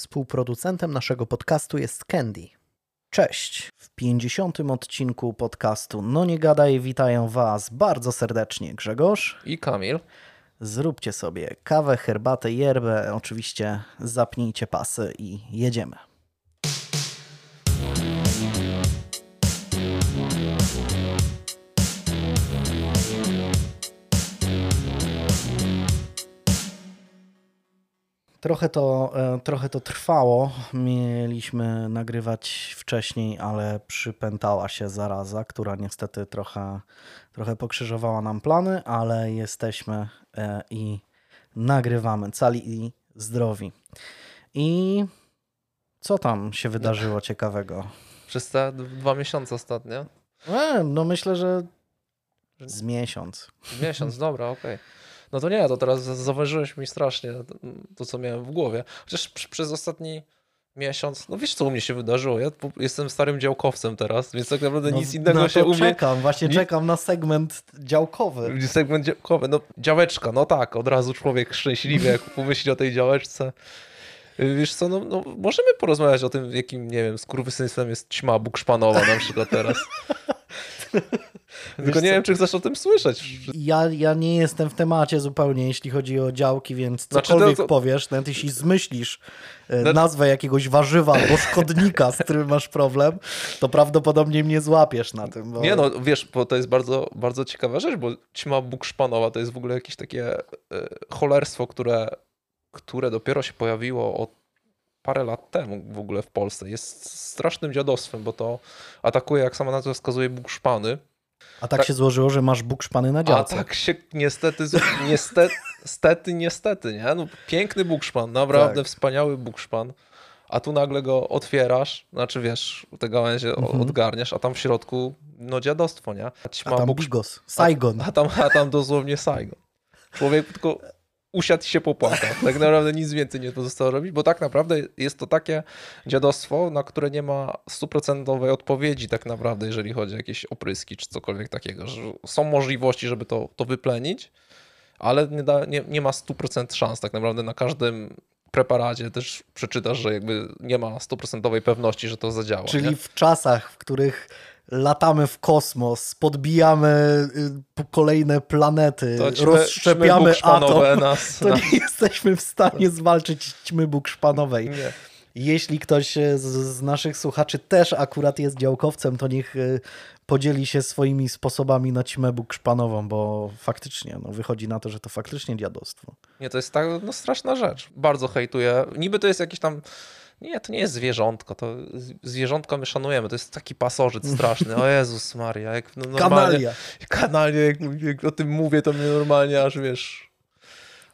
Współproducentem naszego podcastu jest Candy. Cześć! W 50. odcinku podcastu No Nie Gadaj witają Was bardzo serdecznie Grzegorz i Kamil. Zróbcie sobie kawę, herbatę, yerbę, oczywiście zapnijcie pasy i jedziemy. Trochę to, e, trochę to trwało. Mieliśmy nagrywać wcześniej, ale przypętała się zaraza, która niestety trochę, trochę pokrzyżowała nam plany, ale jesteśmy e, i nagrywamy cali i zdrowi. I co tam się wydarzyło ciekawego? Przez te dwa miesiące ostatnio? E, no myślę, że z miesiąc. Miesiąc, dobra, okej. Okay. No to nie, to teraz zauważyłeś mi strasznie to, co miałem w głowie. Chociaż przez ostatni miesiąc, no wiesz co u mnie się wydarzyło, ja jestem starym działkowcem teraz, więc tak naprawdę no, nic innego się u mnie... czekam, właśnie nic... czekam na segment działkowy. Segment działkowy, no działeczka, no tak, od razu człowiek szczęśliwy, jak pomyśli o tej działeczce. Wiesz co, no, no, możemy porozmawiać o tym, jakim, nie wiem, skurwysyństwem jest ćma bukszpanowa na przykład teraz. Tylko nie wiem, czy chcesz o tym słyszeć. Ja, ja nie jestem w temacie zupełnie, jeśli chodzi o działki, więc znaczy, cokolwiek znaczy, to... powiesz, nawet jeśli zmyślisz znaczy... nazwę jakiegoś warzywa albo szkodnika, z którym masz problem, to prawdopodobnie mnie złapiesz na tym. Bo... Nie no, wiesz, bo to jest bardzo, bardzo ciekawa rzecz, bo ćma bukszpanowa to jest w ogóle jakieś takie e, cholerstwo, które, które dopiero się pojawiło od parę lat temu w ogóle w Polsce. Jest strasznym dziadostwem, bo to atakuje, jak sama nazwa wskazuje, bukszpany. A tak, tak, się złożyło, że masz bukszpany na działce. A tak się niestety, niestety, niestety, niestety, nie? No, piękny bukszpan, naprawdę tak. wspaniały bukszpan. A tu nagle go otwierasz, znaczy wiesz, te gałęzie mhm. odgarniasz, a tam w środku, no dziadostwo, nie? A tam buksz... Bigos, Saigon. A, a, tam, a tam dosłownie Saigon. Człowiek tylko usiadł i się popłakał. Tak naprawdę nic więcej nie pozostało robić, bo tak naprawdę jest to takie dziadostwo, na które nie ma stuprocentowej odpowiedzi tak naprawdę, jeżeli chodzi o jakieś opryski czy cokolwiek takiego. Że są możliwości, żeby to, to wyplenić, ale nie, da, nie, nie ma 100% szans tak naprawdę na każdym preparacie też przeczytasz, że jakby nie ma stuprocentowej pewności, że to zadziała. Czyli nie? w czasach, w których latamy w kosmos, podbijamy y, kolejne planety, to rozszczepiamy atom, nas, to nie jesteśmy w stanie zwalczyć ćmy bukszpanowej. Nie. Jeśli ktoś z, z, naszych słuchaczy też akurat jest działkowcem, to niech y, podzieli się swoimi sposobami na ćmę bukszpanową, bo faktycznie no, wychodzi na to, że to faktycznie dziadostwo. Nie, to jest tak no, straszna rzecz. Bardzo hejtuję. Niby to jest jakiś tam nie, to nie jest zwierzątko, to zwierzątko my szanujemy, to jest taki pasożyt straszny, o Jezus Maria, jak no Kanalia. Kanalia, jak, jak, o tym mówię, to mnie normalnie aż, wiesz,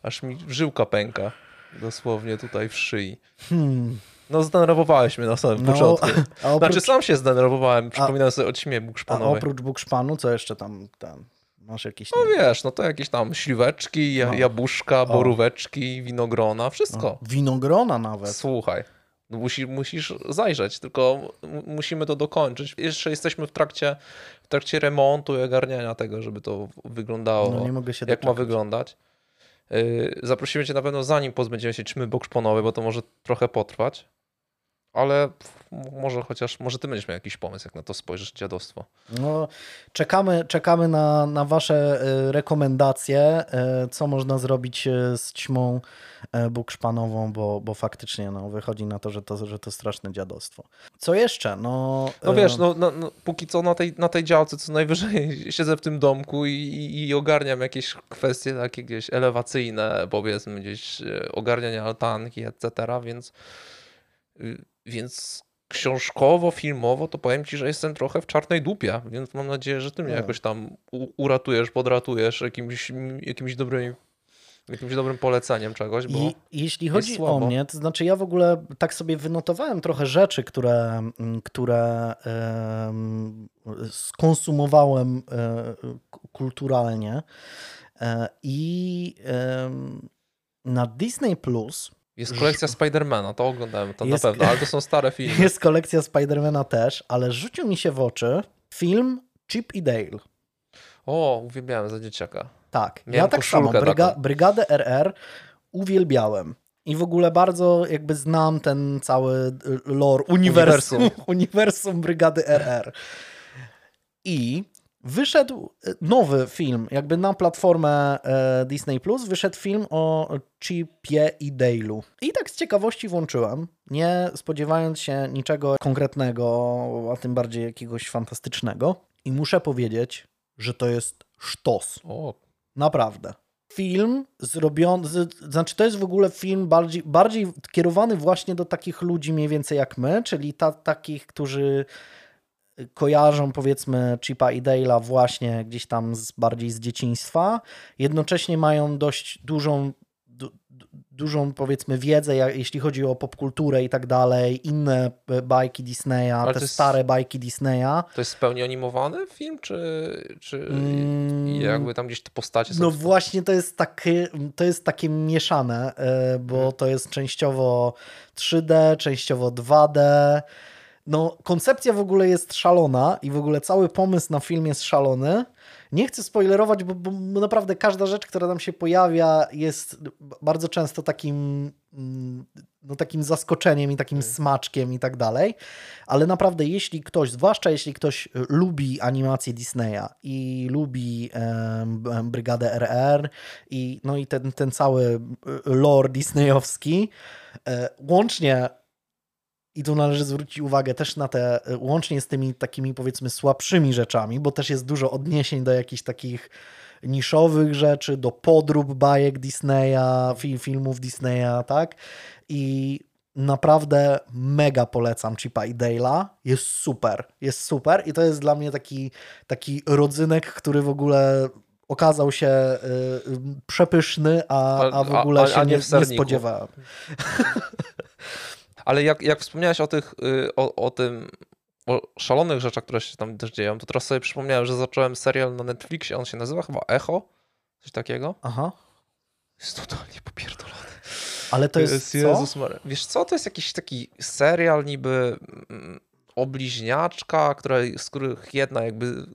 aż mi żyłka pęka, dosłownie tutaj w szyi. Hmm. No zdenerwowałeś mnie na samym no, początku. Oprócz... Znaczy sam się zdenerwowałem, przypominam sobie o ćmie bukszpanowej. A oprócz bukszpanu, co jeszcze tam, tam masz jakieś... No wiesz, no to jakieś tam śliweczki, no. jabłuszka, boróweczki, winogrona, wszystko. No. Winogrona nawet. Słuchaj. No musi, musisz zajrzeć, tylko musimy to dokończyć. Jeszcze jesteśmy w trakcie, w trakcie remontu i ogarniania tego, żeby to wyglądało, no, nie mogę się jak ma wyglądać. Y, zaprosimy cię na pewno zanim pozbędziemy się czmy bokszponowe, bo to może trochę potrwać ale może chociaż, może ty będziesz miał jakiś pomysł, jak na to spojrzysz, dziadostwo. No, czekamy, czekamy na, na wasze e, rekomendacje, e, co można zrobić e, z ćmą bukszpanową, bo, bo faktycznie no, wychodzi na to że, to, że to straszne dziadostwo. Co jeszcze? No, no wiesz, no, no, no, póki co na tej, na tej działce co najwyżej siedzę w tym domku i, i, i ogarniam jakieś kwestie takie gdzieś elewacyjne, powiedzmy gdzieś ogarniania altanki, etc., więc y, więc książkowo, filmowo, to powiem ci, że jestem trochę w czarnej dupie, więc mam nadzieję, że ty mnie jakoś tam uratujesz, podratujesz jakimś, jakimś dobrym jakimś dobrym poleceniem czegoś. Bo I jeśli chodzi o mnie, to znaczy ja w ogóle tak sobie wynotowałem trochę rzeczy, które, które um, skonsumowałem um, kulturalnie. Um, I na Disney Plus jest kolekcja Spidermana, to oglądałem, to jest, na pewno, ale to są stare filmy. Jest kolekcja Spidermana też, ale rzucił mi się w oczy film Chip i Dale. O, uwielbiałem za dzieciaka. Tak, Miałem ja tak samo. Bryga, Brygadę RR uwielbiałem. I w ogóle bardzo jakby znam ten cały lore, uniwersum, uniwersum, uniwersum Brygady RR. I wyszedł nowy film, jakby na platformę e, Disney Plus, wyszedł film o Chipie i Dale'u. I tak z ciekawości włączyłem, nie spodziewając się niczego konkretnego, a tym bardziej jakiegoś fantastycznego. I muszę powiedzieć, że to jest sztos. O. Naprawdę film zrobiony, znaczy to jest w ogóle film bardziej, bardziej kierowany właśnie do takich ludzi mniej więcej jak my, czyli ta, takich, którzy kojarzą powiedzmy Chipa i Dale'a właśnie gdzieś tam z, bardziej z dzieciństwa, jednocześnie mają dość dużą dużą, powiedzmy, wiedzę, jak, jeśli chodzi o popkulturę i tak dalej, inne bajki Disneya, Ale te jest, stare bajki Disneya. To jest w pełni animowany film, czy, czy mm, jakby tam gdzieś te postacie są? No właśnie to jest, takie, to jest takie mieszane, e, bo hmm. to jest częściowo 3D, częściowo 2D, no, koncepcja w ogóle jest szalona i w ogóle cały pomysł na film jest szalony. Nie chcę spoilerować, bo, bo, naprawdę każda rzecz, która tam się pojawia, jest bardzo często takim, mm, no, takim zaskoczeniem i takim smaczkiem i tak dalej. Ale naprawdę, jeśli ktoś, zwłaszcza jeśli ktoś lubi animację Disneya i lubi Brygadę RR i, no i ten, ten cały lore disneyowski, e, łącznie i tu należy zwrócić uwagę też na te, e, łącznie z tymi takimi powiedzmy słabszymi rzeczami, bo też jest dużo odniesień do jakichś takich niszowych rzeczy, do podrób bajek Disneya, film, filmów Disneya, tak? I naprawdę mega polecam Chipa i Dale'a. Jest super, jest super i to jest dla mnie taki, taki rodzynek, który w ogóle okazał się y, przepyszny, a, a w ogóle a, a, się nie, nie, nie spodziewałem. Ale jak, jak wspomniałeś o tych, y, o, o tym, o szalonych rzeczach, które się tam też dzieją, to teraz sobie przypomniałem, że zacząłem serial na Netflixie, on się nazywa chyba Echo, coś takiego. Aha. Jest totalnie popierdolony. Ale to jest, jest Jezus co? Wiesz co, to jest jakiś taki serial niby mm, o bliźniaczka, które, z których jedna jakby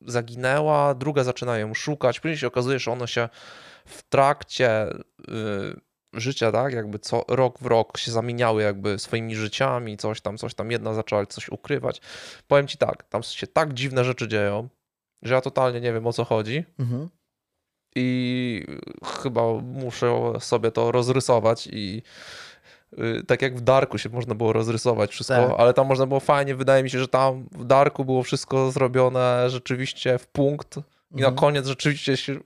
zaginęła, druga zaczyna ją szukać, później się okazuje, że one się w trakcie y, życia, tak, jakby co rok w rok się zamieniały jakby swoimi życiami, coś tam, coś tam, jedna zaczęła coś ukrywać. Powiem ci tak, tam się tak dziwne rzeczy dzieją, że ja totalnie nie wiem o co chodzi. Mhm. I chyba muszę sobie to rozrysować i y, tak jak w Darku się można było rozrysować wszystko, tak. ale tam można było fajnie, wydaje mi się, że tam w Darku było wszystko zrobione rzeczywiście w punkt i na mhm. koniec rzeczywiście się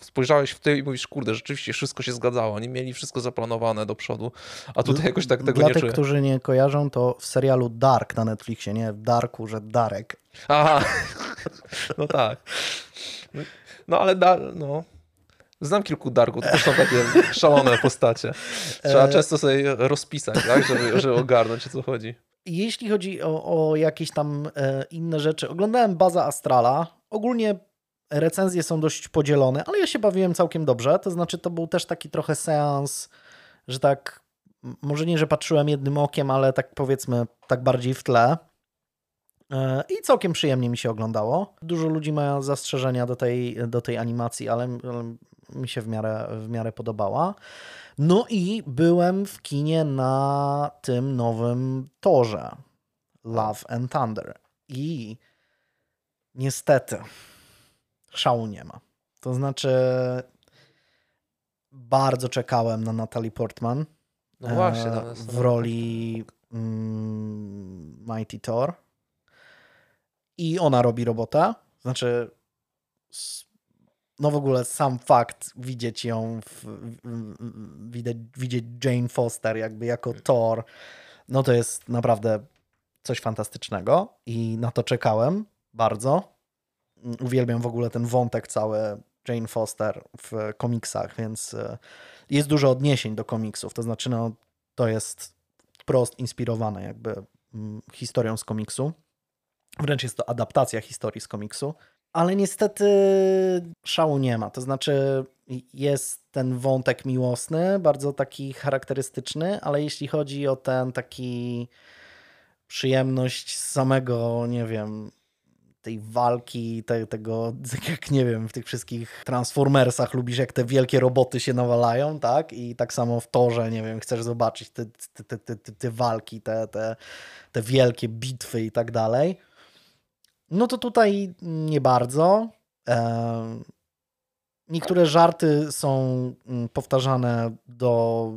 spojrzałeś w ty i mówisz, kurde, rzeczywiście wszystko się zgadzało, oni mieli wszystko zaplanowane do przodu, a tutaj jakoś tak tego Dla nie tych, którzy nie kojarzą, to w serialu Dark na Netflixie, nie w Darku, że Darek. Aha, no tak. No ale da, no, Znam kilku Darków, to są takie szalone postacie. Trzeba e, często sobie rozpisać, tak, żeby, żeby ogarnąć, o co chodzi. Jeśli chodzi o, o jakieś tam e, inne rzeczy, oglądałem Baza Astrala. Ogólnie recenzje są dość podzielone, ale ja się bawiłem całkiem dobrze. To znaczy, to był też taki trochę seans, że tak, może nie, że patrzyłem jednym okiem, ale tak powiedzmy, tak bardziej w tle. E, I całkiem przyjemnie mi się oglądało. Dużo ludzi ma zastrzeżenia do tej, do tej animacji, ale, mi się w miarę, w miarę podobała. No i byłem w kinie na tym nowym torze Love and Thunder. I niestety szału nie ma. To znaczy, bardzo czekałem na Natalie Portman. No właśnie, e, w roli mm, Mighty Thor. I ona robi robotę. Znaczy, no w ogóle sam fakt widzieć ją, w, w, widać, widzieć Jane Foster jakby jako Thor, no to jest naprawdę coś fantastycznego i na to czekałem bardzo uwielbiam w ogóle ten wątek cały Jane Foster w komiksach, więc e, jest dużo odniesień do komiksów. To znaczy, no, to jest prost inspirowane jakby mm, historią z komiksu. Wręcz jest to adaptacja historii z komiksu. Ale niestety szału nie ma. To znaczy, jest ten wątek miłosny, bardzo taki charakterystyczny, ale jeśli chodzi o ten taki przyjemność samego, nie wiem, tej walki, te, tego, jak nie wiem, w tych wszystkich Transformersach lubisz, jak te wielkie roboty się nawalają, tak? I tak samo w torze, nie wiem, chcesz zobaczyć te, te, te, te, te walki, te, te, te wielkie bitwy i tak dalej. No to tutaj nie bardzo. Niektóre żarty są mm, powtarzane do,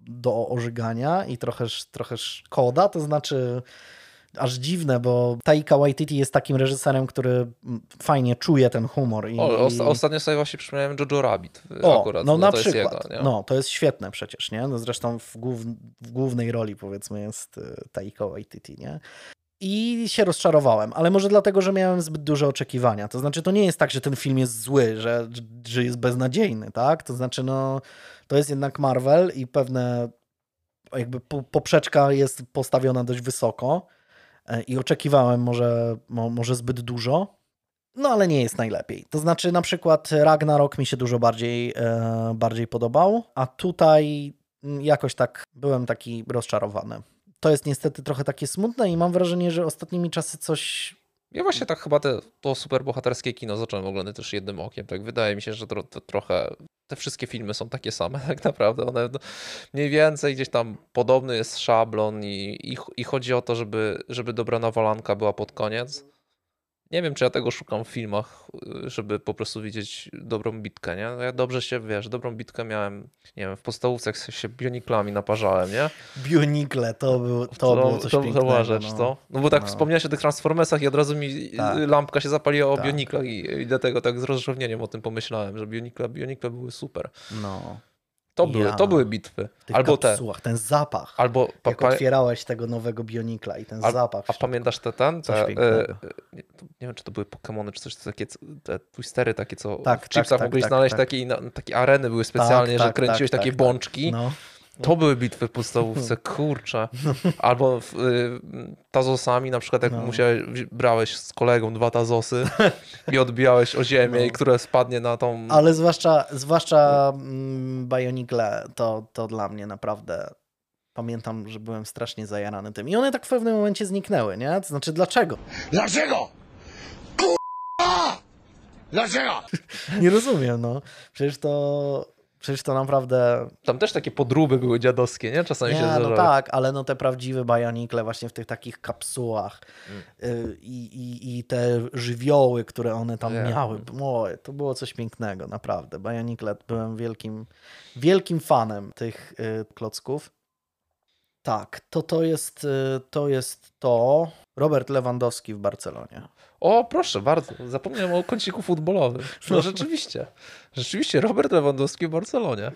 do ożygania i trochę, trochę szkoda, to znaczy aż dziwne, bo Taika Waititi jest takim reżyserem, który fajnie czuje ten humor. I, o, ostatnio sobie właśnie przypomniałem Jojo Rabbit o, akurat. No, no na to przykład. Jego, no to jest świetne przecież, nie? No zresztą w, głów, w głównej roli powiedzmy jest y, Taika Waititi, nie? I się rozczarowałem, ale może dlatego, że miałem zbyt duże oczekiwania. To znaczy, to nie jest tak, że ten film jest zły, że, że jest beznadziejny, tak? To znaczy, no, to jest jednak Marvel i pewne jakby poprzeczka jest postawiona dość wysoko i oczekiwałem może, może zbyt dużo, no ale nie jest najlepiej. To znaczy, na przykład Ragnarok mi się dużo bardziej, e, bardziej podobał, a tutaj mm, jakoś tak byłem taki rozczarowany to jest niestety trochę takie smutne i mam wrażenie, że ostatnimi czasy coś ja właśnie tak chyba te, to superbohaterskie kino zacząłem oglądać też jednym okiem. Tak wydaje mi się, że to, to, trochę te wszystkie filmy są takie same tak naprawdę. One mniej więcej gdzieś tam podobny jest szablon i, i, i chodzi o to, żeby, żeby dobra nawalanka była pod koniec. Nie wiem, czy ja tego szukam w filmach, żeby po prostu widzieć dobrą bitkę, nie? No ja dobrze się, wiesz, dobrą bitkę miałem, nie wiem, w podstawówce się bioniklami naparzałem, nie? Bionikle, to, był, to, to było coś to, pięknego. To była rzecz, no. to. No bo tak no. wspomniałeś o tych Transformersach i od razu mi tak. lampka się zapaliła o tak. bioniklach i, i dlatego tak z rozrzewnieniem o tym pomyślałem, że bionikle, bionikle były super. No. To, były, ja. to były bitwy. albo kapsułach, te. ten zapach. Albo jak otwierałeś tego nowego Bionikla i ten zapach. A pamiętasz te ten? Te, e, nie, wiem, czy to były Pokémony, czy coś takie, te twistery takie, co tak, w chipsach tak, mogłeś tak, znaleźć, tak. Takie, takie areny były specjalnie, tak, że tak, kręciłeś takie bączki. No. To były bitwy w podstawówce, kurczę. Albo y, tazosami, na przykład jak no. musiałeś, brałeś z kolegą dwa tazosy i odbijałeś o ziemię, no. które spadnie na tą... Ale zwłaszcza, zwłaszcza mm, Bionicle, to, to dla mnie naprawdę pamiętam, że byłem strasznie zajarany tym. I one tak w pewnym momencie zniknęły, nie? To znaczy, dlaczego? Dlaczego? Dlaczego? Nie rozumiem, no. Przecież to Przecież to naprawdę... Tam też takie podróby były dziadowskie, nie? Czasami nie, się zdarzały. no tak, ale no te prawdziwe bajanikle właśnie w tych takich kapsułach mm. i, i, i te żywioły, które one tam yeah. miały. O, to było coś pięknego, naprawdę. Bajanikle byłem wielkim, wielkim fanem tych y, klocków. Tak, to, to, jest, y, to jest to. Robert Lewandowski w Barcelonie. O, proszę bardzo, zapomniałem o kąciku futbolowym. No rzeczywiście, rzeczywiście Robert Lewandowski w Barcelonie.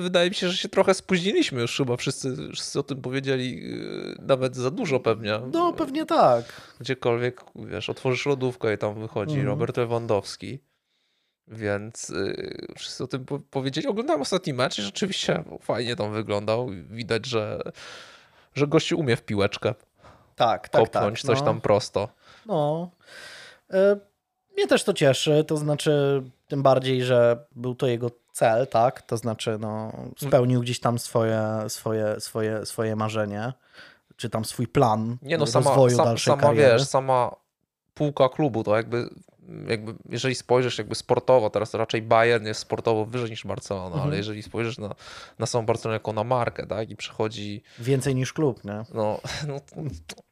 Wydaje mi się, że się trochę spóźniliśmy już chyba, wszyscy, wszyscy o tym powiedzieli yy, nawet za dużo pewnie. No pewnie tak. Gdziekolwiek, wiesz, otworzysz lodówkę i tam wychodzi mm. Robert Lewandowski. Więc yy, wszyscy o tym powiedzieli. Oglądałem ostatni mecz i rzeczywiście fajnie tam wyglądał. Widać, że, że gościu umie w piłeczkę. Tak, tak, kopnąć tak, coś no. tam prosto. No. E, mnie też to cieszy, to znaczy tym bardziej, że był to jego cel, tak? To znaczy, no, spełnił gdzieś tam swoje, swoje, swoje, swoje marzenie, czy tam swój plan Nie no, rozwoju sama, dalszej sama, kariery. wiesz, sama półka klubu to jakby jakby, jeżeli spojrzysz jakby sportowo, teraz raczej Bayern jest sportowo wyżej niż Barcelona, mhm. ale jeżeli spojrzysz na, na samą Barcelonę jako na markę, tak, i przychodzi... Więcej niż klub, nie? No, no,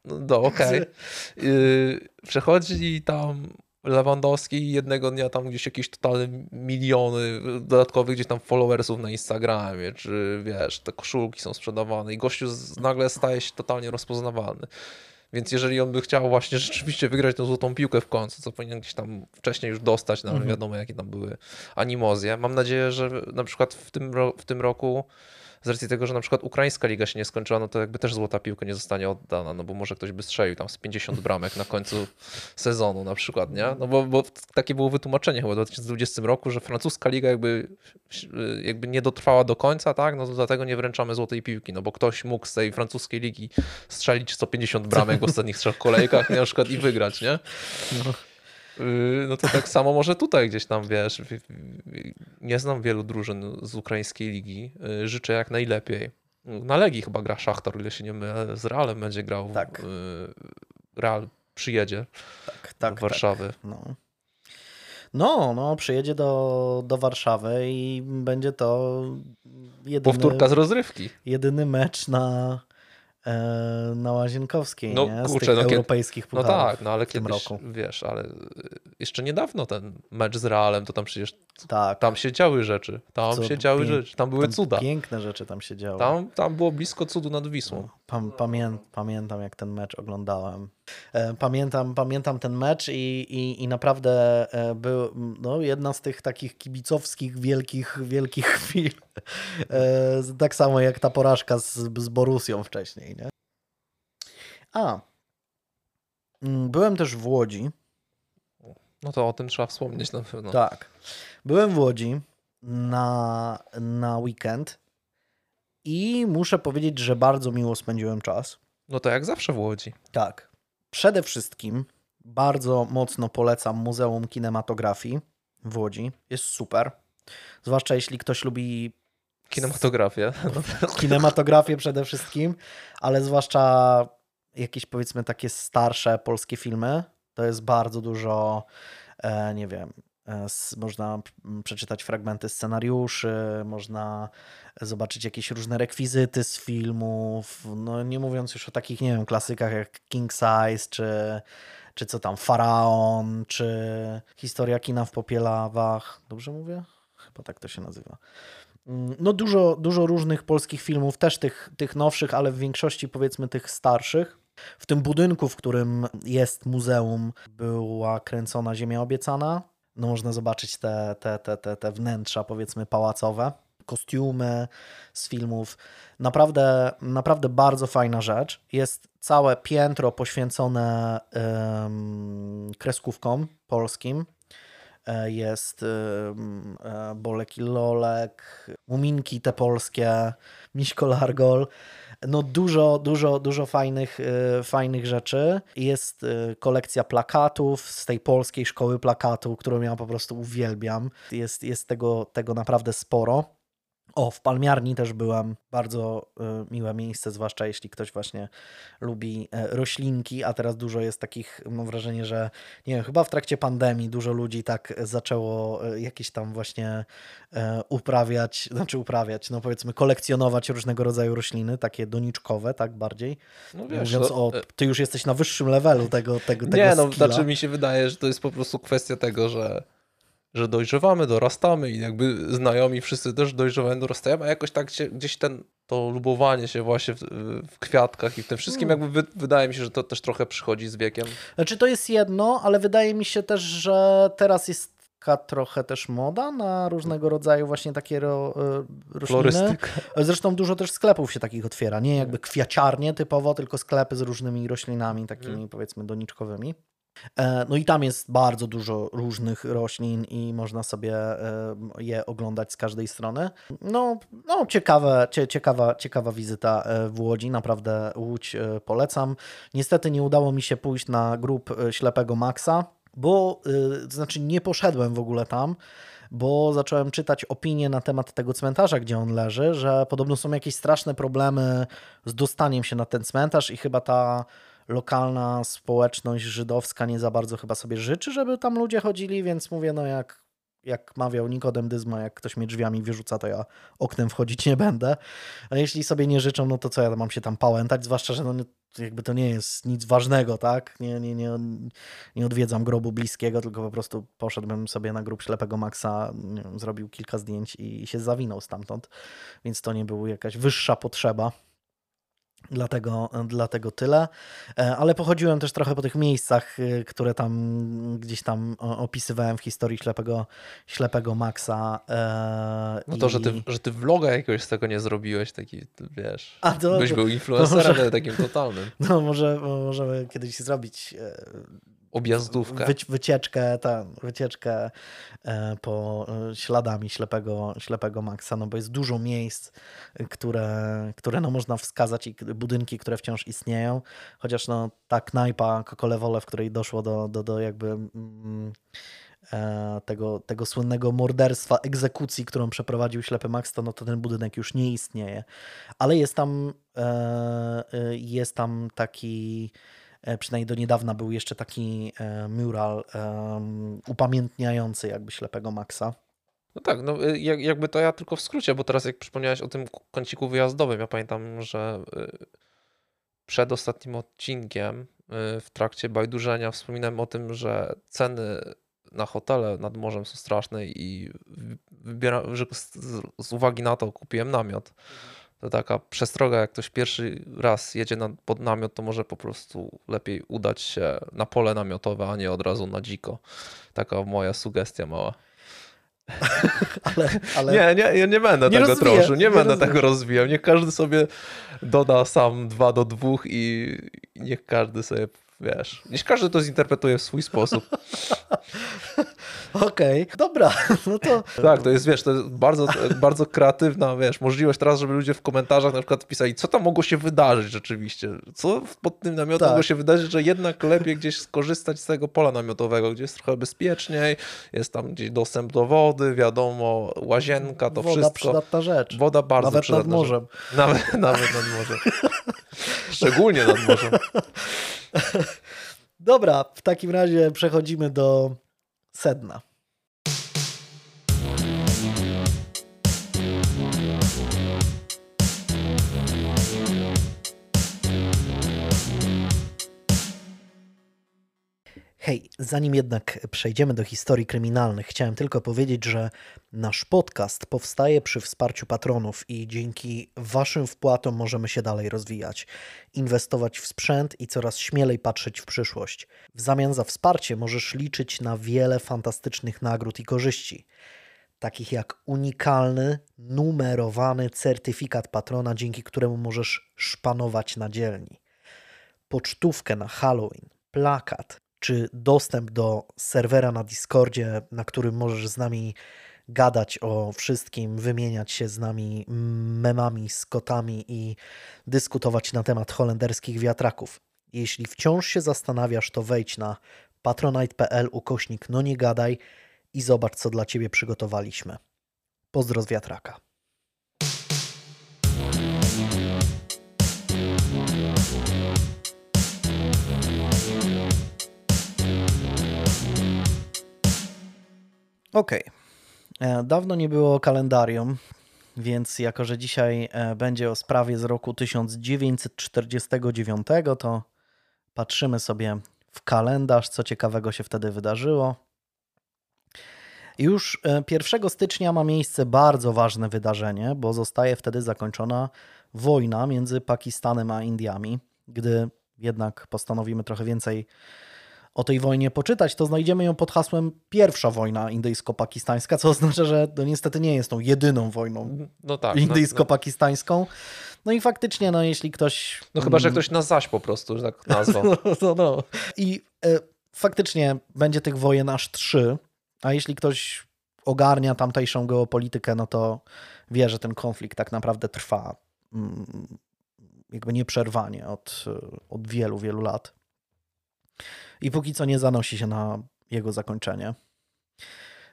no, no okej. Okay. Przechodzi tam Lewandowski i jednego dnia tam gdzieś jakieś totalne miliony dodatkowych gdzieś tam followersów na Instagramie, czy wiesz, te koszulki są sprzedawane i gościu nagle staje się totalnie rozpoznawalny. Więc jeżeli on by chciał właśnie rzeczywiście wygrać tę złotą piłkę w końcu, co powinien gdzieś tam wcześniej już dostać, no ale mhm. wiadomo jakie tam były animozje. Mam nadzieję, że na przykład w tym, w tym roku z racji tego, że na przykład ukraińska liga się nie skończyła, no to jakby też złota piłka nie zostanie oddana, no bo może ktoś by strzelił tam z 50 bramek na końcu sezonu na przykład, nie? No bo, bo takie było wytłumaczenie chyba w 2020 roku, że francuska liga jakby, jakby nie dotrwała do końca, tak? No to dlatego nie wręczamy złotej piłki, no bo ktoś mógł z tej francuskiej ligi strzelić 150 bramek w ostatnich trzech kolejkach na przykład i wygrać, nie? No. Y, no to tak samo może tutaj gdzieś tam, wiesz, nie znam wielu drużyn z ukraińskiej ligi. Y, życzę jak najlepiej. Na Legii chyba gra Szachtar, ile się nie mylę, z Realem będzie grał. Tak. Y, Real przyjedzie tak, tak, do Warszawy. Tak, no. No, no, przyjedzie do, do Warszawy i będzie to jedyny, Powtórka z rozrywki. Jedyny mecz na, na Łazienkowskiej, no, nie? Z kurczę, no, europejskich No tak, no ale kiedyś, roku. wiesz, ale jeszcze niedawno ten mecz z Realem, to tam przecież tak. tam się działy rzeczy, tam Co, się działy rzeczy, tam były tam cuda. Piękne rzeczy tam się działy. Tam, tam było blisko cudu nad Wisłą. No, pamię pamiętam, jak ten mecz oglądałem. E, pamiętam, pamiętam ten mecz i, i, i naprawdę e, był no, jedna z tych takich kibicowskich, wielkich, wielkich chwil. Tak samo jak ta porażka z, z Borusją wcześniej. Nie? A, mm, byłem też w Łodzi. No to o tym trzeba wspomnieć na pewno. Tak. Byłem w Łodzi na, na weekend i muszę powiedzieć, że bardzo miło spędziłem czas. No to jak zawsze w Łodzi. Tak. Przede wszystkim bardzo mocno polecam Muzeum Kinematografii w Łodzi. Jest super. Zwłaszcza jeśli ktoś lubi Kinematografię. Kinematografię przede wszystkim, ale zwłaszcza jakieś powiedzmy takie starsze polskie filmy. To jest bardzo dużo, e, nie wiem, można przeczytać fragmenty scenariuszy, można zobaczyć jakieś różne rekwizyty z filmów, no nie mówiąc już o takich, nie wiem, klasykach jak King Size, czy, czy co tam, Faraon, czy Historia kina w popielawach. Dobrze mówię? Chyba tak to się nazywa. Mm, no dużo, dużo różnych polskich filmów, też tych, tych nowszych, ale w większości powiedzmy tych starszych. W tym budynku, w którym jest muzeum, była kręcona Ziemia Obiecana. No można zobaczyć te, te, te, te, te wnętrza, powiedzmy, pałacowe, kostiumy z filmów. Naprawdę, naprawdę bardzo fajna rzecz. Jest całe piętro poświęcone kreskówkom polskim. E, jest e, Bolek i Lolek, Muminki te polskie, Miśko Largol. No dużo, dużo, dużo fajnych, e, fajnych rzeczy. Jest kolekcja plakatów z tej polskiej szkoły plakatu, którą ja po prostu uwielbiam. Jest, jest tego, tego naprawdę sporo. O, w palmiarni też byłam. Bardzo y, miłe miejsce, zwłaszcza jeśli ktoś właśnie lubi y, roślinki, a teraz dużo jest takich, mam wrażenie, że nie wiem, chyba w trakcie pandemii dużo ludzi tak zaczęło y, jakieś tam właśnie uprawiać, znaczy uprawiać, no powiedzmy kolekcjonować różnego rodzaju rośliny, takie doniczkowe, tak bardziej. No wiesz, Mówiąc o, ty już jesteś na wyższym levelu tego, tego, tego Nie, no, skilla. znaczy mi się wydaje, że to jest po prostu kwestia tego, że że dojrzewamy, dorastamy i jakby znajomi wszyscy też dojrzewają, dorastają, a jakoś tak się, gdzieś ten, to lubowanie się właśnie w, w kwiatkach i w tym wszystkim hmm. jakby wy, wydaje mi się, że to też trochę przychodzi z wiekiem. Znaczy to jest jedno, ale wydaje mi się też, że teraz jest taka trochę też moda na różnego rodzaju właśnie takie ro, e, rośliny. Zresztą dużo też sklepów się takich otwiera, nie jakby kwiaciarnie typowo, tylko sklepy z różnymi roślinami takimi hmm. powiedzmy doniczkowymi. E, no i tam jest bardzo dużo różnych roślin i można sobie e, je oglądać z każdej strony. No, no ciekawe, ciekawa, ciekawa wizyta e, w Łodzi, naprawdę Łódź polecam. Niestety nie udało mi się pójść na grup Ślepego Maxa, bo to znaczy nie poszedłem w ogóle tam, bo zacząłem czytać opinie na temat tego cmentarza, gdzie on leży, że podobno są jakieś straszne problemy z dostaniem się na ten cmentarz i chyba ta lokalna społeczność żydowska nie za bardzo chyba sobie życzy, żeby tam ludzie chodzili, więc mówię, no jak, jak mawiał Nikodem Dyzma, jak ktoś mnie drzwiami wyrzuca, to ja oknem wchodzić nie będę. A jeśli sobie nie życzą, no to co ja mam się tam pałętać, zwłaszcza, że no, jakby to nie jest nic ważnego, tak? Nie, nie, nie, nie odwiedzam grobu bliskiego, tylko po prostu poszedłbym sobie na grób ślepego Maxa, wiem, zrobił kilka zdjęć i się zawinął stamtąd, więc to nie była jakaś wyższa potrzeba. Dlatego, dlatego tyle. E, ale pochodziłem też trochę po tych miejscach, e, które tam gdzieś tam opisywałem w historii ślepego, ślepego Maxa. E, no to, i... że, ty, że ty vloga jakiegoś z tego nie zrobiłeś, taki, wiesz, A to, byś był influencerem może, takim totalnym. No może możemy kiedyś zrobić objazdówkę. Wy, wycieczkę, ta, wycieczkę e, po e, śladami ślepego, ślepego Maxa, no bo jest dużo miejsc, które, które no można wskazać i budynki, które wciąż istnieją, chociaż no ta knajpa Kokolewole, w której doszło do, do, do jakby mm, e, tego, tego słynnego morderstwa, egzekucji, którą przeprowadził ślepy Max, to, no to ten budynek już nie istnieje. Ale jest tam, jest tam taki Przynajmniej do niedawna był jeszcze taki mural upamiętniający jakby ślepego Maxa. No tak, no jakby to ja tylko w skrócie, bo teraz jak przypomniałeś o tym kąciku wyjazdowym, ja pamiętam, że przed ostatnim odcinkiem w trakcie bajdurzenia wspominałem o tym, że ceny na hotele nad morzem są straszne i wybiera, z, z, uwagi na to kupiłem namiot. To taka przestroga, jak ktoś pierwszy raz jedzie na, pod namiot, to może po prostu lepiej udać się na pole namiotowe, a nie od razu na dziko. Taka moja sugestia mała. ale, ale... Nie, nie, ja nie będę nie tego rozwiję, troszył, nie, nie będę rozwiję. tego rozwijał. Niech każdy sobie doda sam dwa do dwóch i niech każdy sobie wiesz, niż każdy to zinterpretuje w swój sposób. Okej, okay, dobra, no to... Tak, to jest, wiesz, to jest bardzo, bardzo kreatywna, wiesz, możliwość teraz, żeby ludzie w komentarzach na przykład pisali, co tam mogło się wydarzyć rzeczywiście, co pod tym namiotem tak. mogło się wydarzyć, że jednak lepiej gdzieś skorzystać z tego pola namiotowego, gdzie jest trochę bezpieczniej, jest tam gdzieś dostęp do wody, wiadomo, łazienka, to Woda wszystko. Woda przydatna rzecz. Woda bardzo nawet przydatna nad morzem. Rzecz. Nawet, nawet nad morzem. Szczególnie nad morzem. Dobra, w takim razie przechodzimy do sedna. Hej, zanim jednak przejdziemy do historii kryminalnych, chciałem tylko powiedzieć, że nasz podcast powstaje przy wsparciu patronów i dzięki Waszym wpłatom możemy się dalej rozwijać, inwestować w sprzęt i coraz śmielej patrzeć w przyszłość. W zamian za wsparcie możesz liczyć na wiele fantastycznych nagród i korzyści, takich jak unikalny, numerowany certyfikat patrona, dzięki któremu możesz szpanować na dzielni, pocztówkę na Halloween, plakat, czy dostęp do serwera na Discordzie, na którym możesz z nami gadać o wszystkim, wymieniać się z nami memami, skotami i dyskutować na temat holenderskich wiatraków. Jeśli wciąż się zastanawiasz, to wejdź na patronite.pl ukośnik no nie gadaj i zobacz, co dla Ciebie przygotowaliśmy. Pozdro z wiatraka. Okej. Okay. E, dawno nie było kalendarium, więc jako, że dzisiaj e, będzie o sprawie z roku 1949, to patrzymy sobie w kalendarz, co ciekawego się wtedy wydarzyło. Już 1 e, stycznia ma miejsce bardzo ważne wydarzenie, bo zostaje wtedy zakończona wojna między Pakistanem a Indiami. Gdy jednak postanowimy trochę więcej o tej wojnie poczytać, to znajdziemy ją pod hasłem pierwsza wojna indyjsko-pakistańska, co oznacza, że to niestety nie jest tą jedyną wojną no tak, indyjsko-pakistańską. No, no. i faktycznie, no jeśli ktoś... No chyba, że mm, ktoś na zaś po prostu, że tak nazwał. no, no, no. I e, faktycznie będzie tych wojen aż trzy, a jeśli ktoś ogarnia tamtejszą geopolitykę, no to wie, że ten konflikt tak naprawdę trwa mm, jakby nieprzerwanie od, od wielu, wielu lat i póki co nie zanosi się na jego zakończenie.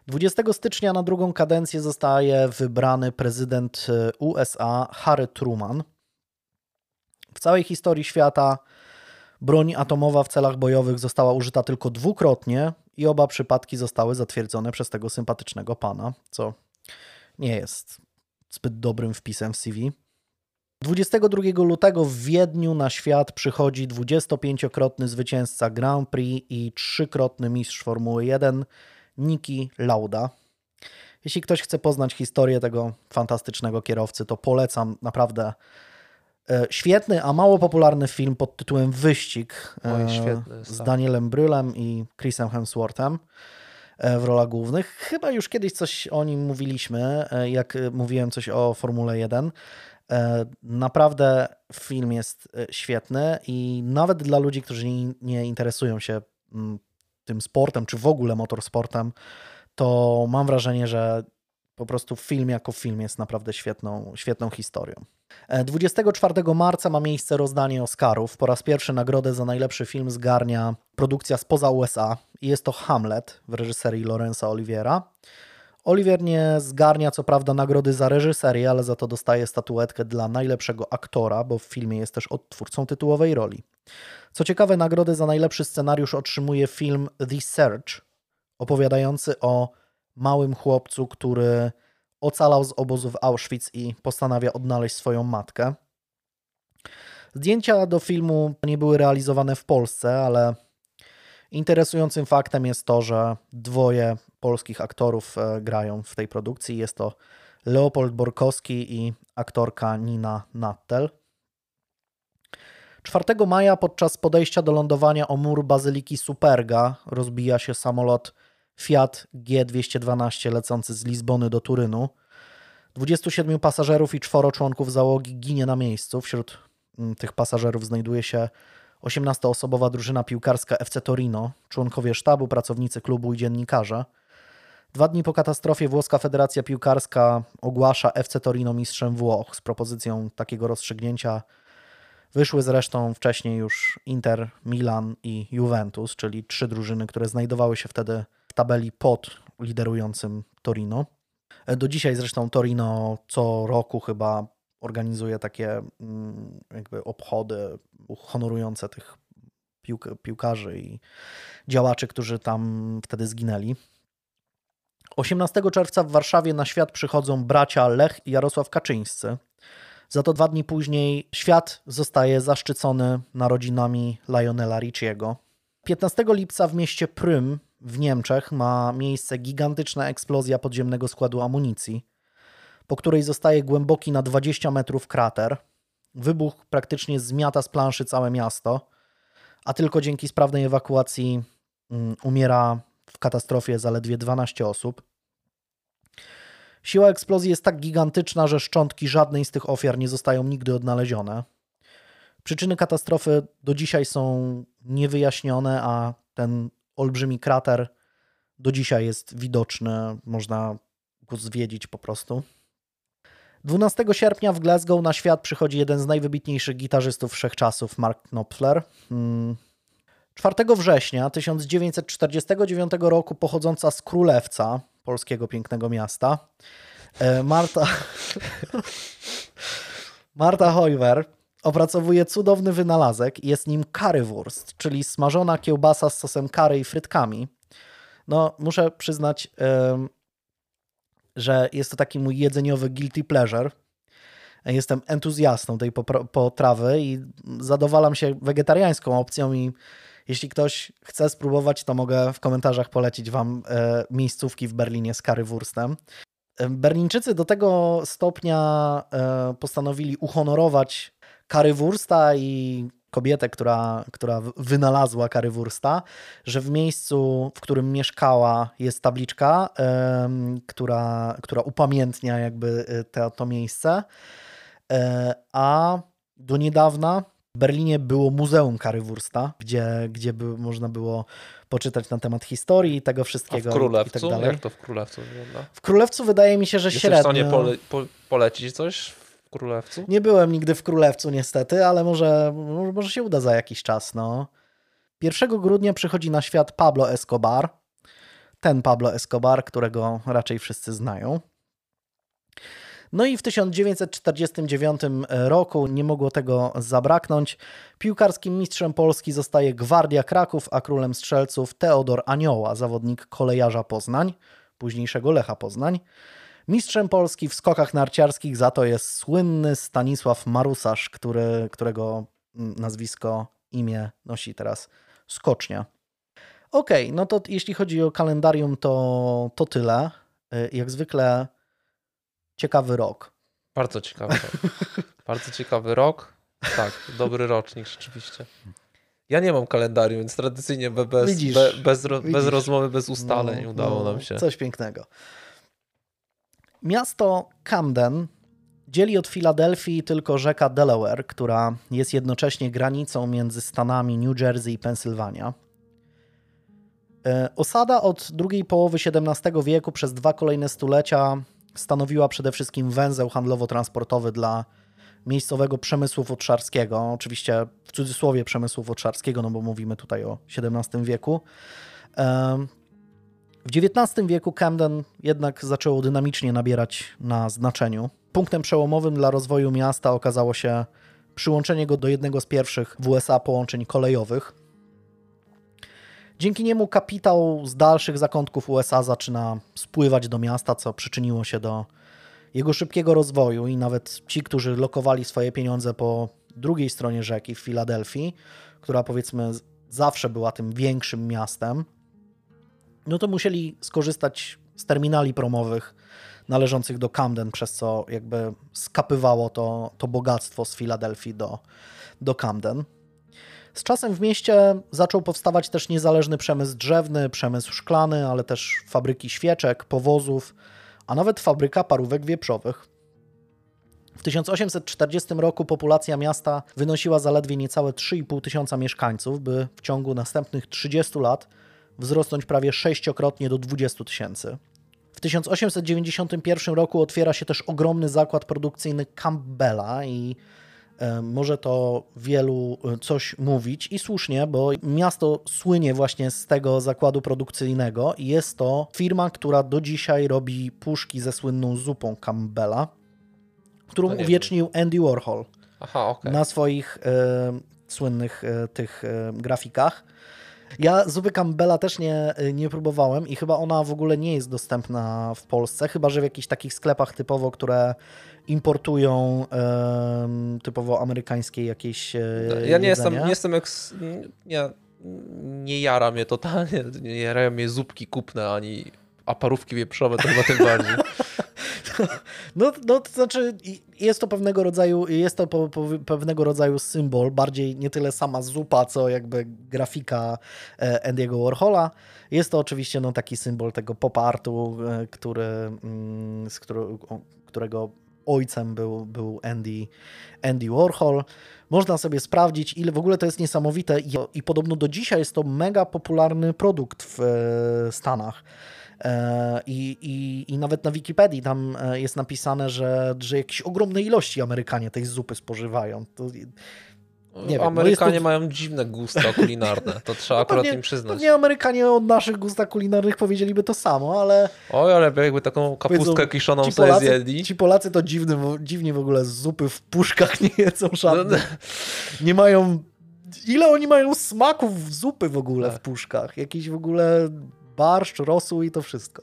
20 stycznia na drugą kadencję zostaje wybrany prezydent e, USA Harry Truman. W całej historii świata broń atomowa w celach bojowych została użyta tylko dwukrotnie i oba przypadki zostały zatwierdzone przez tego sympatycznego pana, co nie jest zbyt dobrym wpisem w CV. 22 lutego w Wiedniu na świat przychodzi 25-krotny zwycięzca Grand Prix i trzykrotny mistrz Formuły 1 Niki Lauda. Jeśli ktoś chce poznać historię tego fantastycznego kierowcy, to polecam naprawdę e, świetny, a mało popularny film pod tytułem Wyścig Oj, świetny, z tak. Danielem Brylem i Chrisem Hemsworthem e, w rolach głównych. Chyba już kiedyś coś o nim mówiliśmy, e, jak mówiłem coś o Formule 1. E, naprawdę film jest e, świetny i nawet dla ludzi, którzy nie interesują się mm, tym sportem, czy w ogóle motorsportem, to mam wrażenie, że po prostu film jako film jest naprawdę świetną, świetną historią. 24 e, marca ma miejsce rozdanie Oscarów. Po raz pierwszy nagrodę za najlepszy film zgarnia produkcja spoza USA i jest to Hamlet w reżyserii Lorenza Oliviera Oliver nie zgarnia co prawda nagrody za reżyserię, ale za to dostaje statuetkę dla najlepszego aktora, bo w filmie jest też odtwórcą tytułowej roli. Co ciekawe, nagrodę za najlepszy scenariusz otrzymuje film The Search, opowiadający o małym chłopcu, który ocalał z obozu w Auschwitz i postanawia odnaleźć swoją matkę. Zdjęcia do filmu nie były realizowane w Polsce, ale interesującym faktem jest to, że dwoje polskich aktorów e, grają w tej produkcji. Jest to Leopold Borkowski i aktorka Nina Nattel. 4 maja podczas podejścia do lądowania o mur Bazyliki Superga rozbija się samolot Fiat G212 lecący z Lizbony do Turynu. 27 pasażerów i czworo członków załogi ginie na miejscu. Wśród mm, tych pasażerów znajduje się 18-osobowa drużyna piłkarska FC Torino, członkowie sztabu, pracownicy klubu i dziennikarze. Dwa dni po katastrofie włoska Federacja Piłkarska ogłasza FC Torino mistrzem Włoch z propozycją takiego rozstrzygnięcia. Wyszły zresztą wcześniej już Inter, Milan i Juventus, czyli trzy drużyny, które znajdowały się wtedy w tabeli pod liderującym Torino. Do dzisiaj zresztą Torino co roku chyba organizuje takie mm, jakby obchody honorujące tych piłk piłkarzy i działaczy, którzy tam wtedy zginęli. 18 czerwca w Warszawie na świat przychodzą bracia Lech i Jarosław Kaczyńscy. Za to dwa dni później świat zostaje zaszczycony narodzinami Lionela Ricciego. 15 lipca w mieście Prym w Niemczech ma miejsce gigantyczna eksplozja podziemnego składu amunicji, po której zostaje głęboki na 20 metrów krater. Wybuch praktycznie zmiata z planszy całe miasto, a tylko dzięki sprawnej ewakuacji mm, umiera w katastrofie zaledwie 12 osób. Siła eksplozji jest tak gigantyczna, że szczątki żadnej z tych ofiar nie zostają nigdy odnalezione. Przyczyny katastrofy do dzisiaj są niewyjaśnione, a ten olbrzymi krater do dzisiaj jest widoczny, można go zwiedzić po prostu. 12 sierpnia w Glasgow na świat przychodzi jeden z najwybitniejszych gitarzystów wszechczasów, Mark Knopfler. 4 hmm. września 1949 roku pochodząca z Królewca, polskiego pięknego miasta, e, Marta, Marta Hojwer opracowuje cudowny wynalazek. Jest nim currywurst, czyli smażona kiełbasa z sosem curry i frytkami. No, muszę przyznać, że jest to taki mój jedzeniowy guilty pleasure. Jestem entuzjastą tej potrawy i zadowalam się wegetariańską opcją i jeśli ktoś chce spróbować, to mogę w komentarzach polecić Wam e, miejscówki w Berlinie z currywurstem. Berlińczycy do tego stopnia e, postanowili uhonorować Karywursta i kobietę, która, która wynalazła Karywursta, że w miejscu, w którym mieszkała jest tabliczka, która, która upamiętnia jakby e, te, to miejsce, e, a do niedawna w Berlinie było Muzeum Karywursta, gdzie, gdzie by, można było poczytać na temat historii tego wszystkiego. A w Królewcu? I tak dalej. Jak to w Królewcu wygląda? W Królewcu wydaje mi się, że Jesteś średnio. Jesteś w stanie pole, po, polecić coś Królewcu? Nie byłem nigdy w Królewcu niestety, ale może, może się uda za jakiś czas. No. 1 grudnia przychodzi na świat Pablo Escobar. Ten Pablo Escobar, którego raczej wszyscy znają. No i w 1949 roku nie mogło tego zabraknąć. Piłkarskim mistrzem Polski zostaje Gwardia Kraków, a królem strzelców Teodor Anioła, zawodnik kolejarza Poznań, późniejszego Lecha Poznań. Mistrzem Polski w skokach narciarskich za to jest słynny Stanisław Marusarz, który, którego nazwisko, imię nosi teraz Skocznia. Okej, okay, no to jeśli chodzi o kalendarium, to, to tyle. Y, jak zwykle ciekawy rok. Bardzo ciekawy rok. Bardzo ciekawy rok. Tak, dobry rocznik rzeczywiście. Ja nie mam kalendarium, więc tradycyjnie bez, widzisz, be, bez, bez rozmowy, bez ustaleń no, udało no, nam się. Coś pięknego. Miasto Camden dzieli od Filadelfii tylko rzeka Delaware, która jest jednocześnie granicą między stanami New Jersey i Pensylwania. E, osada od drugiej połowy XVII wieku przez dwa kolejne stulecia stanowiła przede wszystkim węzeł handlowo-transportowy dla miejscowego przemysłu futrzarskiego. Oczywiście w cudzysłowie przemysłu futrzarskiego, no bo mówimy tutaj o XVII wieku. W XIX wieku Camden jednak zaczęło dynamicznie nabierać na znaczeniu. Punktem przełomowym dla rozwoju miasta okazało się przyłączenie go do jednego z pierwszych w USA połączeń kolejowych. Dzięki niemu kapitał z dalszych zakątków USA zaczyna spływać do miasta, co przyczyniło się do jego szybkiego rozwoju i nawet ci, którzy lokowali swoje pieniądze po drugiej stronie rzeki w Filadelfii, która powiedzmy zawsze była tym większym miastem, no to musieli skorzystać z terminali promowych należących do Camden, przez co jakby skapywało to, to bogactwo z Filadelfii do, do Camden. Z czasem w mieście zaczął powstawać też niezależny przemysł drzewny, przemysł szklany, ale też fabryki świeczek, powozów, a nawet fabryka parówek wieprzowych. W 1840 roku populacja miasta wynosiła zaledwie niecałe 3,5 tysiąca mieszkańców, by w ciągu następnych 30 lat wzrosnąć prawie sześciokrotnie do 20 tysięcy. W 1891 roku otwiera się też ogromny zakład produkcyjny Campbella i może to wielu e, coś mówić i słusznie, bo miasto słynie właśnie z tego zakładu produkcyjnego i jest to firma, która do dzisiaj robi puszki ze słynną zupą Campbella, którą uwiecznił Andy Warhol Aha, okay. na swoich e, słynnych e, tych e, grafikach. Ja zupy Campbella też nie, nie próbowałem i chyba ona w ogóle nie jest dostępna w Polsce, chyba że w jakichś takich sklepach typowo, które importują typowo amerykańskie jakieś e, Ja nie jestem, nie jestem eks... nie, nie jara mnie totalnie, nie jarają mnie zupki kupne, ani a parówki wieprzowe to chyba tym bardziej. No, no to znaczy jest to pewnego rodzaju, jest to po, po, pewnego rodzaju symbol, bardziej nie tyle sama zupa, co jakby grafika e, Andy'ego Warhola. Jest to oczywiście no, taki symbol tego pop artu, e, który, mm, z którego ojcem był, był Andy, Andy Warhol. Można sobie sprawdzić, ile w ogóle to jest niesamowite i, i podobno do dzisiaj jest to mega popularny produkt w e, Stanach. E, I, i, I nawet na Wikipedii tam e, jest napisane, że, że jakieś ogromne ilości Amerykanie tej zupy spożywają. To, nie wiem, Amerykanie to... mają dziwne gusta kulinarne, to trzeba no akurat pewnie, im przyznać. Nie Amerykanie o naszych gustach kulinarnych powiedzieliby to samo, ale... Oj, ale jakby taką kapustkę kiszoną ci Polacy, sobie zjedli. Ci Polacy to dziwny, dziwnie w ogóle zupy w puszkach nie jedzą żadnych. No, nie mają... Ile oni mają smaków zupy w ogóle tak. w puszkach? Jakiś w ogóle barszcz, rosół i to wszystko.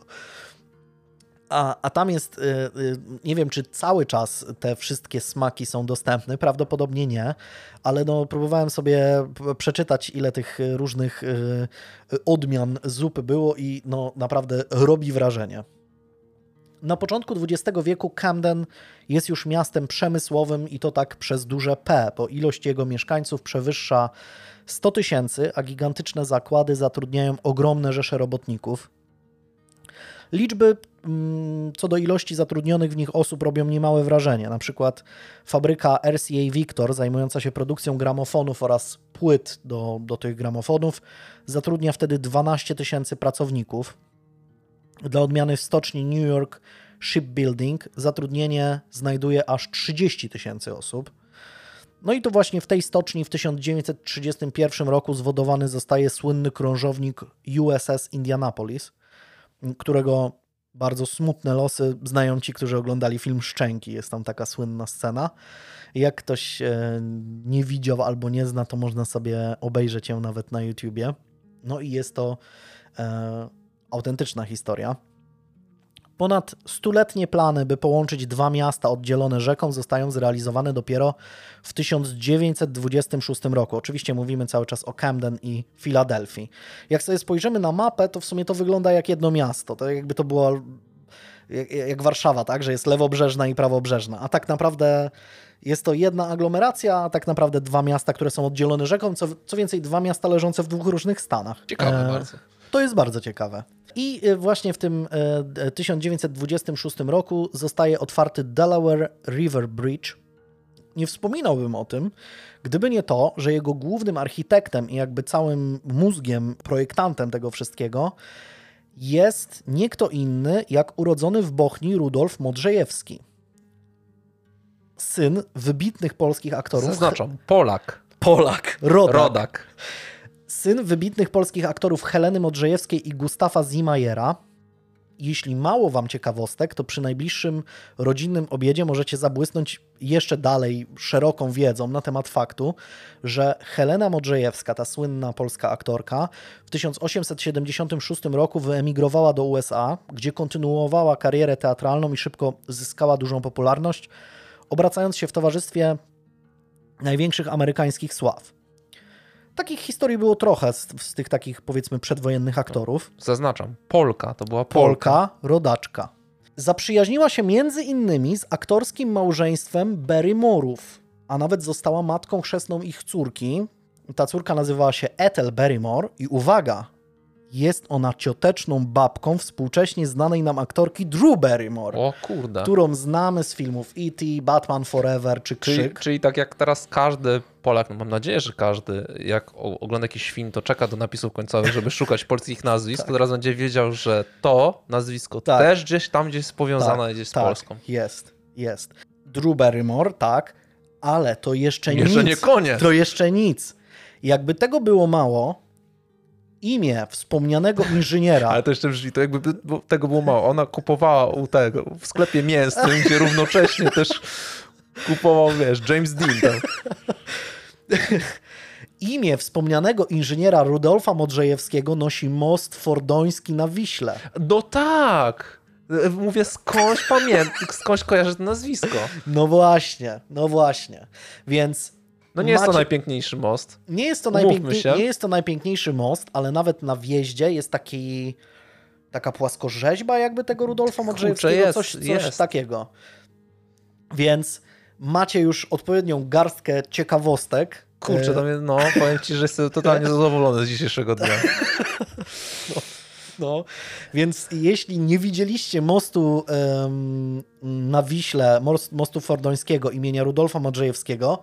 A, a tam jest, y, y, nie wiem, czy cały czas te wszystkie smaki są dostępne, prawdopodobnie nie, ale no, próbowałem sobie przeczytać, ile tych różnych y, odmian zupy było i no, naprawdę robi wrażenie. Na początku XX wieku Camden jest już miastem przemysłowym i to tak przez duże P, bo ilość jego mieszkańców przewyższa 100 tysięcy, a gigantyczne zakłady zatrudniają ogromne rzesze robotników. Liczby co do ilości zatrudnionych w nich osób robią niemałe wrażenie. Na przykład fabryka RCA Victor, zajmująca się produkcją gramofonów oraz płyt do, do tych gramofonów, zatrudnia wtedy 12 tysięcy pracowników. Dla odmiany w stoczni New York Shipbuilding zatrudnienie znajduje aż 30 tysięcy osób. No i to właśnie w tej stoczni w 1931 roku zwodowany zostaje słynny krążownik USS Indianapolis, którego bardzo smutne losy znają ci, którzy oglądali film Szczęki. Jest tam taka słynna scena. Jak ktoś e, nie widział albo nie zna, to można sobie obejrzeć ją nawet na YouTubie. No i jest to e, autentyczna historia. Ponad stuletnie plany, by połączyć dwa miasta oddzielone rzeką, zostają zrealizowane dopiero w 1926 roku. Oczywiście mówimy cały czas o Camden i Filadelfii. Jak sobie spojrzymy na mapę, to w sumie to wygląda jak jedno miasto. To jakby to było jak Warszawa, tak, że jest lewobrzeżna i prawobrzeżna. A tak naprawdę jest to jedna aglomeracja, a tak naprawdę dwa miasta, które są oddzielone rzeką, co, co więcej, dwa miasta leżące w dwóch różnych stanach. Ciekawe e, bardzo. To jest bardzo ciekawe. I e, właśnie w tym 1926 e, roku zostaje otwarty Delaware River Bridge. Nie wspominałbym o tym, gdyby nie to, że jego głównym architektem i jakby całym mózgiem, projektantem tego wszystkiego jest nie kto inny jak urodzony w Bochni Rudolf Modrzejewski. Syn wybitnych polskich aktorów. Zaznaczam, Polak. Polak, rodak. rodak. Syn wybitnych polskich aktorów Heleny Modrzejewskiej i Gustafa Zimajera. Jeśli mało wam ciekawostek, to przy najbliższym rodzinnym obiedzie możecie zabłysnąć jeszcze dalej szeroką wiedzą na temat faktu, że Helena Modrzejewska, ta słynna polska aktorka, w 1876 roku wyemigrowała do USA, gdzie kontynuowała karierę teatralną i szybko zyskała dużą popularność, obracając się w towarzystwie największych amerykańskich sław. Takich historii było trochę z, z tych takich, powiedzmy, przedwojennych aktorów. Zaznaczam, Polka, to była Polka. Polka, rodaczka. Zaprzyjaźniła się między innymi z aktorskim małżeństwem Barrymore'ów, a nawet została matką chrzestną ich córki. Ta córka nazywała się Ethel Barrymore i uwaga, jest ona cioteczną babką współcześnie znanej nam aktorki Drew Barrymore. O kurde. Którą znamy z filmów E.T., Batman Forever czy Krzyk. Czyli, czyli tak jak teraz każdy Polak, no mam nadzieję, że każdy, jak ogląda jakiś film, to czeka do napisów końcowych, żeby szukać polskich nazwisk, tak. to teraz będzie wiedział, że to nazwisko tak. też gdzieś tam gdzieś jest powiązane tak, gdzieś z tak. Polską. Jest, jest. Drew Barrymore, tak, ale to jeszcze, jeszcze nic. nie koniec. To jeszcze nic. Jakby tego było mało, imię wspomnianego inżyniera. Ale to jeszcze brzmi, to jakby tego było mało. Ona kupowała u tego, w sklepie mięsnym, gdzie równocześnie też kupował, wiesz, James Dean. Tam. Imię wspomnianego inżyniera Rudolfa Modrzejewskiego nosi most fordoński na Wiśle. No tak! Mówię, skądś pamiętam, skądś kojarzę to nazwisko. No właśnie, no właśnie. Więc no nie macie... jest to najpiękniejszy most. Nie jest to, najpiękniej... nie jest to najpiękniejszy most, ale nawet na wjeździe jest taki taka płaskorzeźba jakby tego Rudolfa Modrzejewskiego, coś, coś jest. takiego. Więc macie już odpowiednią garstkę ciekawostek. Kurczę, tam jest, no powiem ci, że jestem totalnie zadowolony z dzisiejszego dnia. No. No, więc jeśli nie widzieliście mostu um, na Wiśle, mostu fordońskiego imienia Rudolfa Modrzejewskiego,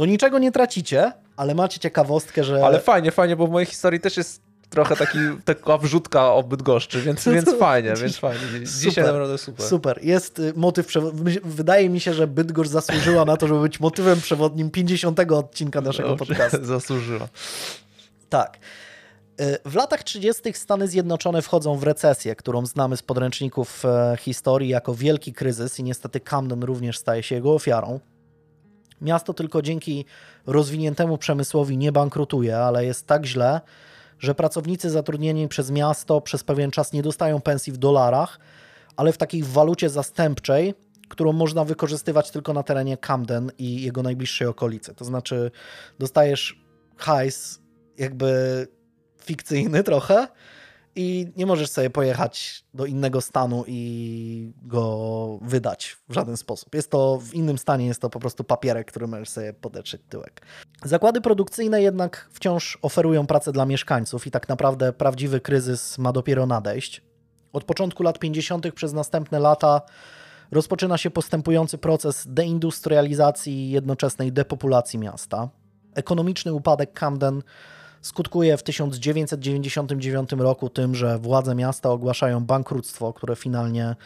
to niczego nie tracicie, ale macie ciekawostkę, że... Ale fajnie, fajnie, bo w mojej historii też jest trochę taki, taka wrzutka o Bydgoszczy, więc, więc fajnie, więc fajnie. Dzisiaj super, naprawdę super. Super. Jest y, motyw, wydaje mi się, że Bydgoszcz zasłużyła na to, żeby być motywem przewodnim 50 odcinka naszego Dobrze, podcastu. Zasłużyła. Tak. Y, w latach 30. Stany Zjednoczone wchodzą w recesję, którą znamy z podręczników e, historii jako wielki kryzys i niestety Camden również staje się jego ofiarą. Miasto tylko dzięki rozwiniętemu przemysłowi nie bankrutuje, ale jest tak źle, że pracownicy zatrudnieni przez miasto przez pewien czas nie dostają pensji w dolarach, ale w takiej walucie zastępczej, którą można wykorzystywać tylko na terenie Camden i jego najbliższej okolicy. To znaczy, dostajesz hajs jakby fikcyjny trochę, i nie możesz sobie pojechać do innego stanu i go wydać w żaden sposób. Jest to w innym stanie, jest to po prostu papierek, który możesz sobie podetrzeć tyłek. Zakłady produkcyjne jednak wciąż oferują pracę dla mieszkańców i tak naprawdę prawdziwy kryzys ma dopiero nadejść. Od początku lat 50. przez następne lata rozpoczyna się postępujący proces deindustrializacji i jednoczesnej depopulacji miasta. Ekonomiczny upadek Camden skutkuje w 1999 roku tym, że władze miasta ogłaszają bankructwo, które finalnie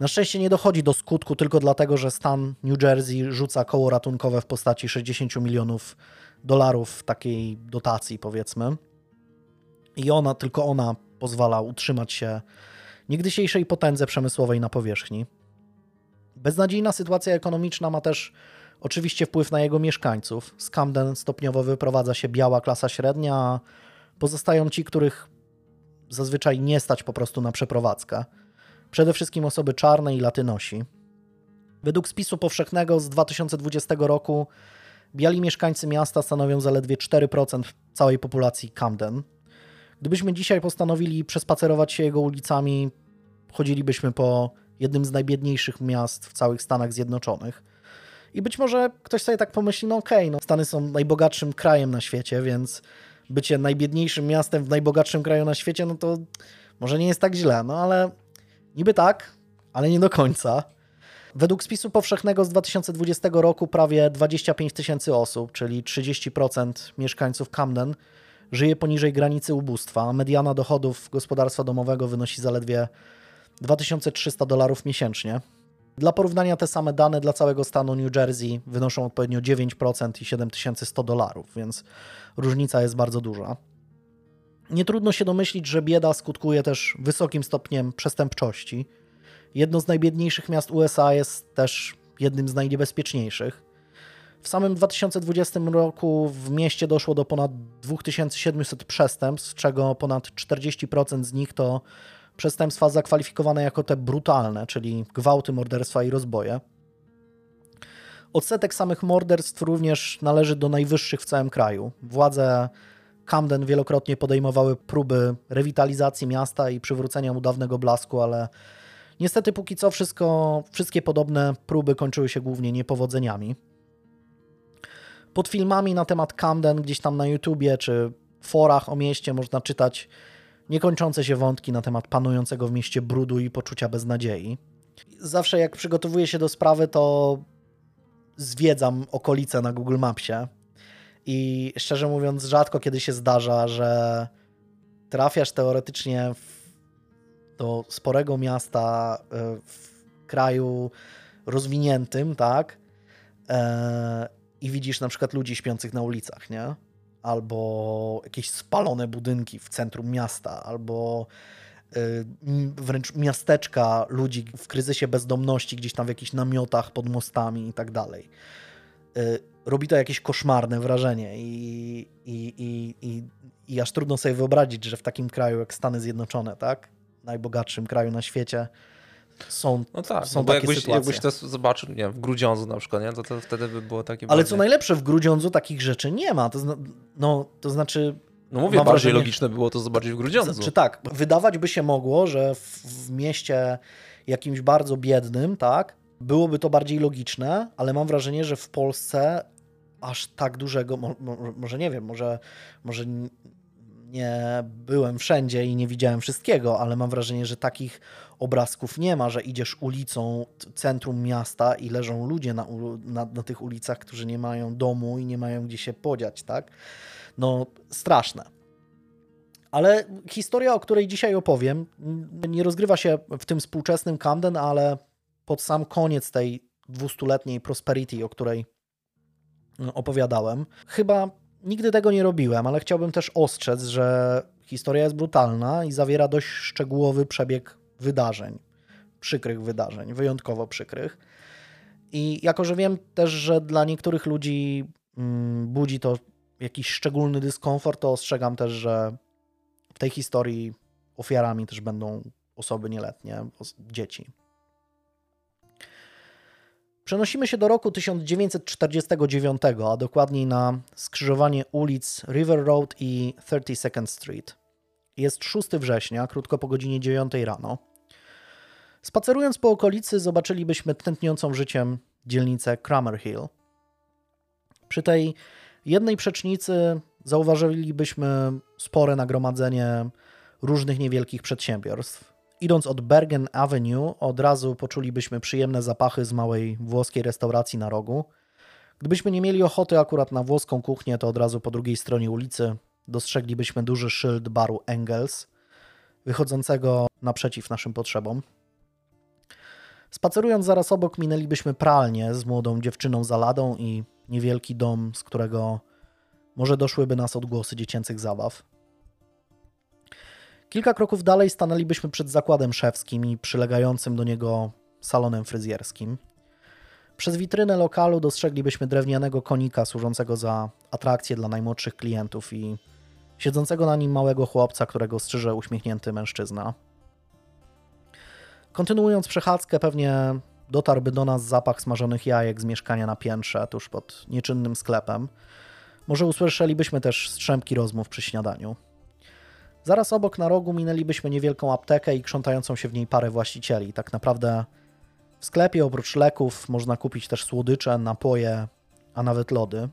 na szczęście nie dochodzi do skutku tylko dlatego, że stan New Jersey rzuca koło ratunkowe w postaci 60 milionów dolarów takiej dotacji, powiedzmy. I ona, tylko ona pozwala utrzymać się niegdysiejszej potędze przemysłowej na powierzchni. Beznadziejna sytuacja ekonomiczna ma też Oczywiście wpływ na jego mieszkańców. Z Camden stopniowo wyprowadza się biała klasa średnia, a pozostają ci, których zazwyczaj nie stać po prostu na przeprowadzkę. Przede wszystkim osoby czarne i latynosi. Według spisu powszechnego z 2020 roku biali mieszkańcy miasta stanowią zaledwie 4% całej populacji Camden. Gdybyśmy dzisiaj postanowili przespacerować się jego ulicami, chodzilibyśmy po jednym z najbiedniejszych miast w całych Stanach Zjednoczonych. I być może ktoś sobie tak pomyśli, no okej, okay, no Stany są najbogatszym krajem na świecie, więc bycie najbiedniejszym miastem w najbogatszym kraju na świecie, no to może nie jest tak źle, no ale niby tak, ale nie do końca. Według spisu powszechnego z 2020 roku prawie 25 tysięcy osób, czyli 30% mieszkańców Camden, żyje poniżej granicy ubóstwa, a mediana dochodów gospodarstwa domowego wynosi zaledwie 2300 dolarów miesięcznie. Dla porównania te same dane dla całego stanu New Jersey wynoszą odpowiednio 9% i 7100 dolarów, więc różnica jest bardzo duża. Nie trudno się domyślić, że bieda skutkuje też wysokim stopniem przestępczości. Jedno z najbiedniejszych miast USA jest też jednym z najniebezpieczniejszych. W samym 2020 roku w mieście doszło do ponad 2700 przestępstw, z czego ponad 40% z nich to przestępstwa zakwalifikowane jako te brutalne, czyli gwałty, morderstwa i rozboje. Odsetek samych morderstw również należy do najwyższych w całym kraju. Władze Camden wielokrotnie podejmowały próby rewitalizacji miasta i przywrócenia mu dawnego blasku, ale niestety póki co wszystko, wszystkie podobne próby kończyły się głównie niepowodzeniami. Pod filmami na temat Camden gdzieś tam na YouTubie czy forach o mieście można czytać niekończące się wątki na temat panującego w mieście brudu i poczucia beznadziei. Zawsze jak przygotowuję się do sprawy, to zwiedzam okolice na Google Mapsie i szczerze mówiąc, rzadko kiedy się zdarza, że trafiasz teoretycznie w, do sporego miasta e, w kraju rozwiniętym, tak? E, I widzisz na przykład ludzi śpiących na ulicach, nie? Albo jakieś spalone budynki w centrum miasta, albo e, wręcz miasteczka ludzi w kryzysie bezdomności, gdzieś tam w jakichś namiotach pod mostami i tak dalej. Robi to jakieś koszmarne wrażenie i, i, i, i, i aż trudno sobie wyobrazić, że w takim kraju jak Stany Zjednoczone, tak, najbogatszym kraju na świecie, są, no tak, są no takie jakbyś, sytuacje. jakbyś to zobaczył, nie w Grudziądzu na przykład, nie? To, to wtedy by było takie... Ale co najlepsze, w Grudziądzu takich rzeczy nie ma. To, zna, no, to znaczy... No mówię, bardziej wrażenie, logiczne było to zobaczyć w Grudziądzu. Czy tak, wydawać by się mogło, że w, w mieście jakimś bardzo biednym, tak, byłoby to bardziej logiczne, ale mam wrażenie, że w Polsce aż tak dużego, mo, mo, może nie wiem, może, może nie byłem wszędzie i nie widziałem wszystkiego, ale mam wrażenie, że takich obrazków nie ma, że idziesz ulicą centrum miasta i leżą ludzie na, na, na tych ulicach, którzy nie mają domu i nie mają gdzie się podziać, tak? No, straszne. Ale historia, o której dzisiaj opowiem, nie rozgrywa się w tym współczesnym Camden, ale pod sam koniec tej dwustuletniej prosperity, o której opowiadałem. Chyba nigdy tego nie robiłem, ale chciałbym też ostrzec, że historia jest brutalna i zawiera dość szczegółowy przebieg wydarzeń, przykrych wydarzeń, wyjątkowo przykrych. I jako, że wiem też, że dla niektórych ludzi mm, budzi to jakiś szczególny dyskomfort, to ostrzegam też, że w tej historii ofiarami też będą osoby nieletnie, dzieci. Przenosimy się do roku 1949, a dokładniej na skrzyżowanie ulic River Road i 32nd Street. Jest 6 września, krótko po godzinie 9 rano. Spacerując po okolicy, zobaczylibyśmy tętniącą życiem dzielnicę Cramer Hill. Przy tej jednej przecznicy zauważylibyśmy spore nagromadzenie różnych niewielkich przedsiębiorstw. Idąc od Bergen Avenue, od razu poczulibyśmy przyjemne zapachy z małej włoskiej restauracji na rogu. Gdybyśmy nie mieli ochoty akurat na włoską kuchnię, to od razu po drugiej stronie ulicy dostrzeglibyśmy duży szyld baru Engels, wychodzącego naprzeciw naszym potrzebom. Spacerując zaraz obok, minęlibyśmy pralnię z młodą dziewczyną za ladą i niewielki dom, z którego może doszłyby nas odgłosy dziecięcych zabaw. Kilka kroków dalej stanęlibyśmy przed zakładem szewskim i przylegającym do niego salonem fryzjerskim. Przez witrynę lokalu dostrzeglibyśmy drewnianego konika służącego za atrakcję dla najmłodszych klientów i siedzącego na nim małego chłopca, którego strzyże uśmiechnięty mężczyzna. Kontynuując przechadzkę, pewnie dotarłby do nas zapach smażonych jajek z mieszkania na piętrze, tuż pod nieczynnym sklepem. Może usłyszelibyśmy też strzępki rozmów przy śniadaniu. Zaraz obok na rogu minęlibyśmy niewielką aptekę i krzątającą się w niej parę właścicieli. Tak naprawdę w sklepie oprócz leków można kupić też słodycze, napoje, a nawet lody.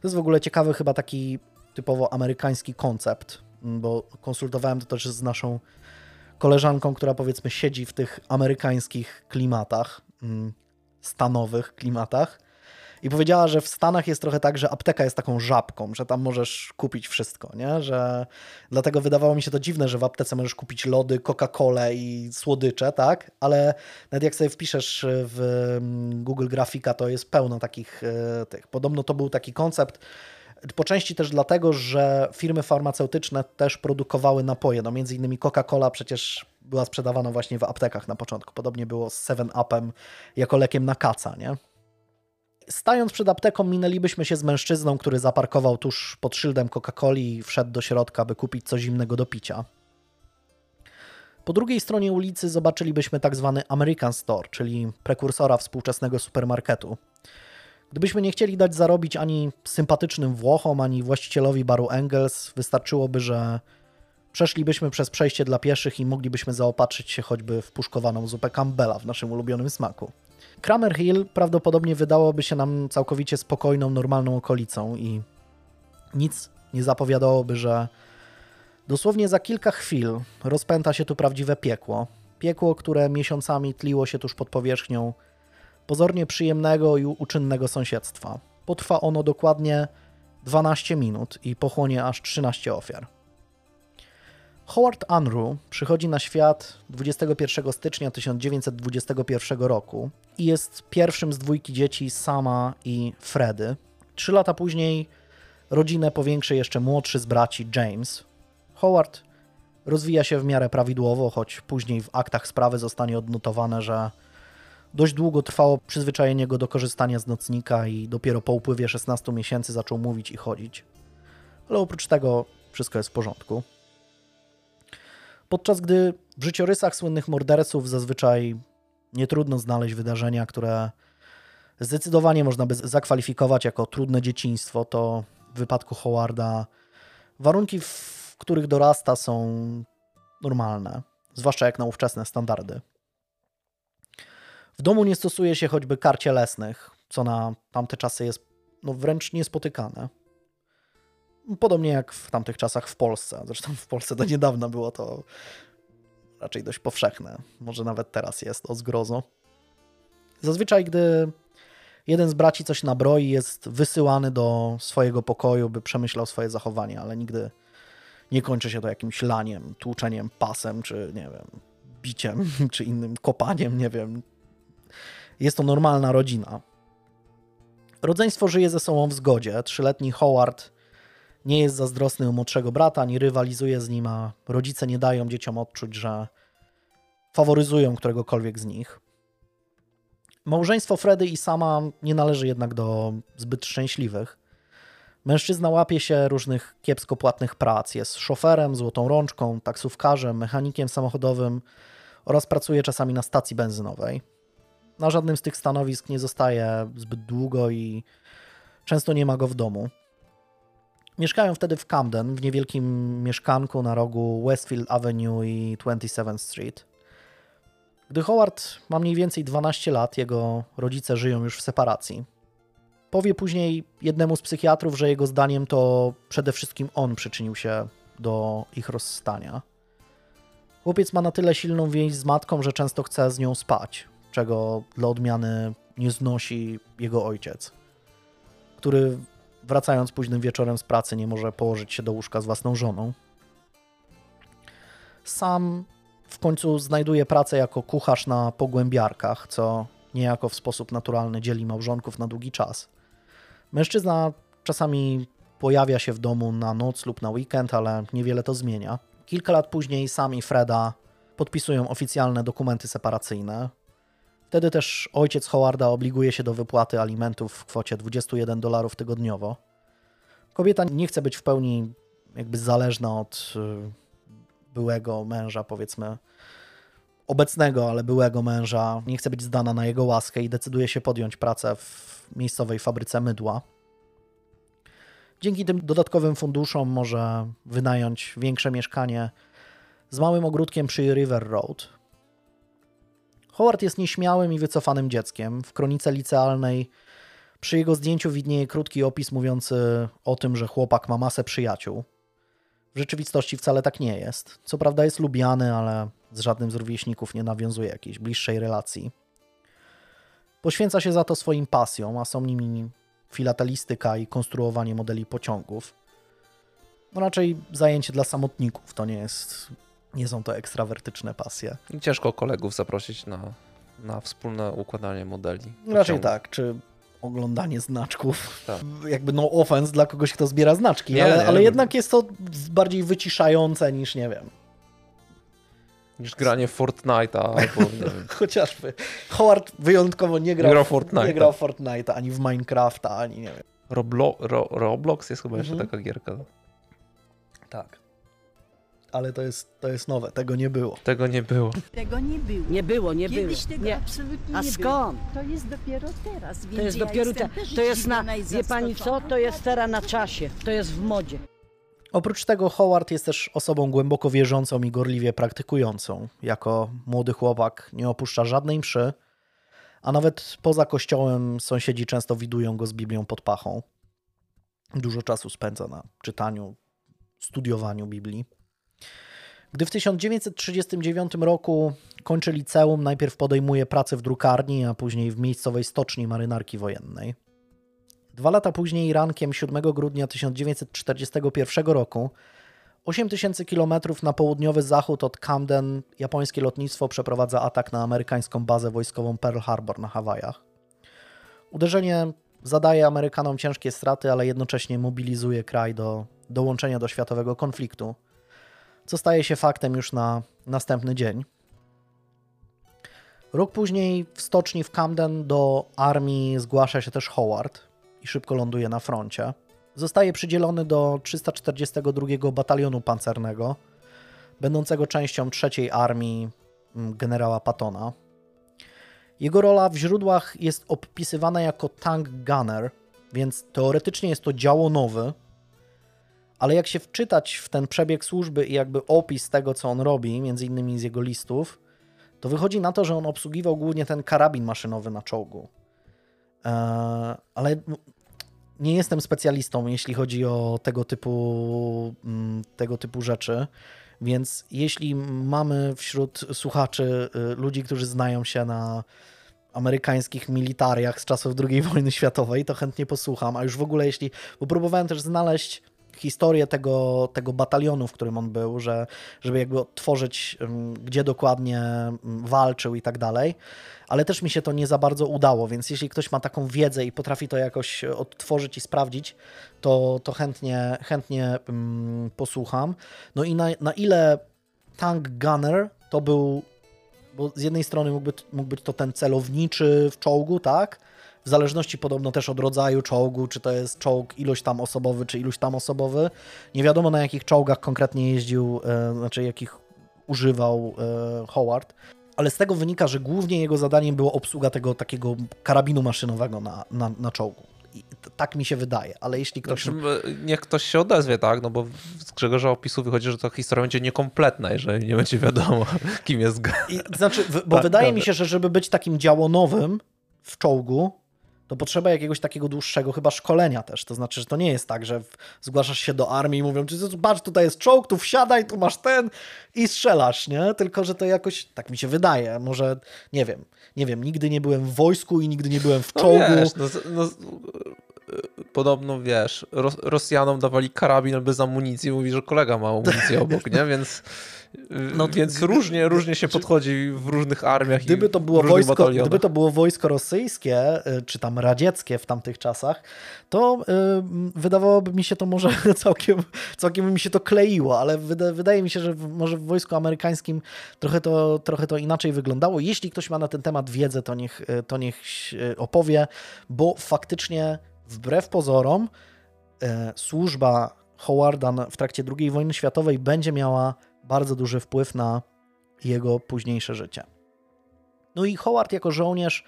To jest w ogóle ciekawy chyba taki typowo amerykański koncept, bo konsultowałem to też z naszą koleżanką, która powiedzmy siedzi w tych amerykańskich klimatach, mm, stanowych klimatach i powiedziała, że w Stanach jest trochę tak, że apteka jest taką żabką, że tam możesz kupić wszystko, nie? Że dlatego wydawało mi się to dziwne, że w aptece możesz kupić lody, Coca-Colę i słodycze, tak? Ale nawet jak sobie wpiszesz w mm, Google Grafika, to jest pełno takich e, tych. Podobno to był taki koncept, Po części też dlatego, że firmy farmaceutyczne też produkowały napoje. No między innymi Coca-Cola przecież była sprzedawana właśnie w aptekach na początku. Podobnie było z 7-Upem jako lekiem na kaca, nie? Stając przed apteką, minęlibyśmy się z mężczyzną, który zaparkował tuż pod szyldem Coca-Coli i wszedł do środka, by kupić coś zimnego do picia. Po drugiej stronie ulicy zobaczylibyśmy tak zwany American Store, czyli prekursora współczesnego supermarketu. Gdybyśmy nie chcieli dać zarobić ani sympatycznym Włochom, ani właścicielowi baru Engels, wystarczyłoby, że przeszlibyśmy przez przejście dla pieszych i moglibyśmy zaopatrzyć się choćby w puszkowaną zupę Campbella w naszym ulubionym smaku. Kramer Hill prawdopodobnie wydałoby się nam całkowicie spokojną, normalną okolicą i nic nie zapowiadałoby, że dosłownie za kilka chwil rozpęta się tu prawdziwe piekło. Piekło, które miesiącami tliło się tuż pod powierzchnią pozornie przyjemnego i uczynnego sąsiedztwa. Potrwa ono dokładnie 12 minut i pochłonie aż 13 ofiar. Howard Unruh przychodzi na świat 21 stycznia 1921 roku i jest pierwszym z dwójki dzieci Sama i Fredy. Trzy lata później rodzinę powiększy jeszcze młodszy z braci James. Howard rozwija się w miarę prawidłowo, choć później w aktach sprawy zostanie odnotowane, że dość długo trwało przyzwyczajenie go do korzystania z nocnika i dopiero po upływie 16 miesięcy zaczął mówić i chodzić. Ale oprócz tego wszystko jest w porządku. Podczas gdy w życiorysach słynnych morderców zazwyczaj nie trudno znaleźć wydarzenia, które zdecydowanie można by zakwalifikować jako trudne dzieciństwo, to w wypadku Howarda warunki, w których dorasta, są normalne, zwłaszcza jak na ówczesne standardy. W domu nie stosuje się choćby kar cielesnych, co na tamte czasy jest no, wręcz niespotykane. Podobnie jak w tamtych czasach w Polsce. Zresztą w Polsce do niedawna było to raczej dość powszechne. Może nawet teraz jest o zgrozo. Zazwyczaj, gdy jeden z braci coś nabroi, jest wysyłany do swojego pokoju, by przemyślał swoje zachowanie, ale nigdy nie kończy się to jakimś laniem, tłuczeniem pasem, czy nie wiem, biciem, czy innym kopaniem, nie wiem. Jest to normalna rodzina. Rodzeństwo żyje ze sobą w zgodzie. Trzyletni Howard nie jest zazdrosny o młodszego brata, ani rywalizuje z nim, a rodzice nie dają dzieciom odczuć, że faworyzują któregokolwiek z nich. Małżeństwo Fredy i sama nie należy jednak do zbyt szczęśliwych. Mężczyzna łapie się różnych kiepsko płatnych prac. Jest szoferem, złotą rączką, taksówkarzem, mechanikiem samochodowym oraz pracuje czasami na stacji benzynowej. Na żadnym z tych stanowisk nie zostaje zbyt długo i często nie ma go w domu. Mieszkają wtedy w Camden, w niewielkim mieszkanku na rogu Westfield Avenue i 27th Street. Gdy Howard ma mniej więcej 12 lat, jego rodzice żyją już w separacji. Powie później jednemu z psychiatrów, że jego zdaniem to przede wszystkim on przyczynił się do ich rozstania. Chłopiec ma na tyle silną więź z matką, że często chce z nią spać, czego dla odmiany nie znosi jego ojciec, który wracając późnym wieczorem z pracy, nie może położyć się do łóżka z własną żoną. Sam w końcu znajduje pracę jako kucharz na pogłębiarkach, co niejako w sposób naturalny dzieli małżonków na długi czas. Mężczyzna czasami pojawia się w domu na noc lub na weekend, ale niewiele to zmienia. Kilka lat później sam i Freda podpisują oficjalne dokumenty separacyjne. Wtedy też ojciec Howarda obliguje się do wypłaty alimentów w kwocie 21 dolarów tygodniowo. Kobieta nie chce być w pełni jakby zależna od y, byłego męża, powiedzmy obecnego, ale byłego męża. Nie chce być zdana na jego łaskę i decyduje się podjąć pracę w miejscowej fabryce mydła. Dzięki tym dodatkowym funduszom może wynająć większe mieszkanie z małym ogródkiem przy River Road, Howard jest nieśmiałym i wycofanym dzieckiem. W kronice licealnej przy jego zdjęciu widnieje krótki opis mówiący o tym, że chłopak ma masę przyjaciół. W rzeczywistości wcale tak nie jest. Co prawda jest lubiany, ale z żadnym z rówieśników nie nawiązuje jakiejś bliższej relacji. Poświęca się za to swoim pasjom, a są nimi filatelistyka i konstruowanie modeli pociągów. No raczej zajęcie dla samotników, to nie jest nie są to ekstrawertyczne pasje. Ciężko kolegów zaprosić na, na wspólne układanie modeli. Raczej tak. Czy oglądanie znaczków. Tak. Jakby no offense dla kogoś, kto zbiera znaczki, nie, ale, nie, ale nie. jednak jest to bardziej wyciszające niż, nie wiem, niż granie Fortnite'a albo Chociażby. Howard wyjątkowo nie grał, nie grał Fortnite'a. Nie grał Fortnite'a, ani w Minecrafta, ani nie wiem. Roblo Ro Roblox jest chyba mhm. jeszcze taka gierka. Tak. Ale to jest, to jest nowe, tego nie było. Tego nie było. Tego nie było. Nie było, nie Kiedyś było. tego nie. absolutnie A nie skąd? było. To jest dopiero teraz, więc To jest ja dopiero te, to jest na, wie pani co, to jest teraz na czasie, to jest w modzie. Oprócz tego Howard jest też osobą głęboko wierzącą i gorliwie praktykującą. Jako młody chłopak nie opuszcza żadnej mszy, a nawet poza kościołem sąsiedzi często widują go z Biblią pod pachą. Dużo czasu spędza na czytaniu, studiowaniu Biblii. Gdy w 1939 roku kończy liceum, najpierw podejmuje pracę w drukarni, a później w miejscowej stoczni marynarki wojennej. Dwa lata później, rankiem 7 grudnia 1941 roku, 8000 km na południowy zachód od Camden, japońskie lotnictwo przeprowadza atak na amerykańską bazę wojskową Pearl Harbor na Hawajach. Uderzenie zadaje Amerykanom ciężkie straty, ale jednocześnie mobilizuje kraj do dołączenia do światowego konfliktu, co staje się faktem już na następny dzień. Rok później w stoczni w Camden do armii zgłasza się też Howard i szybko ląduje na froncie. Zostaje przydzielony do 342 Batalionu Pancernego, będącego częścią trzeciej armii mm, generała Pattona. Jego rola w źródłach jest opisywana jako tank gunner, więc teoretycznie jest to działo nowy, ale jak się wczytać w ten przebieg służby i jakby opis tego, co on robi, między innymi z jego listów, to wychodzi na to, że on obsługiwał głównie ten karabin maszynowy na czołgu. Eee, ale nie jestem specjalistą, jeśli chodzi o tego typu, tego typu rzeczy. Więc jeśli mamy wśród słuchaczy y, ludzi, którzy znają się na amerykańskich militariach z czasów II wojny światowej, to chętnie posłucham. A już w ogóle, jeśli. Bo próbowałem też znaleźć historię tego, tego batalionu, w którym on był, że, żeby jakby odtworzyć, gdzie dokładnie walczył i tak dalej. Ale też mi się to nie za bardzo udało, więc jeśli ktoś ma taką wiedzę i potrafi to jakoś odtworzyć i sprawdzić, to, to chętnie, chętnie posłucham. No i na, na ile Tank Gunner to był, bo z jednej strony mógł być, mógł być to ten celowniczy w czołgu, tak? W zależności podobno też od rodzaju czołgu, czy to jest czołg ilość tam osobowy, czy iluś tam osobowy. Nie wiadomo na jakich czołgach konkretnie jeździł, e, znaczy jakich używał e, Howard. Ale z tego wynika, że głównie jego zadaniem było obsługa tego takiego karabinu maszynowego na, na, na czołgu. I tak mi się wydaje, ale jeśli ktoś... Znaczy, niech ktoś się odezwie, tak? No bo z Grzegorza opisu wychodzi, że ta historia będzie niekompletna, jeżeli nie będzie wiadomo, kim jest... I, znaczy, bo tak, wydaje mi się, że żeby być takim działonowym w czołgu, to potrzeba jakiegoś takiego dłuższego chyba szkolenia też. To znaczy, że to nie jest tak, że zgłaszasz się do armii i mówią, czy patrz, tutaj jest czołg, tu wsiadaj, tu masz ten i strzelasz, nie? Tylko, że to jakoś, tak mi się wydaje, może, nie wiem, nie wiem, nigdy nie byłem w wojsku i nigdy nie byłem w no czołgu. No wiesz, no, no, podobno, wiesz, Rosjanom dawali karabin bez amunicji, mówi, że kolega ma amunicję obok, nie? Więc... No, Więc różnie, różnie się podchodzi w różnych armiach gdyby to było wojsko, Gdyby to było wojsko rosyjskie, y, czy tam radzieckie w tamtych czasach, to y, wydawałoby mi się to może całkiem, całkiem mi się to kleiło, ale wyda, wydaje mi się, że może w wojsku amerykańskim trochę to, trochę to inaczej wyglądało. Jeśli ktoś ma na ten temat wiedzę, to niech, y, to niech opowie, bo faktycznie wbrew pozorom służba Howarda w trakcie II wojny światowej będzie miała bardzo duży wpływ na jego późniejsze życie. No i Howard jako żołnierz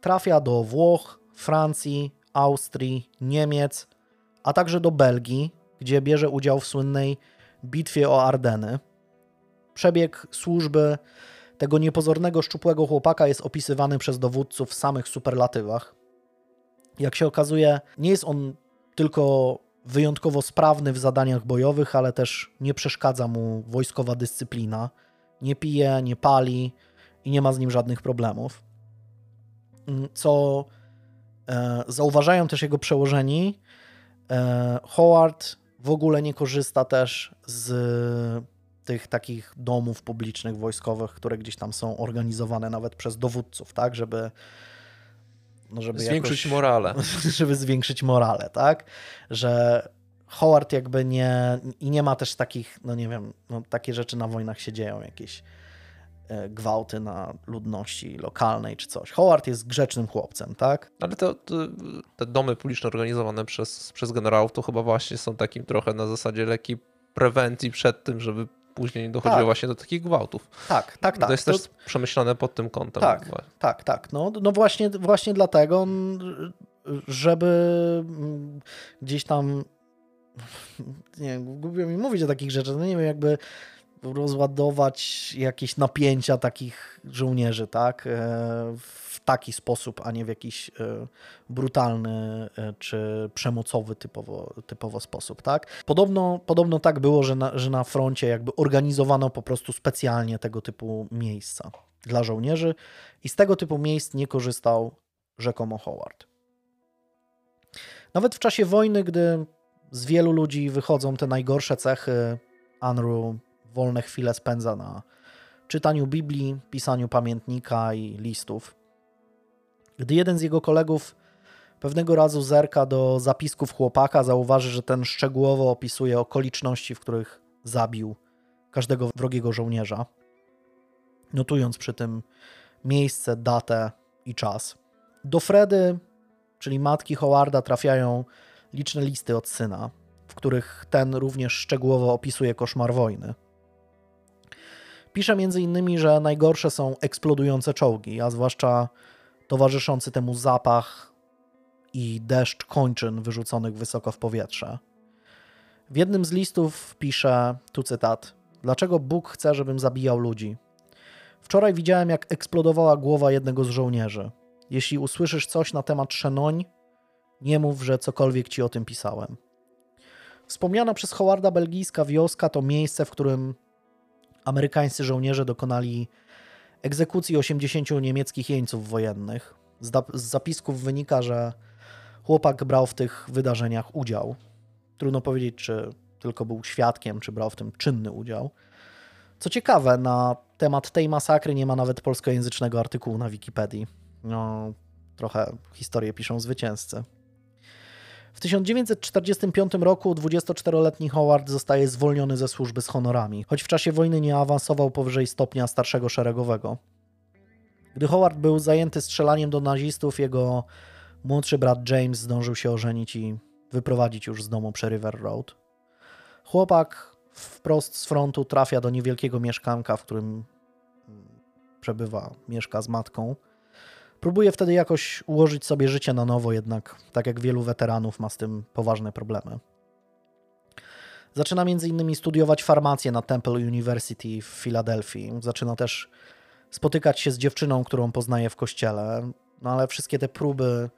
trafia do Włoch, Francji, Austrii, Niemiec, a także do Belgii, gdzie bierze udział w słynnej bitwie o Ardeny. Przebieg służby tego niepozornego, szczupłego chłopaka jest opisywany przez dowódców w samych superlatywach. Jak się okazuje, nie jest on tylko wyjątkowo sprawny w zadaniach bojowych, ale też nie przeszkadza mu wojskowa dyscyplina. Nie pije, nie pali i nie ma z nim żadnych problemów. Mm, co e, zauważają też jego przełożeni. E, Howard w ogóle nie korzysta też z tych takich domów publicznych, wojskowych, które gdzieś tam są organizowane nawet przez dowódców, tak, żeby żeby zwiększyć jakoś, morale. Żeby zwiększyć morale, tak? Że Howard jakby nie, i nie ma też takich, no nie wiem, no takie rzeczy na wojnach się dzieją, jakieś e, gwałty na ludności lokalnej czy coś. Howard jest grzecznym chłopcem, tak? Ale to, te domy publiczne organizowane przez, przez generałów to chyba właśnie są takim trochę na zasadzie lekkiej prewencji przed tym, żeby później nie dochodziło Tak. właśnie do takich gwałtów. Tak, tak, tak. To jest też przemyślane pod tym kątem. Tak, tak, tak. No, no właśnie, właśnie dlatego, żeby gdzieś tam nie wiem, głupio mi mówić o takich rzeczach, no nie wiem, jakby rozładować jakieś napięcia takich żołnierzy, tak? E, W taki sposób, a nie w jakiś e, brutalny e, czy przemocowy typowo, typowo sposób, tak? Podobno, podobno tak było, że na, że na froncie jakby organizowano po prostu specjalnie tego typu miejsca dla żołnierzy i z tego typu miejsc nie korzystał rzekomo Howard. Nawet w czasie wojny, gdy z wielu ludzi wychodzą te najgorsze cechy, Andrew wolne chwile spędza na czytaniu Biblii, pisaniu pamiętnika i listów. Gdy jeden z jego kolegów pewnego razu zerka do zapisków chłopaka, zauważy, że ten szczegółowo opisuje okoliczności, w których zabił każdego wrogiego żołnierza, notując przy tym miejsce, datę i czas. Do Fredy, czyli matki Howarda, trafiają liczne listy od syna, w których ten również szczegółowo opisuje koszmar wojny. Pisze innymi, że najgorsze są eksplodujące czołgi, a zwłaszcza towarzyszący temu zapach i deszcz kończyn wyrzuconych wysoko w powietrze. W jednym z listów pisze, tu cytat, dlaczego Bóg chce, żebym zabijał ludzi? Wczoraj widziałem, jak eksplodowała głowa jednego z żołnierzy. Jeśli usłyszysz coś na temat Szenoń, nie mów, że cokolwiek ci o tym pisałem. Wspomniana przez Howarda belgijska wioska to miejsce, w którym amerykańscy żołnierze dokonali egzekucji 80 niemieckich jeńców wojennych. Z, z zapisków wynika, że chłopak brał w tych wydarzeniach udział. Trudno powiedzieć, czy tylko był świadkiem, czy brał w tym czynny udział. Co ciekawe, na temat tej masakry nie ma nawet polskojęzycznego artykułu na Wikipedii. No, trochę historię piszą zwycięzcy. W 1945 roku 24-letni Howard zostaje zwolniony ze służby z honorami, choć w czasie wojny nie awansował powyżej stopnia starszego szeregowego. Gdy Howard był zajęty strzelaniem do nazistów, jego młodszy brat James zdążył się ożenić i wyprowadzić już z domu przy River Road. Chłopak wprost z frontu trafia do niewielkiego mieszkanka, w którym przebywa, mieszka z matką. Próbuje wtedy jakoś ułożyć sobie życie na nowo, jednak tak jak wielu weteranów ma z tym poważne problemy. Zaczyna między innymi studiować farmację na Temple University w Filadelfii. Zaczyna też spotykać się z dziewczyną, którą poznaje w kościele, no ale wszystkie te próby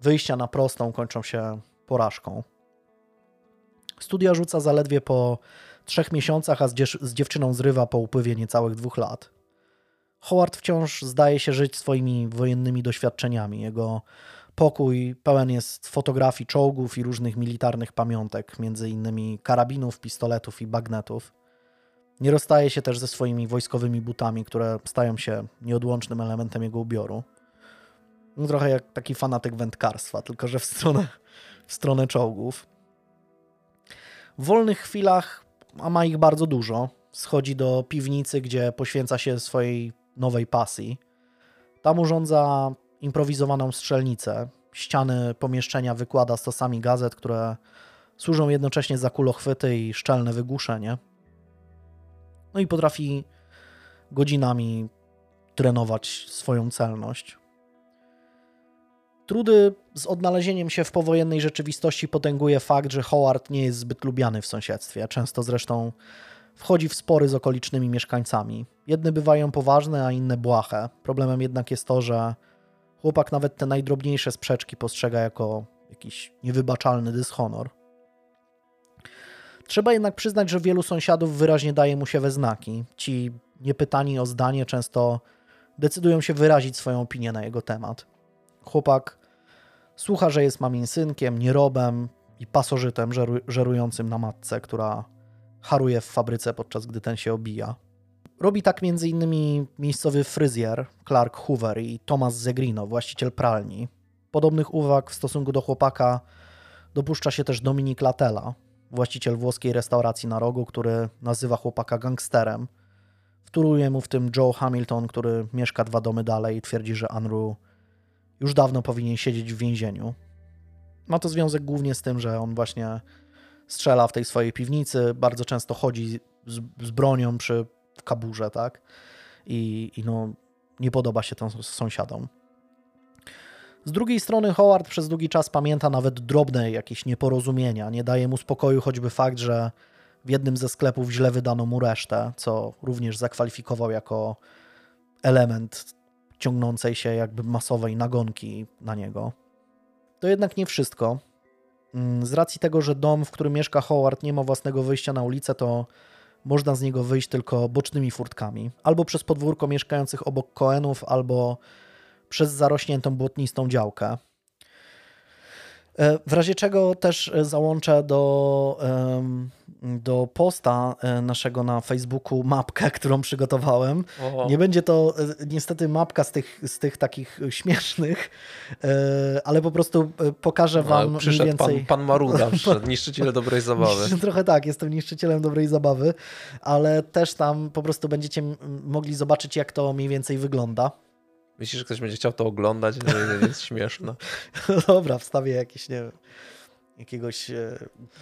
wyjścia na prostą kończą się porażką. Studia rzuca zaledwie po trzech miesiącach, a z, dziew- z dziewczyną zrywa po upływie niecałych dwóch lat. Howard wciąż zdaje się żyć swoimi wojennymi doświadczeniami. Jego pokój pełen jest fotografii czołgów i różnych militarnych pamiątek, między innymi karabinów, pistoletów i bagnetów. Nie rozstaje się też ze swoimi wojskowymi butami, które stają się nieodłącznym elementem jego ubioru. No, trochę jak taki fanatyk wędkarstwa, tylko że w stronę, w stronę czołgów. W wolnych chwilach, a ma ich bardzo dużo, schodzi do piwnicy, gdzie poświęca się swojej nowej pasji. Tam urządza improwizowaną strzelnicę. Ściany pomieszczenia wykłada stosami gazet, które służą jednocześnie za kulochwyty i szczelne wygłuszenie. No i potrafi godzinami trenować swoją celność. Trudy z odnalezieniem się w powojennej rzeczywistości potęguje fakt, że Howard nie jest zbyt lubiany w sąsiedztwie. Często zresztą wchodzi w spory z okolicznymi mieszkańcami. Jedne bywają poważne, a inne błahe. Problemem jednak jest to, że chłopak nawet te najdrobniejsze sprzeczki postrzega jako jakiś niewybaczalny dyshonor. Trzeba jednak przyznać, że wielu sąsiadów wyraźnie daje mu się we znaki. Ci niepytani o zdanie często decydują się wyrazić swoją opinię na jego temat. Chłopak słucha, że jest mamin synkiem, nierobem i pasożytem żeru- żerującym na matce, która haruje w fabryce, podczas gdy ten się obija. Robi tak m.in. miejscowy fryzjer Clark Hoover i Thomas Zegrino, właściciel pralni. Podobnych uwag w stosunku do chłopaka dopuszcza się też Dominik Latella, właściciel włoskiej restauracji na rogu, który nazywa chłopaka gangsterem. Wtóruje mu w tym Joe Hamilton, który mieszka dwa domy dalej i twierdzi, że Andrew już dawno powinien siedzieć w więzieniu. Ma to związek głównie z tym, że on właśnie strzela w tej swojej piwnicy, bardzo często chodzi z, z bronią przy kaburze, tak? I, I, no, nie podoba się to sąsiadom. Z drugiej strony Howard przez długi czas pamięta nawet drobne jakieś nieporozumienia. Nie daje mu spokoju choćby fakt, że w jednym ze sklepów źle wydano mu resztę, co również zakwalifikował jako element ciągnącej się jakby masowej nagonki na niego. To jednak nie wszystko. Mm, z racji tego, że dom, w którym mieszka Howard, nie ma własnego wyjścia na ulicę, to można z niego wyjść tylko bocznymi furtkami. Albo przez podwórko mieszkających obok Cohenów, albo przez zarośniętą błotnistą działkę. E, w razie czego też e, załączę do, do posta e, naszego na Facebooku mapkę, którą przygotowałem. Oho. Nie będzie to niestety mapka z tych, z tych takich śmiesznych, ale po prostu pokażę no, wam no, mniej więcej... Pan, pan Maruda, niszczyciel dobrej zabawy. Trochę tak, jestem niszczycielem dobrej zabawy, ale też tam po prostu będziecie mogli zobaczyć, jak to mniej więcej wygląda. Myślisz, że ktoś będzie chciał to oglądać? Nie, jest śmieszne. No dobra, wstawię jakieś, nie wiem, jakiegoś e,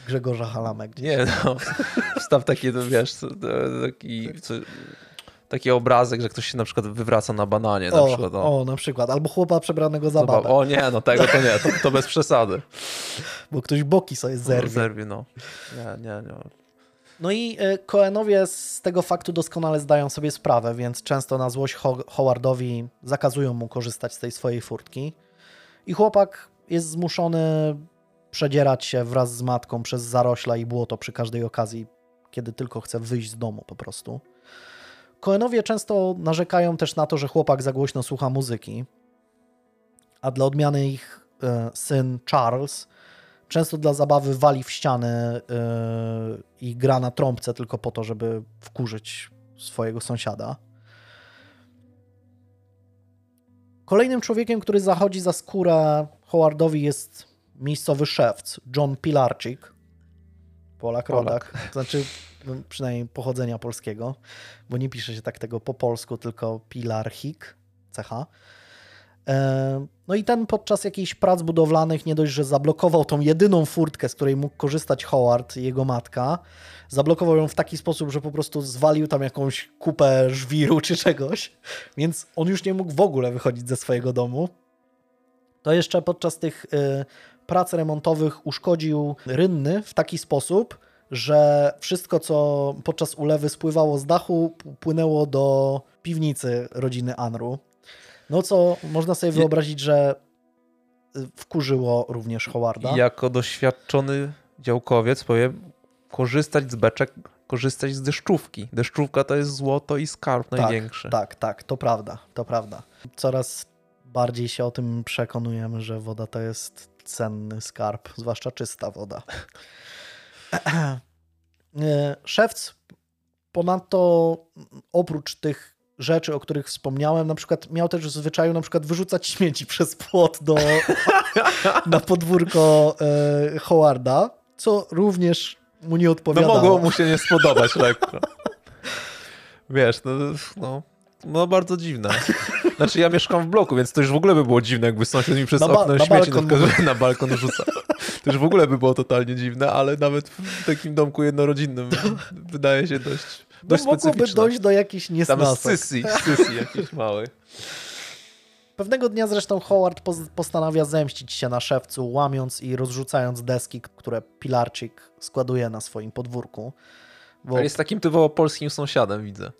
Grzegorza Halamek. Nie, no, wstaw taki, no, wiesz, taki, co, taki obrazek, że ktoś się na przykład wywraca na bananie. Na o, przykład, o. o, na przykład. Albo chłopa przebranego za babę. O nie, no tego to nie, to, to bez przesady. Bo ktoś boki sobie zerwie. Zerwie, no. Nie, nie, nie. No i e, Coenowie z tego faktu doskonale zdają sobie sprawę, więc często na złość Howardowi zakazują mu korzystać z tej swojej furtki. I chłopak jest zmuszony przedzierać się wraz z matką przez zarośla i błoto przy każdej okazji, kiedy tylko chce wyjść z domu po prostu. Coenowie często narzekają też na to, że chłopak za głośno słucha muzyki, a dla odmiany ich e, syn Charles często dla zabawy wali w ścianę yy, i gra na trąbce tylko po to, żeby wkurzyć swojego sąsiada. Kolejnym człowiekiem, który zachodzi za skórę Howardowi jest miejscowy szewc, John Pilarczyk. Polak, rodak. To znaczy przynajmniej pochodzenia polskiego, bo nie pisze się tak tego po polsku, tylko Pilarchik, cecha. E, no i ten podczas jakichś prac budowlanych nie dość, że zablokował tą jedyną furtkę, z której mógł korzystać Howard, jego matka, zablokował ją w taki sposób, że po prostu zwalił tam jakąś kupę żwiru czy czegoś, więc on już nie mógł w ogóle wychodzić ze swojego domu. To jeszcze podczas tych y, prac remontowych uszkodził rynny w taki sposób, że wszystko, co podczas ulewy spływało z dachu, płynęło do piwnicy rodziny Anru. No co można sobie wyobrazić, że y, wkurzyło również Howarda. Jako doświadczony działkowiec powiem, korzystać z beczek, korzystać z deszczówki. Deszczówka to jest złoto i skarb tak, największy. Tak, tak, to prawda, to prawda. Coraz bardziej się o tym przekonujemy, że woda to jest cenny skarb, zwłaszcza czysta woda. Y, szewc ponadto oprócz tych rzeczy, o których wspomniałem, na przykład miał też w zwyczaju na przykład wyrzucać śmieci przez płot do, na podwórko e, Howarda, co również mu nie odpowiadało. No mogło mu się nie spodobać lekko. Wiesz, no, no, no bardzo dziwne. Znaczy ja mieszkam w bloku, więc to już w ogóle by było dziwne, jakby sąsiad mi przez na okno na śmieci balkon na, na balkon rzuca. To już w ogóle by było totalnie dziwne, ale nawet w takim domku jednorodzinnym wydaje się dość dość no, mogłoby dojść do jakichś niesnasek. Tam sysi, sysi jakiś mały. Pewnego dnia zresztą Howard postanawia zemścić się na szewcu, łamiąc i rozrzucając deski, które Pilarczyk składuje na swoim podwórku. Bo... jest takim typowo polskim sąsiadem, widzę.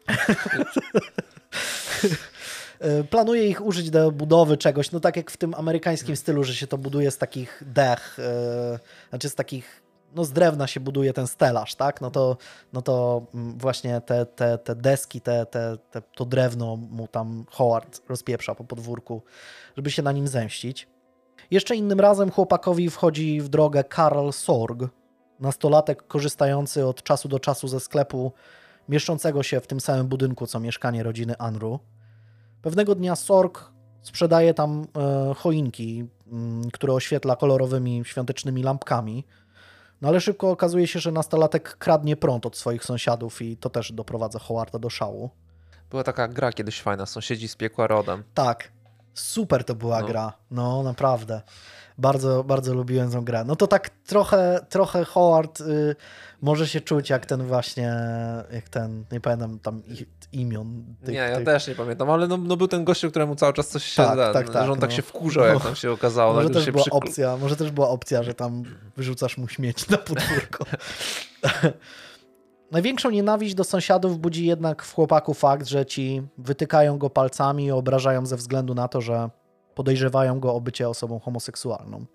Planuje ich użyć do budowy czegoś, no tak jak w tym amerykańskim stylu, że się to buduje z takich dech, yy, znaczy z takich no z drewna się buduje ten stelaż, tak? No to, no to mm, właśnie te, te, te deski, te, te, te, to drewno mu tam Howard rozpieprza po podwórku, żeby się na nim zemścić. Jeszcze innym razem chłopakowi wchodzi w drogę Karl Sorg, nastolatek korzystający od czasu do czasu ze sklepu mieszczącego się w tym samym budynku co mieszkanie rodziny Anru. Pewnego dnia Sork sprzedaje tam e, choinki, mm, które oświetla kolorowymi świątecznymi lampkami. No ale szybko okazuje się, że nastolatek kradnie prąd od swoich sąsiadów i to też doprowadza Howarda do szału. Była taka gra kiedyś fajna, Sąsiedzi z piekła rodem. Tak, super to była no. gra, no naprawdę. Bardzo, bardzo lubiłem tę grę. No to tak trochę, trochę Howard y, może się czuć jak ten właśnie, jak ten, nie pamiętam tam ich, imion. Tych, nie, ja tych... też nie pamiętam, ale no, no, był ten gościu, któremu cały czas coś się, tak, tak, tak, że on tak no. się wkurzał, jak tam się okazało. Może też, była opcja, może też była opcja, że tam wyrzucasz mu śmieć na podwórko. Największą nienawiść do sąsiadów budzi jednak w chłopaku fakt, że ci wytykają go palcami i obrażają ze względu na to, że podejrzewają go o bycie osobą homoseksualną.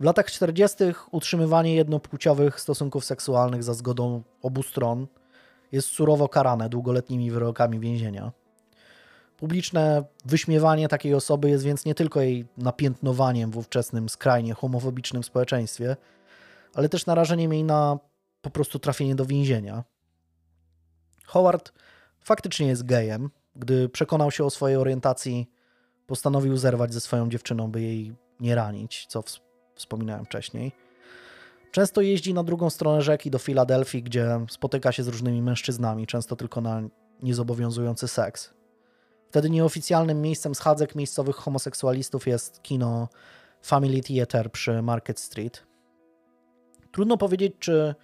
W latach 40. utrzymywanie jednopłciowych stosunków seksualnych za zgodą obu stron jest surowo karane długoletnimi wyrokami więzienia. Publiczne wyśmiewanie takiej osoby jest więc nie tylko jej napiętnowaniem w ówczesnym skrajnie homofobicznym społeczeństwie, ale też narażeniem jej na po prostu trafienie do więzienia. Howard faktycznie jest gejem. Gdy przekonał się o swojej orientacji, postanowił zerwać ze swoją dziewczyną, by jej nie ranić, co wspominałem wcześniej. Często jeździ na drugą stronę rzeki do Filadelfii, gdzie spotyka się z różnymi mężczyznami, często tylko na niezobowiązujący seks. Wtedy nieoficjalnym miejscem schadzek miejscowych homoseksualistów jest kino Family Theater przy Market Street. Trudno powiedzieć, czy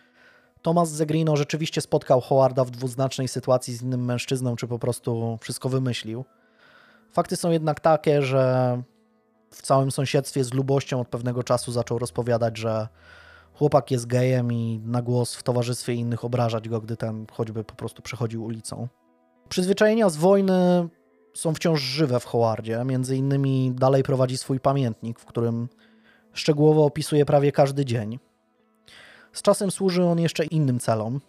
Thomas Zegrino rzeczywiście spotkał Howarda w dwuznacznej sytuacji z innym mężczyzną, czy po prostu wszystko wymyślił. Fakty są jednak takie, że w całym sąsiedztwie z lubością od pewnego czasu zaczął rozpowiadać, że chłopak jest gejem i na głos w towarzystwie innych obrażać go, gdy ten choćby po prostu przechodził ulicą. Przyzwyczajenia z wojny są wciąż żywe w Howardzie. Między innymi dalej prowadzi swój pamiętnik, w którym szczegółowo opisuje prawie każdy dzień. Z czasem służy on jeszcze innym celom.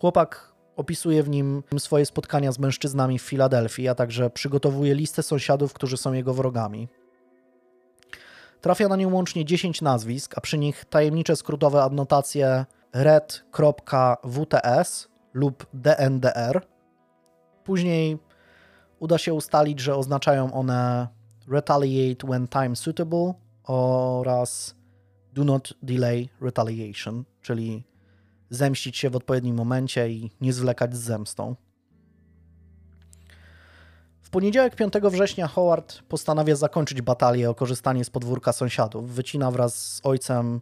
Chłopak opisuje w nim swoje spotkania z mężczyznami w Filadelfii, a także przygotowuje listę sąsiadów, którzy są jego wrogami. Trafia na nią łącznie 10 nazwisk, a przy nich tajemnicze skrótowe adnotacje red.wts lub DNDR. Później uda się ustalić, że oznaczają one retaliate when time suitable oraz do not delay retaliation, czyli zemścić się w odpowiednim momencie i nie zwlekać z zemstą. W poniedziałek 5 września Howard postanawia zakończyć batalię o korzystanie z podwórka sąsiadów. Wycina wraz z ojcem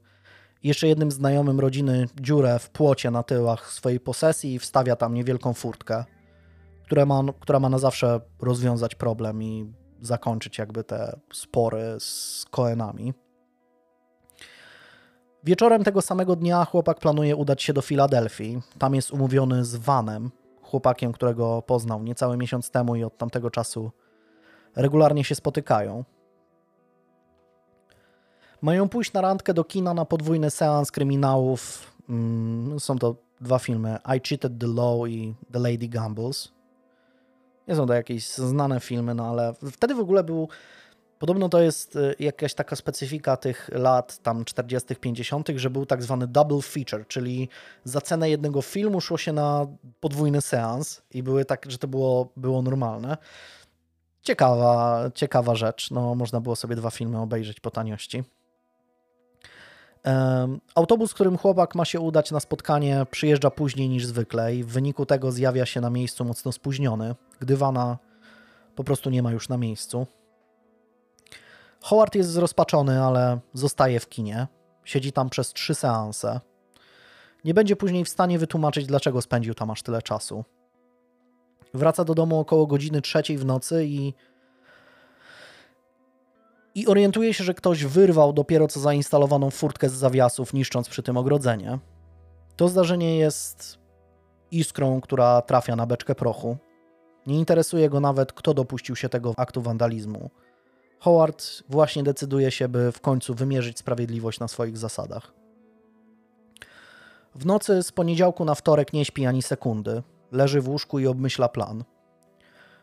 jeszcze jednym znajomym rodziny dziurę w płocie na tyłach swojej posesji i wstawia tam niewielką furtkę, która ma, która ma na zawsze rozwiązać problem i zakończyć jakby te spory z Koenami. Wieczorem tego samego dnia chłopak planuje udać się do Filadelfii. Tam jest umówiony z Vanem, chłopakiem, którego poznał niecały miesiąc temu i od tamtego czasu regularnie się spotykają. Mają pójść na randkę do kina na podwójny seans kryminałów. Mm, są to dwa filmy: I Cheated the Law i The Lady Gambles. Nie są to jakieś znane filmy, no ale wtedy w ogóle był Podobno to jest y, jakaś taka specyfika tych lat tam 40., 50., że był tak zwany double feature, czyli za cenę jednego filmu szło się na podwójny seans i były tak, że to było, było normalne. Ciekawa, ciekawa rzecz. No, można było sobie dwa filmy obejrzeć po taniości. Autobus, którym chłopak ma się udać na spotkanie, przyjeżdża później niż zwykle i w wyniku tego zjawia się na miejscu mocno spóźniony, gdy wana po prostu nie ma już na miejscu. Howard jest zrozpaczony, ale zostaje w kinie. Siedzi tam przez trzy seanse. Nie będzie później w stanie wytłumaczyć, dlaczego spędził tam aż tyle czasu. Wraca do domu około godziny trzeciej w nocy i i orientuje się, że ktoś wyrwał dopiero co zainstalowaną furtkę z zawiasów, niszcząc przy tym ogrodzenie. To zdarzenie jest iskrą, która trafia na beczkę prochu. Nie interesuje go nawet, kto dopuścił się tego aktu wandalizmu. Howard właśnie decyduje się, by w końcu wymierzyć sprawiedliwość na swoich zasadach. W nocy z poniedziałku na wtorek nie śpi ani sekundy. Leży w łóżku i obmyśla plan.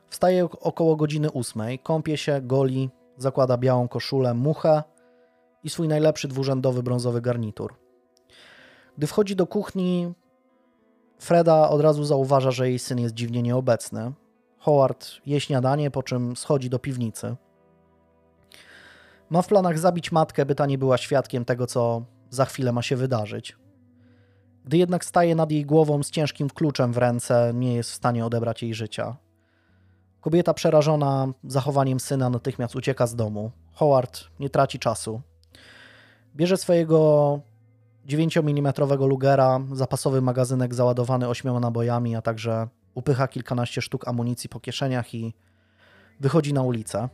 Wstaje około godziny ósmej, kąpie się, goli, zakłada białą koszulę, muchę i swój najlepszy dwurzędowy brązowy garnitur. Gdy wchodzi do kuchni, Freda od razu zauważa, że jej syn jest dziwnie nieobecny. Howard je śniadanie, po czym schodzi do piwnicy. Ma w planach zabić matkę, by ta nie była świadkiem tego, co za chwilę ma się wydarzyć. Gdy jednak staje nad jej głową z ciężkim kluczem w ręce, nie jest w stanie odebrać jej życia. Kobieta przerażona zachowaniem syna natychmiast ucieka z domu. Howard nie traci czasu. Bierze swojego 9 mm Lugera, zapasowy magazynek załadowany ośmioma nabojami, a także upycha kilkanaście sztuk amunicji po kieszeniach i wychodzi na ulicę.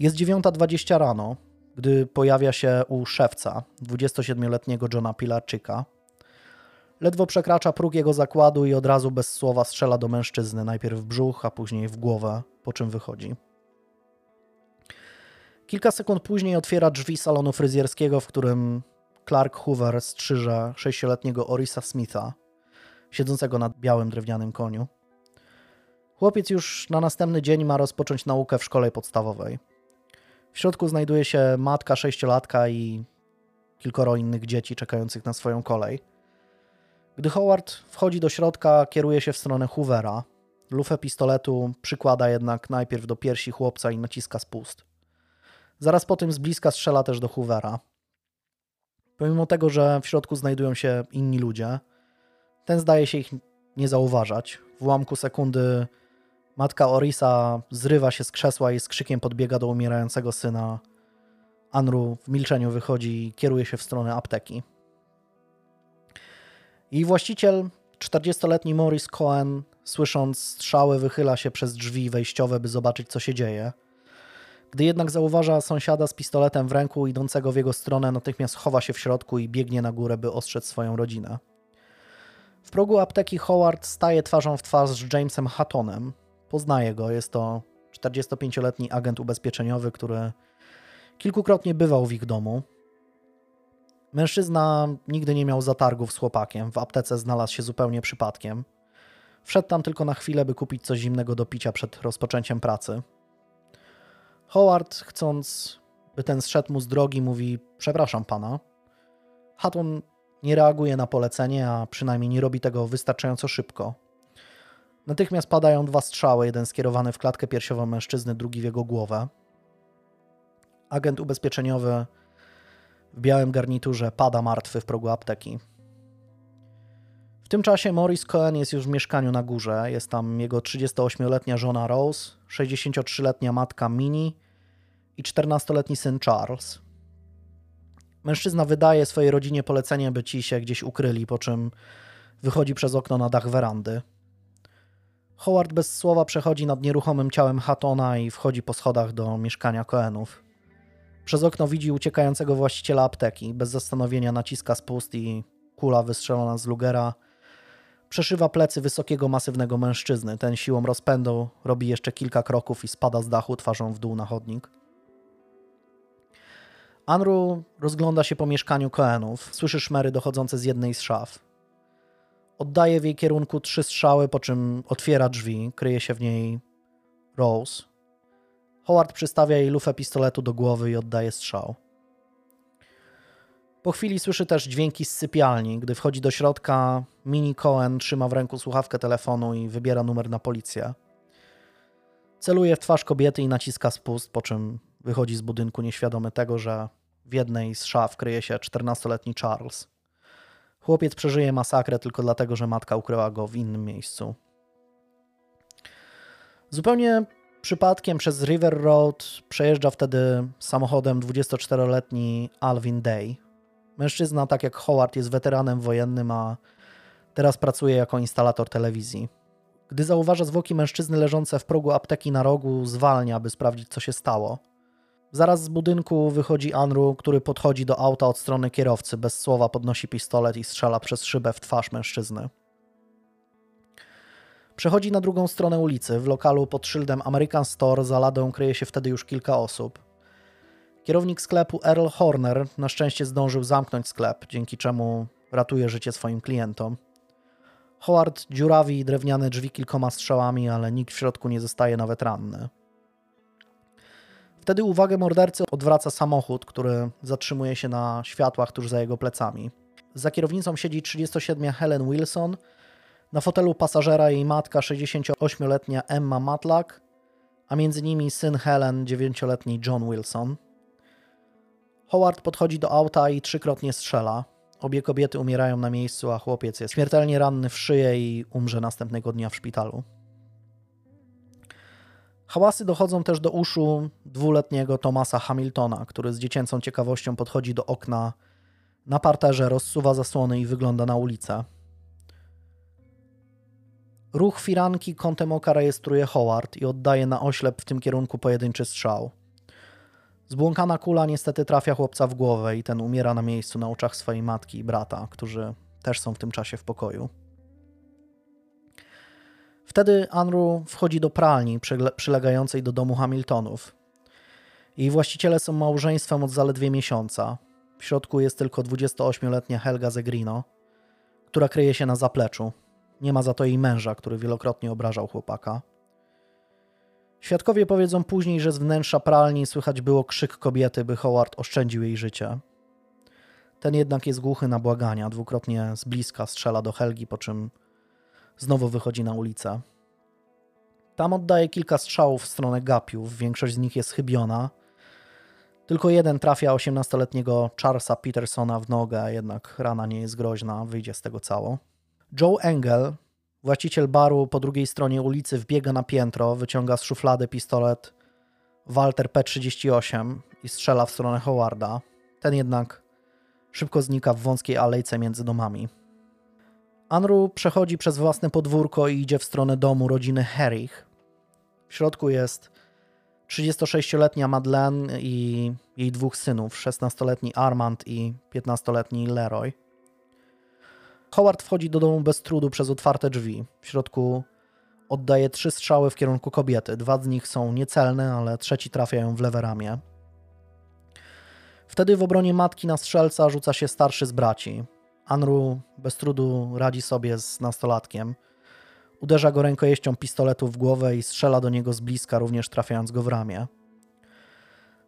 Jest 9.20 rano, gdy pojawia się u szewca, 27-letniego Johna Pilarczyka. Ledwo przekracza próg jego zakładu i od razu bez słowa strzela do mężczyzny, najpierw w brzuch, a później w głowę, po czym wychodzi. Kilka sekund później otwiera drzwi salonu fryzjerskiego, w którym Clark Hoover strzyże sześcioletniego Orisa Smitha, siedzącego na białym drewnianym koniu. Chłopiec już na następny dzień ma rozpocząć naukę w szkole podstawowej. W środku znajduje się matka sześciolatka i kilkoro innych dzieci czekających na swoją kolej. Gdy Howard wchodzi do środka, kieruje się w stronę Hoovera. Lufę pistoletu przykłada jednak najpierw do piersi chłopca i naciska spust. Zaraz po tym z bliska strzela też do Hoovera. Pomimo tego, że w środku znajdują się inni ludzie, ten zdaje się ich nie zauważać. W ułamku sekundy matka Orisa zrywa się z krzesła i z krzykiem podbiega do umierającego syna. Anru w milczeniu wychodzi i kieruje się w stronę apteki. Jej właściciel, 40-letni Morris Cohen, słysząc strzały, wychyla się przez drzwi wejściowe, by zobaczyć, co się dzieje. Gdy jednak zauważa sąsiada z pistoletem w ręku idącego w jego stronę, natychmiast chowa się w środku i biegnie na górę, by ostrzec swoją rodzinę. W progu apteki Howard staje twarzą w twarz z Jamesem Hattonem. Poznaje go, jest to 45-letni agent ubezpieczeniowy, który kilkukrotnie bywał w ich domu. Mężczyzna nigdy nie miał zatargów z chłopakiem, w aptece znalazł się zupełnie przypadkiem. Wszedł tam tylko na chwilę, by kupić coś zimnego do picia przed rozpoczęciem pracy. Howard, chcąc, by ten zszedł mu z drogi, mówi: Przepraszam pana. Hatton nie reaguje na polecenie, a przynajmniej nie robi tego wystarczająco szybko. Natychmiast padają dwa strzały, jeden skierowany w klatkę piersiową mężczyzny, drugi w jego głowę. Agent ubezpieczeniowy w białym garniturze pada martwy w progu apteki. W tym czasie Morris Cohen jest już w mieszkaniu na górze. Jest tam jego 38-letnia żona Rose, 63-letnia matka Minnie i 14-letni syn Charles. Mężczyzna wydaje swojej rodzinie polecenie, by ci się gdzieś ukryli, po czym wychodzi przez okno na dach werandy. Howard bez słowa przechodzi nad nieruchomym ciałem Hattona i wchodzi po schodach do mieszkania Cohenów. Przez okno widzi uciekającego właściciela apteki. Bez zastanowienia naciska spust i kula wystrzelona z Lugera przeszywa plecy wysokiego, masywnego mężczyzny. Ten siłą rozpędu robi jeszcze kilka kroków i spada z dachu twarzą w dół na chodnik. Anru rozgląda się po mieszkaniu Cohenów. Słyszy szmery dochodzące z jednej z szaf. Oddaje w jej kierunku trzy strzały, po czym otwiera drzwi. Kryje się w niej Rose. Howard przystawia jej lufę pistoletu do głowy i oddaje strzał. Po chwili słyszy też dźwięki z sypialni. Gdy wchodzi do środka, Mini Cohen trzyma w ręku słuchawkę telefonu i wybiera numer na policję. Celuje w twarz kobiety i naciska spust, po czym wychodzi z budynku nieświadomy tego, że w jednej z szaf kryje się 14-letni Charles. Chłopiec przeżyje masakrę tylko dlatego, że matka ukryła go w innym miejscu. Zupełnie przypadkiem przez River Road przejeżdża wtedy samochodem 24-letni Alvin Day. Mężczyzna, tak jak Howard, jest weteranem wojennym, a teraz pracuje jako instalator telewizji. Gdy zauważa zwłoki mężczyzny leżące w progu apteki na rogu, zwalnia, by sprawdzić, co się stało. Zaraz z budynku wychodzi Anru, który podchodzi do auta od strony kierowcy, bez słowa podnosi pistolet i strzela przez szybę w twarz mężczyzny. Przechodzi na drugą stronę ulicy. W lokalu pod szyldem American Store za ladą kryje się wtedy już kilka osób. Kierownik sklepu Earl Horner na szczęście zdążył zamknąć sklep, dzięki czemu ratuje życie swoim klientom. Howard dziurawi drewniane drzwi kilkoma strzałami, ale nikt w środku nie zostaje nawet ranny. Wtedy uwagę mordercy odwraca samochód, który zatrzymuje się na światłach tuż za jego plecami. Za kierownicą siedzi 37 Helen Wilson, na fotelu pasażera jej matka 68-letnia Emma Matlack, a między nimi syn Helen 9-letni John Wilson. Howard podchodzi do auta i trzykrotnie strzela. Obie kobiety umierają na miejscu, a chłopiec jest śmiertelnie ranny w szyję i umrze następnego dnia w szpitalu. Hałasy dochodzą też do uszu dwuletniego Thomasa Hamiltona, który z dziecięcą ciekawością podchodzi do okna na parterze, rozsuwa zasłony i wygląda na ulicę. Ruch firanki kątem oka rejestruje Howard i oddaje na oślep w tym kierunku pojedynczy strzał. Zbłąkana kula niestety trafia chłopca w głowę i ten umiera na miejscu na oczach swojej matki i brata, którzy też są w tym czasie w pokoju. Wtedy Andrew wchodzi do pralni przylegającej do domu Hamiltonów. Jej właściciele są małżeństwem od zaledwie miesiąca. W środku jest tylko 28-letnia Helga Zegrino, która kryje się na zapleczu. Nie ma za to jej męża, który wielokrotnie obrażał chłopaka. Świadkowie powiedzą później, że z wnętrza pralni słychać było krzyk kobiety, by Howard oszczędził jej życie. Ten jednak jest głuchy na błagania, dwukrotnie z bliska strzela do Helgi, po czym znowu wychodzi na ulicę. Tam oddaje kilka strzałów w stronę gapiów, większość z nich jest chybiona. Tylko jeden trafia 18-letniego Charlesa Petersona w nogę, jednak rana nie jest groźna, wyjdzie z tego cało. Joe Engel, właściciel baru po drugiej stronie ulicy, wbiega na piętro, wyciąga z szuflady pistolet Walter P38 i strzela w stronę Howarda. Ten jednak szybko znika w wąskiej alejce między domami. Andrew przechodzi przez własne podwórko i idzie w stronę domu rodziny Herich. W środku jest 36-letnia Madeleine i jej dwóch synów, 16-letni Armand i 15-letni Leroy. Howard wchodzi do domu bez trudu przez otwarte drzwi. W środku oddaje trzy strzały w kierunku kobiety. Dwa z nich są niecelne, ale trzeci trafia ją w lewe ramię. Wtedy w obronie matki na strzelca rzuca się starszy z braci. Andrew bez trudu radzi sobie z nastolatkiem. Uderza go rękojeścią pistoletu w głowę i strzela do niego z bliska, również trafiając go w ramię.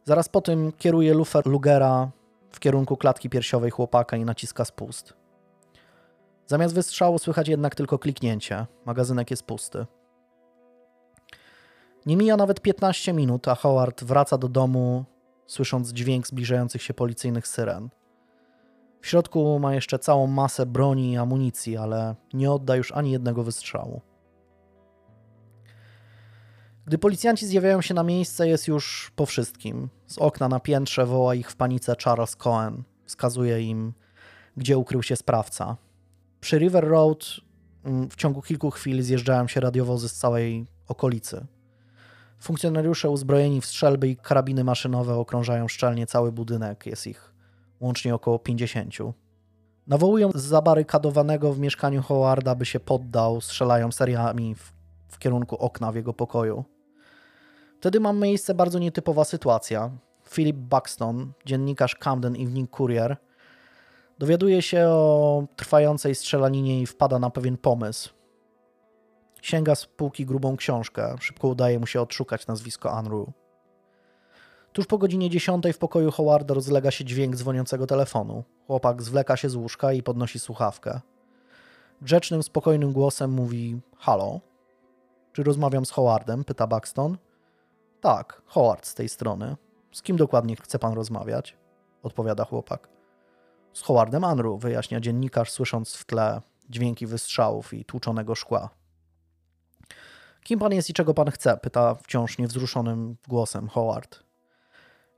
Zaraz po tym kieruje lufę Lugera w kierunku klatki piersiowej chłopaka i naciska spust. Zamiast wystrzału słychać jednak tylko kliknięcie. Magazynek jest pusty. Nie mija nawet 15 minut, a Howard wraca do domu, słysząc dźwięk zbliżających się policyjnych syren. W środku ma jeszcze całą masę broni i amunicji, ale nie odda już ani jednego wystrzału. Gdy policjanci zjawiają się na miejsce, jest już po wszystkim. Z okna na piętrze woła ich w panice Charles Cohen. Wskazuje im, gdzie ukrył się sprawca. Przy River Road mm, w ciągu kilku chwil zjeżdżają się radiowozy z całej okolicy. Funkcjonariusze uzbrojeni w strzelby i karabiny maszynowe okrążają szczelnie cały budynek. Jest ich łącznie około 50. Nawołują zabarykadowanego w mieszkaniu Howarda, by się poddał, strzelają seriami w, w kierunku okna w jego pokoju. Wtedy ma miejsce bardzo nietypowa sytuacja. Philip Buxton, dziennikarz Camden Evening Courier, dowiaduje się o trwającej strzelaninie i wpada na pewien pomysł. Sięga z półki grubą książkę. Szybko udaje mu się odszukać nazwisko Andrew. Tuż po godzinie 10 w pokoju Howarda rozlega się dźwięk dzwoniącego telefonu. Chłopak zwleka się z łóżka i podnosi słuchawkę. Grzecznym, spokojnym głosem mówi: Halo? Czy rozmawiam z Howardem? pyta Buxton. Tak, Howard z tej strony. Z kim dokładnie chce pan rozmawiać? odpowiada chłopak. Z Howardem Andrew, wyjaśnia dziennikarz, słysząc w tle dźwięki wystrzałów i tłuczonego szkła. Kim pan jest i czego pan chce? pyta wciąż niewzruszonym głosem Howard.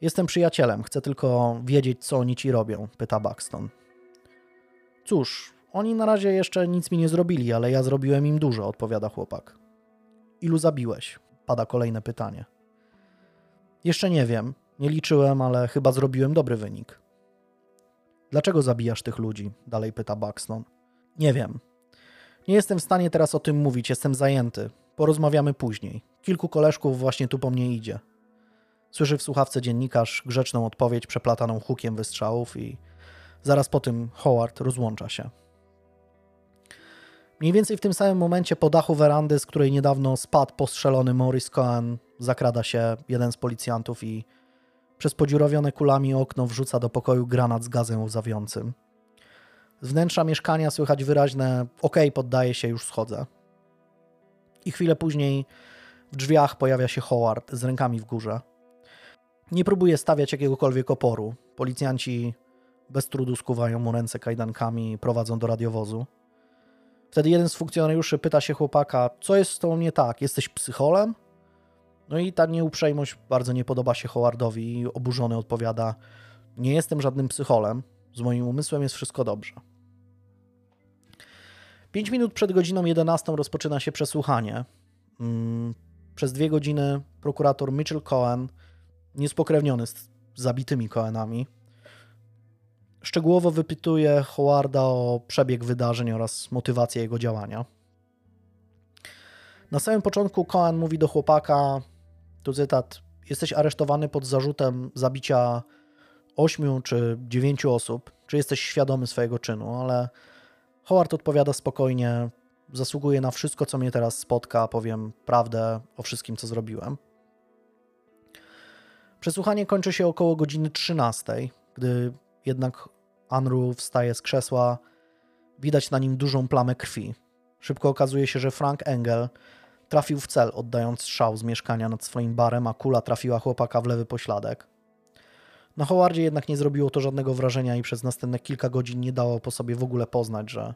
Jestem przyjacielem, chcę tylko wiedzieć, co oni ci robią, pyta Buxton. Cóż, oni na razie jeszcze nic mi nie zrobili, ale ja zrobiłem im dużo, odpowiada chłopak. Ilu zabiłeś? Pada kolejne pytanie. Jeszcze nie wiem, nie liczyłem, ale chyba zrobiłem dobry wynik. Dlaczego zabijasz tych ludzi? Dalej pyta Buxton. Nie wiem. Nie jestem w stanie teraz o tym mówić, jestem zajęty. Porozmawiamy później. Kilku koleżków właśnie tu po mnie idzie. Słyszy w słuchawce dziennikarz grzeczną odpowiedź przeplataną hukiem wystrzałów i zaraz po tym Howard rozłącza się. Mniej więcej w tym samym momencie po dachu werandy, z której niedawno spadł postrzelony Morris Cohen, zakrada się jeden z policjantów i przez podziurawione kulami okno wrzuca do pokoju granat z gazem łzawiącym. Z wnętrza mieszkania słychać wyraźne ok, poddaję się, już schodzę. I chwilę później w drzwiach pojawia się Howard z rękami w górze. Nie próbuje stawiać jakiegokolwiek oporu. Policjanci bez trudu skuwają mu ręce kajdankami i prowadzą do radiowozu. Wtedy jeden z funkcjonariuszy pyta się chłopaka, co jest z tobą nie tak, jesteś psycholem? No i ta nieuprzejmość bardzo nie podoba się Howardowi i oburzony odpowiada, nie jestem żadnym psycholem, z moim umysłem jest wszystko dobrze. Pięć minut przed godziną 11 rozpoczyna się przesłuchanie. Mm, przez dwie godziny prokurator Mitchell Cohen, niespokrewniony z zabitymi Cohenami, szczegółowo wypytuje Howarda o przebieg wydarzeń oraz motywację jego działania. Na samym początku Cohen mówi do chłopaka, tu cytat, jesteś aresztowany pod zarzutem zabicia ośmiu czy dziewięciu osób, czy jesteś świadomy swojego czynu, ale Howard odpowiada spokojnie, zasługuję na wszystko, co mnie teraz spotka, powiem prawdę o wszystkim, co zrobiłem. Przesłuchanie kończy się około godziny 13, gdy jednak Andrew wstaje z krzesła, widać na nim dużą plamę krwi. Szybko okazuje się, że Frank Engel trafił w cel, oddając strzał z mieszkania nad swoim barem, a kula trafiła chłopaka w lewy pośladek. Na Howardzie jednak nie zrobiło to żadnego wrażenia i przez następne kilka godzin nie dało po sobie w ogóle poznać, że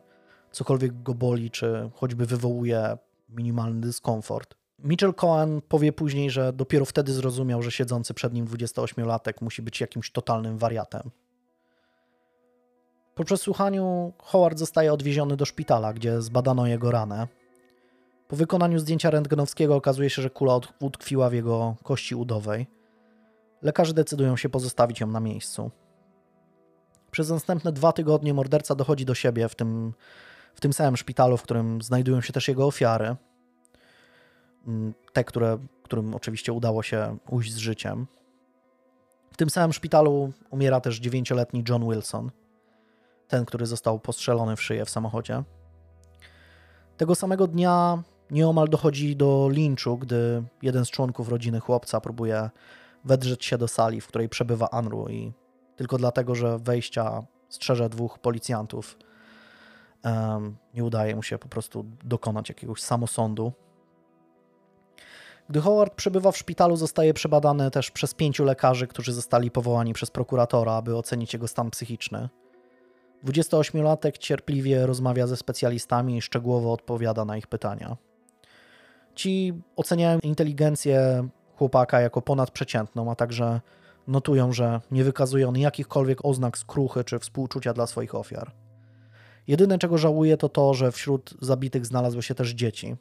cokolwiek go boli, czy choćby wywołuje minimalny dyskomfort. Mitchell Cohen powie później, że dopiero wtedy zrozumiał, że siedzący przed nim 28-latek musi być jakimś totalnym wariatem. Po przesłuchaniu Howard zostaje odwieziony do szpitala, gdzie zbadano jego ranę. Po wykonaniu zdjęcia rentgenowskiego okazuje się, że kula utkwiła w jego kości udowej. Lekarze decydują się pozostawić ją na miejscu. Przez następne dwa tygodnie morderca dochodzi do siebie w tym, w tym samym szpitalu, w którym znajdują się też jego ofiary. Mm, te, które, którym oczywiście udało się ujść z życiem. W tym samym szpitalu umiera też dziewięcioletni John Wilson, ten, który został postrzelony w szyję w samochodzie. Tego samego dnia nieomal dochodzi do linczu, gdy jeden z członków rodziny chłopca próbuje wedrzeć się do sali, w której przebywa Andrew i tylko dlatego, że wejścia strzeże dwóch policjantów, nie udaje mu się po prostu dokonać jakiegoś samosądu. Gdy Howard przebywa w szpitalu, zostaje przebadany też przez pięciu lekarzy, którzy zostali powołani przez prokuratora, aby ocenić jego stan psychiczny. 28-latek cierpliwie rozmawia ze specjalistami i szczegółowo odpowiada na ich pytania. Ci oceniają inteligencję chłopaka jako ponadprzeciętną, a także notują, że nie wykazuje on jakichkolwiek oznak skruchy czy współczucia dla swoich ofiar. Jedyne, czego żałuje, to to, że wśród zabitych znalazły się też dzieci.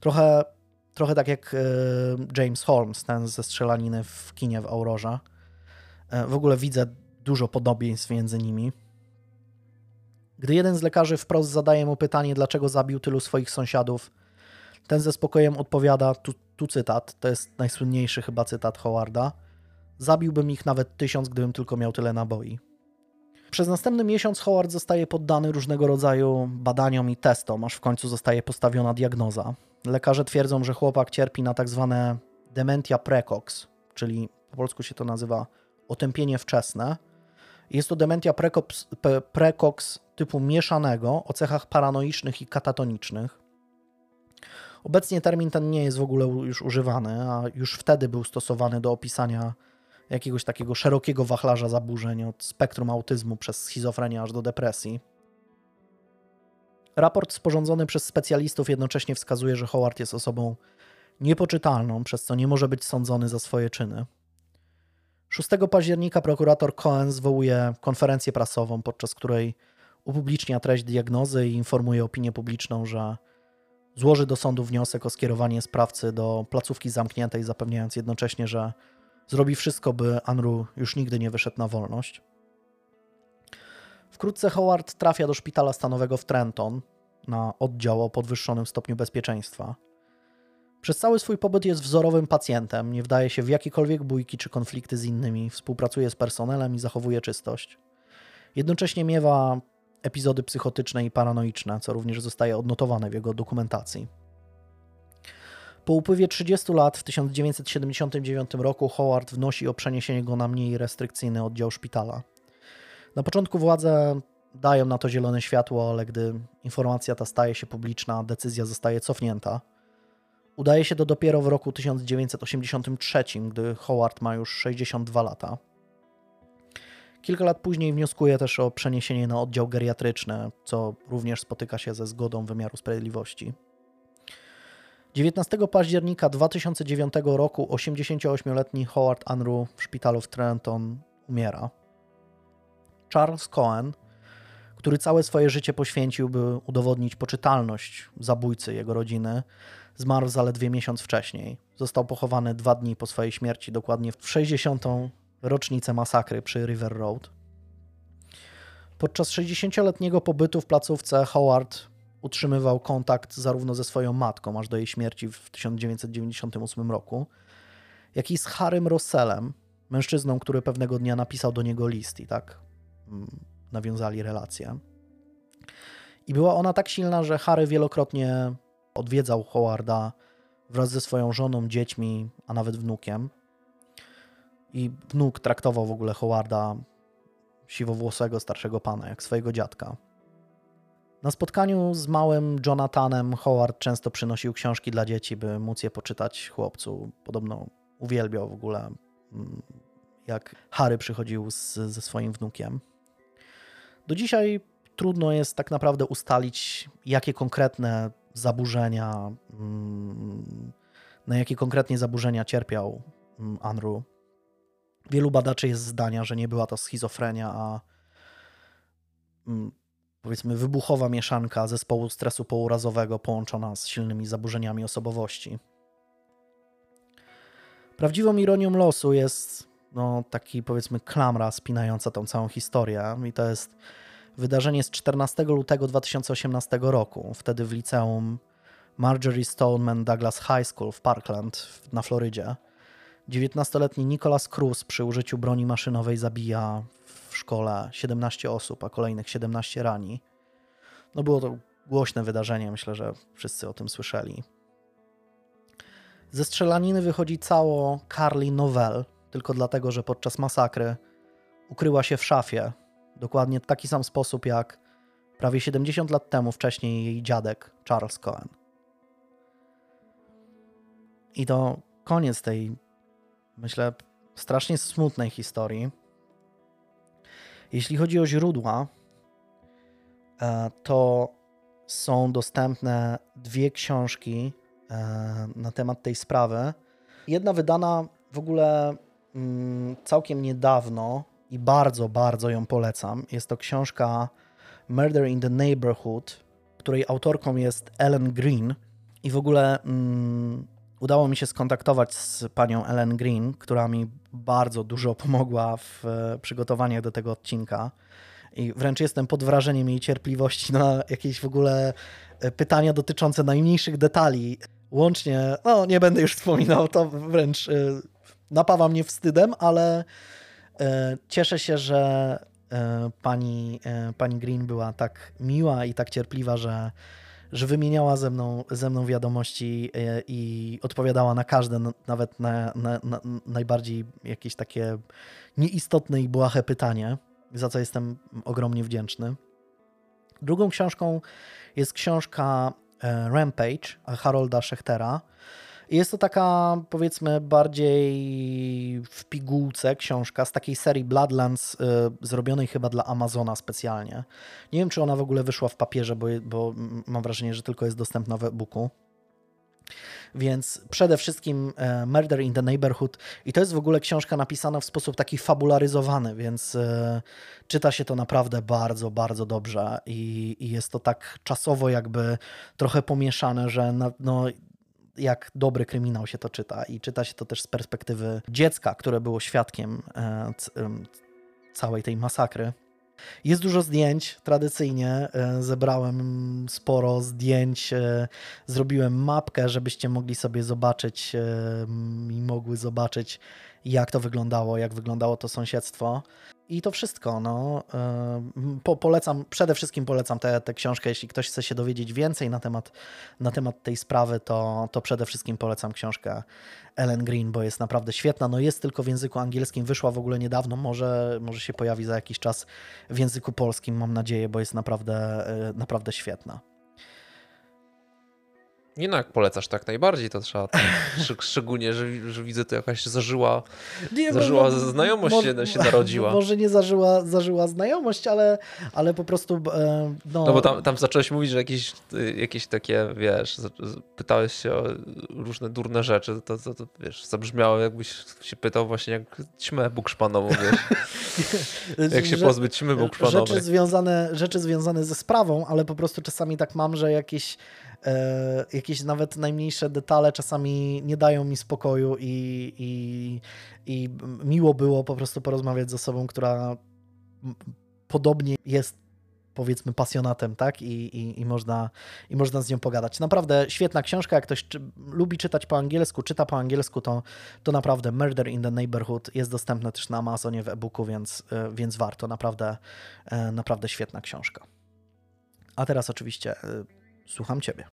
Trochę, trochę tak jak e, James Holmes, ten ze strzelaniny w kinie w Aurorze. E, w ogóle widzę dużo podobieństw między nimi. Gdy jeden z lekarzy wprost zadaje mu pytanie, dlaczego zabił tylu swoich sąsiadów, ten ze spokojem odpowiada, tu, tu cytat, to jest najsłynniejszy chyba cytat Howarda. Zabiłbym ich nawet tysiąc, gdybym tylko miał tyle naboi. Przez następny miesiąc Howard zostaje poddany różnego rodzaju badaniom i testom, aż w końcu zostaje postawiona diagnoza. Lekarze twierdzą, że chłopak cierpi na tak zwane dementia precox, czyli po polsku się to nazywa otępienie wczesne. Jest to dementia precox, precox typu mieszanego o cechach paranoicznych i katatonicznych. Obecnie termin ten nie jest w ogóle już używany, a już wtedy był stosowany do opisania jakiegoś takiego szerokiego wachlarza zaburzeń od spektrum autyzmu przez schizofrenię aż do depresji. Raport sporządzony przez specjalistów jednocześnie wskazuje, że Howard jest osobą niepoczytalną, przez co nie może być sądzony za swoje czyny. 6 października prokurator Cohen zwołuje konferencję prasową, podczas której upublicznia treść diagnozy i informuje opinię publiczną, że złoży do sądu wniosek o skierowanie sprawcy do placówki zamkniętej, zapewniając jednocześnie, że zrobi wszystko, by Andrew już nigdy nie wyszedł na wolność. Wkrótce Howard trafia do szpitala stanowego w Trenton na oddział o podwyższonym stopniu bezpieczeństwa. Przez cały swój pobyt jest wzorowym pacjentem, nie wdaje się w jakiekolwiek bójki czy konflikty z innymi, współpracuje z personelem i zachowuje czystość. Jednocześnie miewa epizody psychotyczne i paranoiczne, co również zostaje odnotowane w jego dokumentacji. Po upływie 30 lat w 1979 roku Howard wnosi o przeniesienie go na mniej restrykcyjny oddział szpitala. Na początku władze dają na to zielone światło, ale gdy informacja ta staje się publiczna, decyzja zostaje cofnięta. Udaje się to dopiero w roku 1983, gdy Howard ma już 62 lata. Kilka lat później wnioskuje też o przeniesienie na oddział geriatryczny, co również spotyka się ze zgodą wymiaru sprawiedliwości. 19 października 2009 roku 88-letni Howard Unruh w szpitalu w Trenton umiera. Charles Cohen, który całe swoje życie poświęcił, by udowodnić poczytalność zabójcy jego rodziny, zmarł zaledwie miesiąc wcześniej. Został pochowany dwa dni po swojej śmierci, dokładnie w 60. rocznicę masakry przy River Road. Podczas 60-letniego pobytu w placówce Howard utrzymywał kontakt zarówno ze swoją matką, aż do jej śmierci w 1998 roku, jak i z Harrym Rossellem, mężczyzną, który pewnego dnia napisał do niego list i tak mm, nawiązali relację. I była ona tak silna, że Harry wielokrotnie odwiedzał Howarda wraz ze swoją żoną, dziećmi, a nawet wnukiem. I wnuk traktował w ogóle Howarda, siwowłosego starszego pana, jak swojego dziadka. Na spotkaniu z małym Jonathanem Howard często przynosił książki dla dzieci, by móc je poczytać chłopcu. Podobno uwielbiał w ogóle, mm, jak Harry przychodził z, ze swoim wnukiem. Do dzisiaj trudno jest tak naprawdę ustalić, jakie konkretne zaburzenia, mm, na jakie konkretnie zaburzenia cierpiał mm, Andrew. Wielu badaczy jest zdania, że nie była to schizofrenia, a powiedzmy wybuchowa mieszanka zespołu stresu pourazowego połączona z silnymi zaburzeniami osobowości. Prawdziwą ironią losu jest no, taki powiedzmy klamra spinająca tą całą historię i to jest wydarzenie z 14 lutego 2018 roku. Wtedy w liceum Marjorie Stoneman Douglas High School w Parkland na Florydzie 19-letni Nicholas Cruz przy użyciu broni maszynowej zabija w szkole 17 osób, a kolejnych 17 rani. No było to głośne wydarzenie, myślę, że wszyscy o tym słyszeli. Ze strzelaniny wychodzi cało Carly Novell, tylko dlatego, że podczas masakry ukryła się w szafie, dokładnie w taki sam sposób jak prawie 70 lat temu wcześniej jej dziadek Charles Cohen. I to koniec tej, myślę, strasznie smutnej historii. Jeśli chodzi o źródła, e, to są dostępne dwie książki e, na temat tej sprawy. Jedna wydana w ogóle mm, całkiem niedawno i bardzo, bardzo ją polecam. Jest to książka Murder in the Neighborhood, której autorką jest Ellen Green. I w ogóle mm, udało mi się skontaktować z panią Ellen Green, która mi bardzo dużo pomogła w e, przygotowaniach do tego odcinka. I wręcz jestem pod wrażeniem jej cierpliwości na jakieś w ogóle e, pytania dotyczące najmniejszych detali. Łącznie, no nie będę już wspominał, to wręcz e, napawa mnie wstydem, ale cieszę się, że pani, pani Green była tak miła i tak cierpliwa, że że wymieniała ze mną, ze mną wiadomości e, i odpowiadała na każde, nawet na, na, na najbardziej jakieś takie nieistotne i błahe pytanie, za co jestem ogromnie wdzięczny. Drugą książką jest książka e, Rampage Harolda Schechtera. Jest to taka, powiedzmy, bardziej w pigułce książka z takiej serii Bloodlands, y, zrobionej chyba dla Amazona specjalnie. Nie wiem, czy ona w ogóle wyszła w papierze, bo, bo mam wrażenie, że tylko jest dostępna w e-booku. Więc przede wszystkim e, Murder in the Neighborhood i to jest w ogóle książka napisana w sposób taki fabularyzowany, więc e, czyta się to naprawdę bardzo, bardzo dobrze i, i jest to tak czasowo jakby trochę pomieszane, że na, no, jak dobry kryminał się to czyta i czyta się to też z perspektywy dziecka, które było świadkiem e, całej tej masakry. Jest dużo zdjęć, tradycyjnie e, zebrałem sporo zdjęć, e, zrobiłem mapkę, żebyście mogli sobie zobaczyć i mogły zobaczyć, jak to wyglądało, jak wyglądało to sąsiedztwo. i to wszystko. No. Po, polecam, przede wszystkim polecam tę, książkę. Jeśli ktoś chce się dowiedzieć więcej na temat, na temat tej sprawy, to, to przede wszystkim polecam książkę Ellen Green, bo jest naprawdę świetna. No jest tylko w języku angielskim, wyszła w ogóle niedawno, może, może się pojawi za jakiś czas w języku polskim, mam nadzieję, bo jest naprawdę, naprawdę świetna. Nie no, jak polecasz tak najbardziej, to trzeba tak, szczególnie, że, że widzę to jakaś zażyła, nie, zażyła no, znajomość może, się, narodziła. Może nie zażyła, zażyła znajomość, ale, ale po prostu e, no... no bo tam, tam zacząłeś mówić, że jakieś, jakieś takie, wiesz, pytałeś się o różne durne rzeczy, to, to, to wiesz, zabrzmiało jakbyś się pytał właśnie jak ćmę bukszpanową, wiesz. jak się pozbyć ćmy bukszpanowej. Rzeczy związane, rzeczy związane ze sprawą, ale po prostu czasami tak mam, że jakieś E, jakieś nawet najmniejsze detale czasami nie dają mi spokoju i, i, i miło było po prostu porozmawiać z osobą, która podobnie jest powiedzmy pasjonatem, tak? I, i, i, można, I można z nią pogadać. Naprawdę świetna książka, jak ktoś czy, lubi czytać po angielsku, czyta po angielsku, to, to naprawdę Murder in the Neighborhood jest dostępne też na Amazonie w e-booku, więc, e, więc warto. Naprawdę, e, naprawdę świetna książka. A teraz oczywiście słucham Ciebie.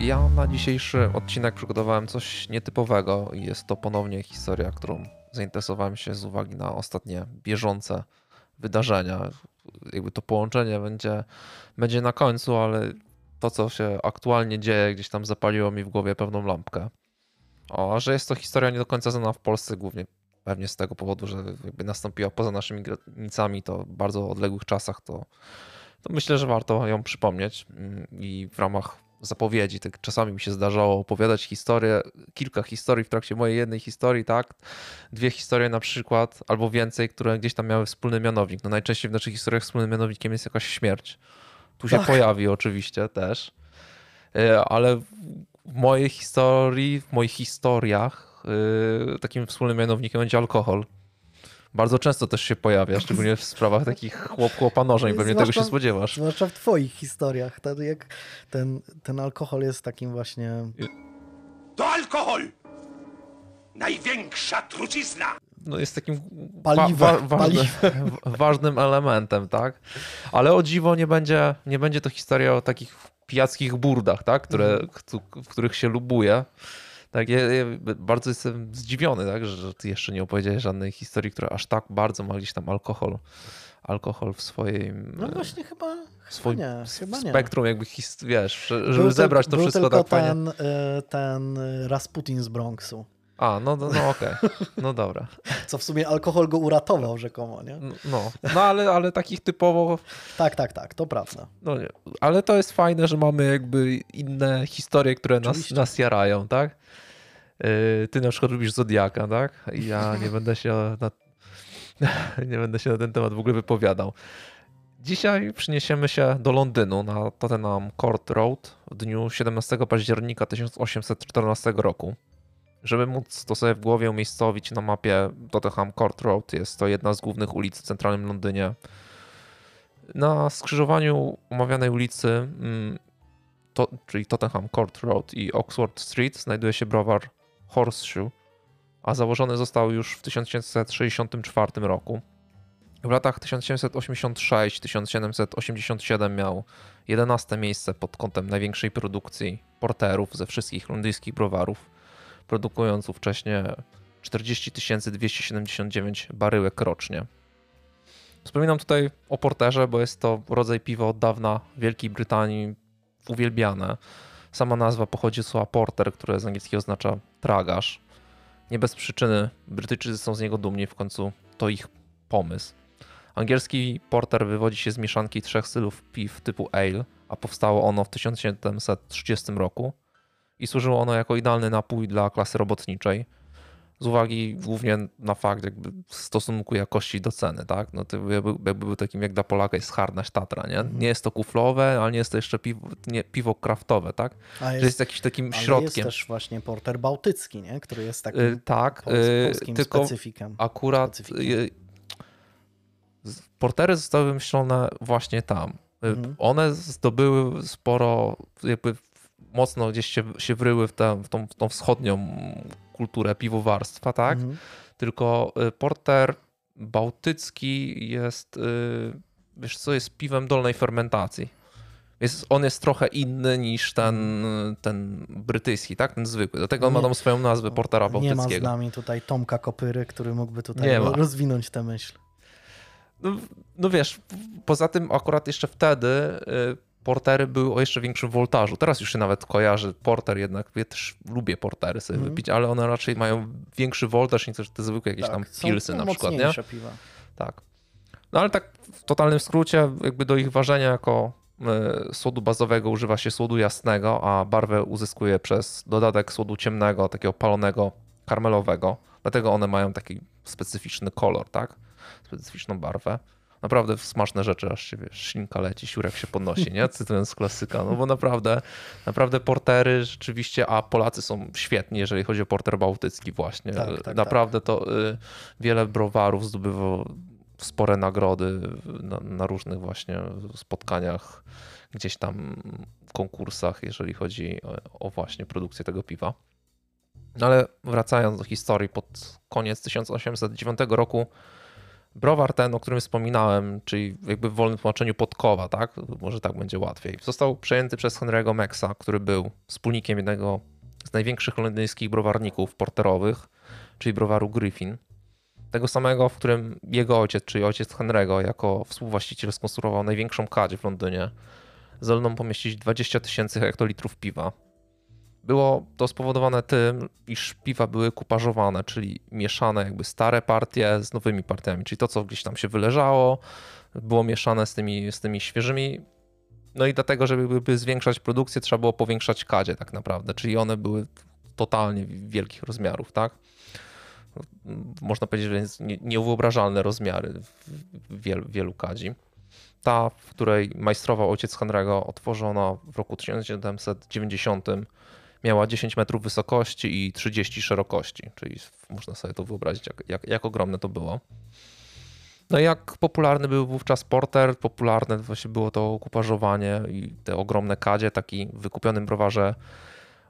Ja na dzisiejszy odcinek przygotowałem coś nietypowego i jest to ponownie historia, którą zainteresowałem się z uwagi na ostatnie bieżące wydarzenia. Jakby to połączenie będzie, będzie na końcu, ale to, co się aktualnie dzieje, gdzieś tam zapaliło mi w głowie pewną lampkę. O, że jest to historia nie do końca znana w Polsce, głównie pewnie z tego powodu, że jakby nastąpiła poza naszymi granicami, to w bardzo odległych czasach, to, to myślę, że warto ją przypomnieć mm, i w ramach zapowiedzi. Tak czasami mi się zdarzało opowiadać historię, kilka historii w trakcie mojej jednej historii, tak? Dwie historie na przykład, albo więcej, które gdzieś tam miały wspólny mianownik. No najczęściej w naszych historiach wspólnym mianownikiem jest jakaś śmierć. Tu się tak. pojawi oczywiście też. E, ale w mojej historii, w moich historiach e, takim wspólnym mianownikiem będzie alkohol. Bardzo często też się pojawia, szczególnie w sprawach takich chłop chłopanożeń, pewnie tego się spodziewasz. Zwłaszcza w twoich historiach, ten, jak ten, ten alkohol jest takim właśnie... To alkohol! Największa trucizna! No jest takim Paliwe, wa wa ważnym elementem, tak? Ale o dziwo nie będzie, nie będzie to historia o takich pijackich burdach, tak? Które, mm. w których się lubuje. Tak, ja, ja, bardzo jestem zdziwiony, tak, że ty jeszcze nie opowiedziałeś żadnej historii, która aż tak bardzo ma gdzieś tam alkohol, alkohol w swojej. No właśnie chyba, swoim nie, chyba nie. spektrum jakby, wiesz, żeby zebrać to wszystko tak ten, fajnie. Y, ten Rasputin z Bronxu. A, no, no, no okej, okay. no dobra. Co w sumie alkohol go uratował rzekomo, nie? No, no ale, ale takich typowo... Tak, tak, tak, to prawda. No nie, ale to jest fajne, że mamy jakby inne historie, które nas, nas jarają, tak? Yy, ty na przykład lubisz Zodiaka, tak? I ja nie będę się na, nie będę się na ten temat w ogóle wypowiadał. Dzisiaj przyniesiemy się do Londynu na Tottenham Court Road w dniu 17 października 1814 roku. Żeby móc to sobie w głowie umiejscowić na mapie Tottenham Court Road, jest to jedna z głównych ulic w centralnym Londynie. Na skrzyżowaniu omawianej ulicy, mm, to, czyli Tottenham Court Road i Oxford Street, znajduje się browar Horseshoe, a założony został już w 1764 roku. W latach 1786-1787 miał 11 miejsce pod kątem największej produkcji porterów ze wszystkich londyńskich browarów produkując ówcześnie 40 279 baryłek rocznie. Wspominam tutaj o porterze, bo jest to rodzaj piwa od dawna w Wielkiej Brytanii uwielbiane. Sama nazwa pochodzi z słowa porter, które z angielskiego oznacza tragarz. Nie bez przyczyny Brytyjczycy są z niego dumni, w końcu to ich pomysł. Angielski porter wywodzi się z mieszanki trzech stylów piw typu ale, a powstało ono w 1730 roku i służyło ono jako idealny napój dla klasy robotniczej. Z uwagi głównie na fakt jakby stosunku jakości do ceny, tak? No to jakby, był takim jak dla Polaka jest Harnaś Tatra, nie? Mhm. Nie jest to kuflowe, ale nie jest to jeszcze piwo, nie, piwo kraftowe, tak? A jest, jest jakimś takim ale środkiem. jest też właśnie porter bałtycki, nie? Który jest takim yy, tak, polskim, polskim tylko specyfikiem. Akurat specyfikiem. Portery zostały wymyślone właśnie tam. Mhm. One zdobyły sporo, jakby mocno gdzieś się, się wryły w, tę, w, tą, w tą wschodnią kulturę piwowarstwa, tak? Mhm. Tylko y, porter bałtycki jest, y, wiesz co, jest piwem dolnej fermentacji. Jest, on jest trochę inny niż ten, ten brytyjski, tak? Ten zwykły. Dlatego on ma tam swoją nazwę portera bałtyckiego. Nie ma z nami tutaj Tomka Kopyry, który mógłby tutaj rozwinąć tę myśl. No, no, wiesz, poza tym akurat jeszcze wtedy y, portery były o jeszcze większym woltażu. Teraz już się nawet kojarzy porter, jednak ja też lubię portery sobie mm. wypić, ale one raczej mają większy woltaż niż te zwykłe jakieś tak, tam pilsy na przykład, nie? piwa. Tak. No ale tak w totalnym skrócie, jakby do ich ważenia jako e, słodu bazowego używa się słodu jasnego, a barwę uzyskuje przez dodatek słodu ciemnego, takiego palonego, karmelowego. Dlatego one mają taki specyficzny kolor, tak? Specyficzną barwę naprawdę smaczne rzeczy, aż się wiesz, ślinka leci, siurek się podnosi, nie? Cytując klasyka, no bo naprawdę, naprawdę portery rzeczywiście, a Polacy są świetni, jeżeli chodzi o porter bałtycki właśnie. Tak, tak, naprawdę tak. to y, wiele browarów zdobywa spore nagrody na, na, różnych właśnie spotkaniach, gdzieś tam konkursach, jeżeli chodzi o, o właśnie produkcję tego piwa. No ale wracając do historii, pod koniec 1809 roku Browar ten, o którym wspominałem, czyli jakby w wolnym tłumaczeniu podkowa, tak? Może tak będzie łatwiej. Został przejęty przez Henry'ego Maxa, który był wspólnikiem jednego z największych londyńskich browarników porterowych, czyli browaru Griffin. Tego samego, w którym jego ojciec, czyli ojciec Henry'ego, jako współwłaściciel skonstruował największą kadzie w Londynie, zdolną pomieścić 20 tysięcy hektolitrów piwa. Było to spowodowane tym, iż piwa były kuparzowane, czyli mieszane jakby stare partie z nowymi partiami, czyli to, co gdzieś tam się wyleżało, było mieszane z tymi, z tymi świeżymi. No i dlatego, żeby zwiększać produkcję, trzeba było powiększać kadzie tak naprawdę, czyli one były totalnie wielkich rozmiarów, tak? Można powiedzieć, że niewyobrażalne rozmiary w wielu, wielu kadzi. Ta, w której majstrował ojciec Henry'ego, otworzono w roku 1790 miała 10 metrów wysokości i 30 szerokości, czyli można sobie to wyobrazić, jak, jak, jak ogromne to było. No i jak popularny był wówczas porter, popularne właśnie było to kuparzowanie i te ogromne kadzie, taki wykupionym browarze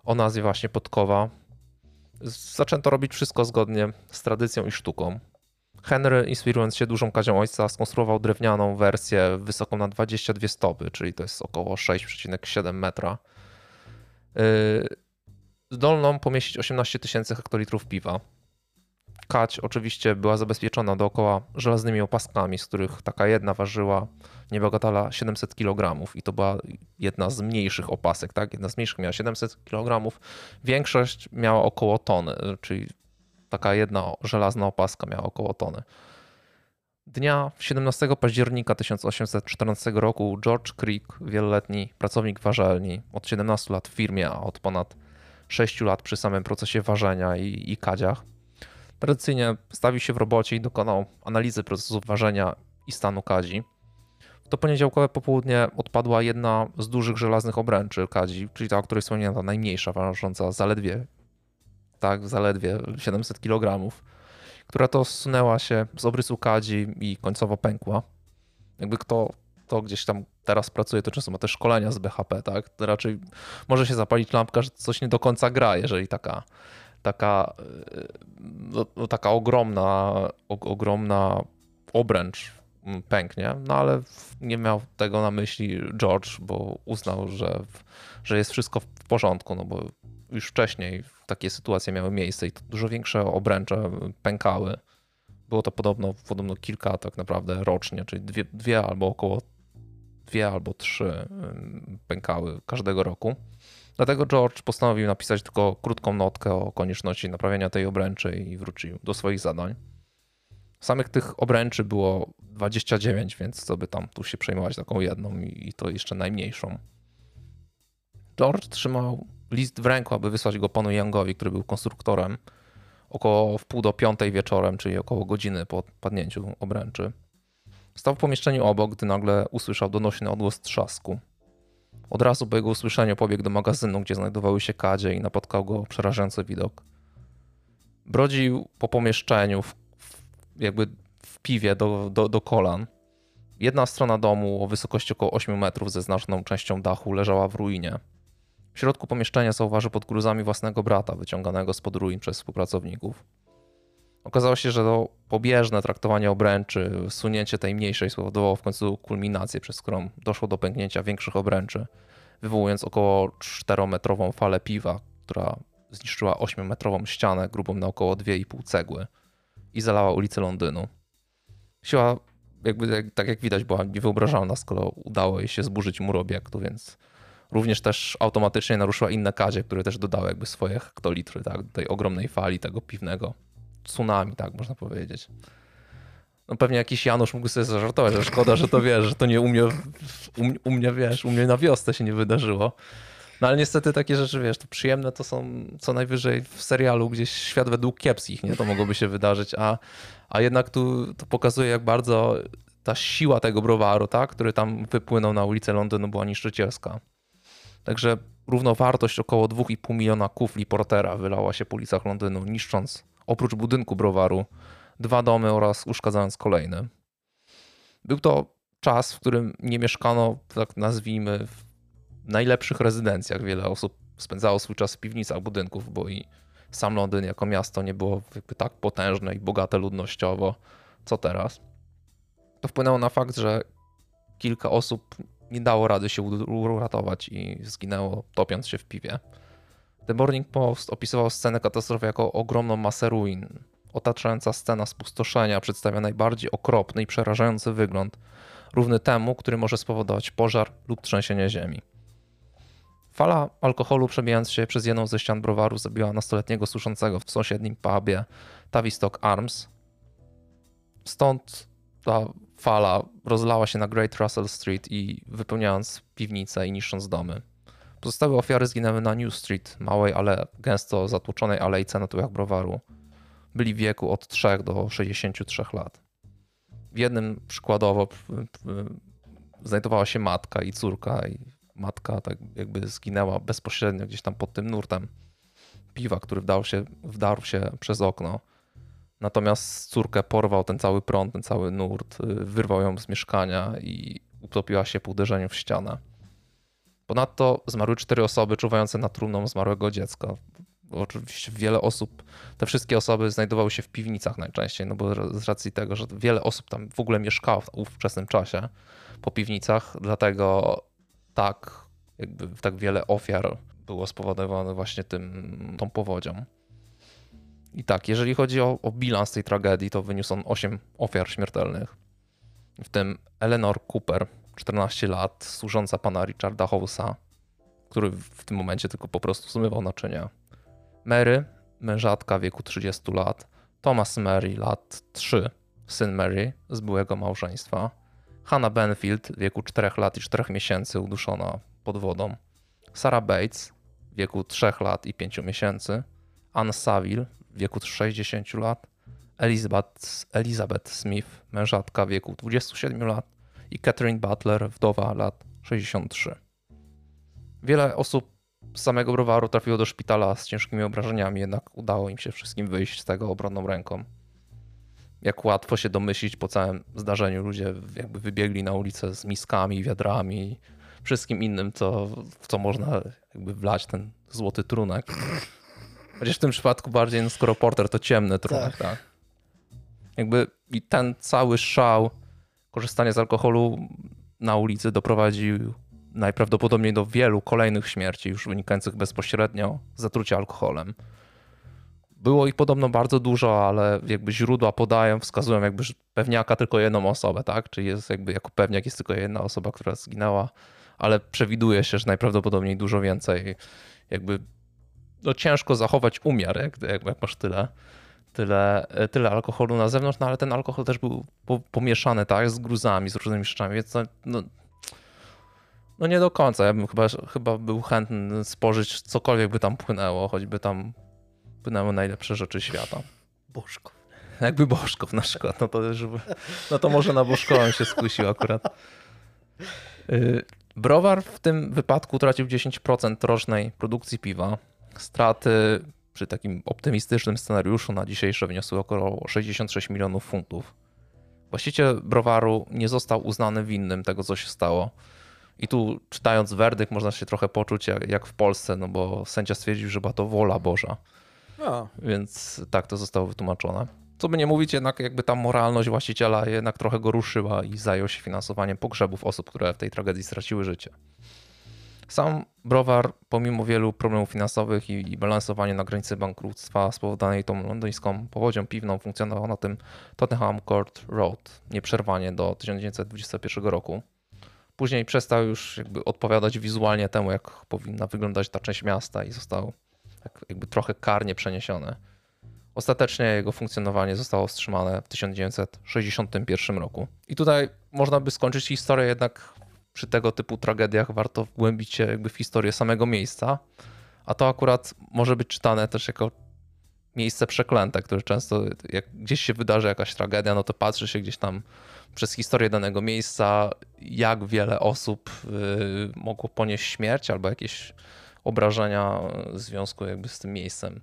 o nazwie właśnie Podkowa. Zaczęto robić wszystko zgodnie z tradycją i sztuką. Henry, inspirując się dużą kadzią ojca, skonstruował drewnianą wersję wysoką na 22 stopy, czyli to jest około 6,7 metra zdolną y, pomieścić 18 tysięcy hektolitrów piwa. Kać oczywiście była zabezpieczona dookoła żelaznymi opaskami, z których taka jedna ważyła niebagatela 700 kg i to była jedna z mniejszych opasek, tak? Jedna z mniejszych miała 700 kg, większość miała około tony, czyli taka jedna żelazna opaska miała około tony. Dnia 17 października 1814 roku George Creek, wieloletni pracownik warzelni, od 17 lat w firmie, a od ponad 6 lat przy samym procesie ważenia i, i kadziach, tradycyjnie stawił się w robocie i dokonał analizy procesu ważenia i stanu kadzi. W to poniedziałkowe popołudnie odpadła jedna z dużych żelaznych obręczy kadzi, czyli ta, o której wspomniałem, ta najmniejsza, ważąca zaledwie, tak, zaledwie 700 kg która to zsunęła się z obrysu kadzi i końcowo pękła. Jakby kto, kto gdzieś tam teraz pracuje, to często ma też szkolenia z BHP, tak? To raczej może się zapalić lampka, że coś nie do końca gra, jeżeli taka, taka, e, no, no, taka ogromna, ogromna obręcz pęknie, no ale nie miał tego na myśli George, bo uznał, że, że jest wszystko w porządku, no bo już wcześniej takie sytuacje miały miejsce i dużo większe obręcze pękały. Było to podobno, podobno kilka tak naprawdę rocznie, czyli dwie, dwie albo około dwie albo trzy pękały każdego roku. Dlatego George postanowił napisać tylko krótką notkę o konieczności naprawienia tej obręczy i wrócił do swoich zadań. Samych tych obręczy było 29, więc co by tam tu się przejmować taką jedną i to jeszcze najmniejszą. George trzymał list w ręku, aby wysłać go panu Youngowi, który był konstruktorem, około w pół do piątej wieczorem, czyli około godziny po padnięciu obręczy. Stał w pomieszczeniu obok, gdy nagle usłyszał donośny odgłos trzasku. Od razu po jego usłyszeniu pobiegł do magazynu, gdzie znajdowały się kadzie i napotkał go przerażający widok. Brodził po pomieszczeniu, w, jakby w piwie do, do, do kolan. Jedna strona domu o wysokości około 8 metrów ze znaczną częścią dachu leżała w ruinie. W środku pomieszczenia zauważył pod gruzami własnego brata, wyciąganego spod ruin przez współpracowników. Okazało się, że to pobieżne traktowanie obręczy, sunięcie tej mniejszej spowodowało w końcu kulminację, przez którą doszło do pęknięcia większych obręczy, wywołując około 4-metrową falę piwa, która zniszczyła 8-metrową ścianę grubą na około 2,5 cegły i zalała ulicę Londynu. Siła, jakby tak jak widać, była niewyobrażalna, skoro udało jej się zburzyć mur obiektu, więc również też automatycznie naruszyła inne kazie, które też dodały jakby swoje hektolitry tak, do tej ogromnej fali tego piwnego tsunami, tak można powiedzieć. No pewnie jakiś Janusz mógł sobie zażartować, że szkoda, że to wiesz, że to nie u, u mnie wiesz, u mnie na wiosce się nie wydarzyło. No ale niestety takie rzeczy, wiesz, to przyjemne to są co najwyżej w serialu gdzieś świat według kiepskich, nie? To mogłoby się wydarzyć, a, a jednak tu to pokazuje, jak bardzo ta siła tego browaru, tak, który tam wypłynął na ulicę Londynu była niszczycielska. Także równowartość około 2,5 miliona kufli portera wylała się po ulicach Londynu, niszcząc oprócz budynku browaru dwa domy oraz uszkadzając kolejne. Był to czas, w którym nie mieszkano, tak nazwijmy, w najlepszych rezydencjach. Wiele osób spędzało swój czas w piwnicach budynków, bo i sam Londyn jako miasto nie było tak potężne i bogate ludnościowo, co teraz. To wpłynęło na fakt, że kilka osób nie dało rady się uratować i zginęło topiąc się w piwie. The Morning Post opisywał scenę katastrofy jako ogromną masę ruin. Otaczająca scena spustoszenia przedstawia najbardziej okropny i przerażający wygląd, równy temu, który może spowodować pożar lub trzęsienie ziemi. Fala alkoholu przebijając się przez jedną ze ścian browaru zabiła nastoletniego suszącego w sąsiednim pubie Tavistock Arms. Stąd ta fala rozlała się na Great Russell Street i wypełniając piwnice i niszcząc domy. Pozostałe ofiary zginęły na New Street, małej, ale gęsto zatłoczonej alejce na tyłach browaru. Byli w wieku od 3 do 63 lat. W jednym przykładowo znajdowała się matka i córka i matka tak jakby zginęła bezpośrednio gdzieś tam pod tym nurtem piwa, który wdarł się, wdarł się przez okno. Natomiast córkę porwał ten cały prąd, ten cały nurt, wyrwał ją z mieszkania i utopiła się po uderzeniu w ścianę. Ponadto zmarły cztery osoby czuwające nad trumną zmarłego dziecka. Oczywiście wiele osób, te wszystkie osoby znajdowały się w piwnicach najczęściej, no bo z racji tego, że wiele osób tam w ogóle mieszkało w ówczesnym czasie po piwnicach, dlatego tak, jakby tak wiele ofiar było spowodowane właśnie tym, tą powodzią. I tak, jeżeli chodzi o, o bilans tej tragedii, to wyniósł on 8 ofiar śmiertelnych, w tym Eleanor Cooper, 14 lat, służąca pana Richarda House'a, który w tym momencie tylko po prostu zmywał naczynia. Mary, mężatka wieku 30 lat. Thomas Mary, lat 3, syn Mary z byłego małżeństwa. Hannah Benfield, wieku 4 lat i 4 miesięcy, uduszona pod wodą. Sarah Bates, wieku 3 lat i 5 miesięcy. Anne Saville, wieku 60 lat. Elizabeth, Elizabeth Smith, mężatka wieku 27 lat i Catherine Butler, wdowa lat 63. Wiele osób z samego browaru trafiło do szpitala z ciężkimi obrażeniami, jednak udało im się wszystkim wyjść z tego obronną ręką. Jak łatwo się domyślić, po całym zdarzeniu ludzie jakby wybiegli na ulicę z miskami, wiadrami, wszystkim innym, co, w co można jakby wlać ten złoty trunek. Chociaż w tym przypadku bardziej, no skoro porter to ciemny trunek, tak. tak. Jakby i ten cały szał korzystanie z alkoholu na ulicy doprowadził najprawdopodobniej do wielu kolejnych śmierci, już wynikających bezpośrednio z zatrucia alkoholem. Było ich podobno bardzo dużo, ale jakby źródła podają, wskazują jakby pewniaka tylko jedną osobę, tak? Czyli jest jakby jako pewniak jest tylko jedna osoba, która zginęła, ale przewiduje się, że najprawdopodobniej dużo więcej. Jakby no ciężko zachować umiar, jak, jak, masz tyle tyle, tyle alkoholu na zewnątrz, no ale ten alkohol też był po, pomieszany, tak, z gruzami, z różnymi rzeczami, więc no, no, nie do końca. Ja bym chyba, chyba był chętny spożyć cokolwiek by tam płynęło, choćby tam płynęły najlepsze rzeczy świata. Bożków. Jakby Bożków na przykład, no to, no to może na Bożkową się skusił akurat. Y, browar w tym wypadku tracił 10% rocznej produkcji piwa. Straty przy takim optymistycznym scenariuszu na dzisiejsze wyniosły około 66 milionów funtów. Właściciel browaru nie został uznany winnym tego, co się stało. I tu czytając werdykt można się trochę poczuć jak, jak w Polsce, no bo sędzia stwierdził, że była to wola Boża. A. Więc tak to zostało wytłumaczone. Co by nie mówić, jednak jakby ta moralność właściciela jednak trochę go ruszyła i zajął się finansowaniem pogrzebów osób, które w tej tragedii straciły życie. Sam browar, pomimo wielu problemów finansowych i, i balansowania na granicy bankructwa spowodowanej tą londyńską powodzią piwną, funkcjonował na tym Tottenham Court Road nieprzerwanie do 1921 roku. Później przestał już jakby odpowiadać wizualnie temu, jak powinna wyglądać ta część miasta i został tak jakby trochę karnie przeniesiony. Ostatecznie jego funkcjonowanie zostało wstrzymane w 1961 roku. I tutaj można by skończyć historię, jednak przy tego typu tragediach warto wgłębić się jakby w historię samego miejsca, a to akurat może być czytane też jako miejsce przeklęte, które często, jak gdzieś się wydarzy jakaś tragedia, no to patrzy się gdzieś tam przez historię danego miejsca, jak wiele osób y, mogło ponieść śmierć albo jakieś obrażenia w związku jakby z tym miejscem.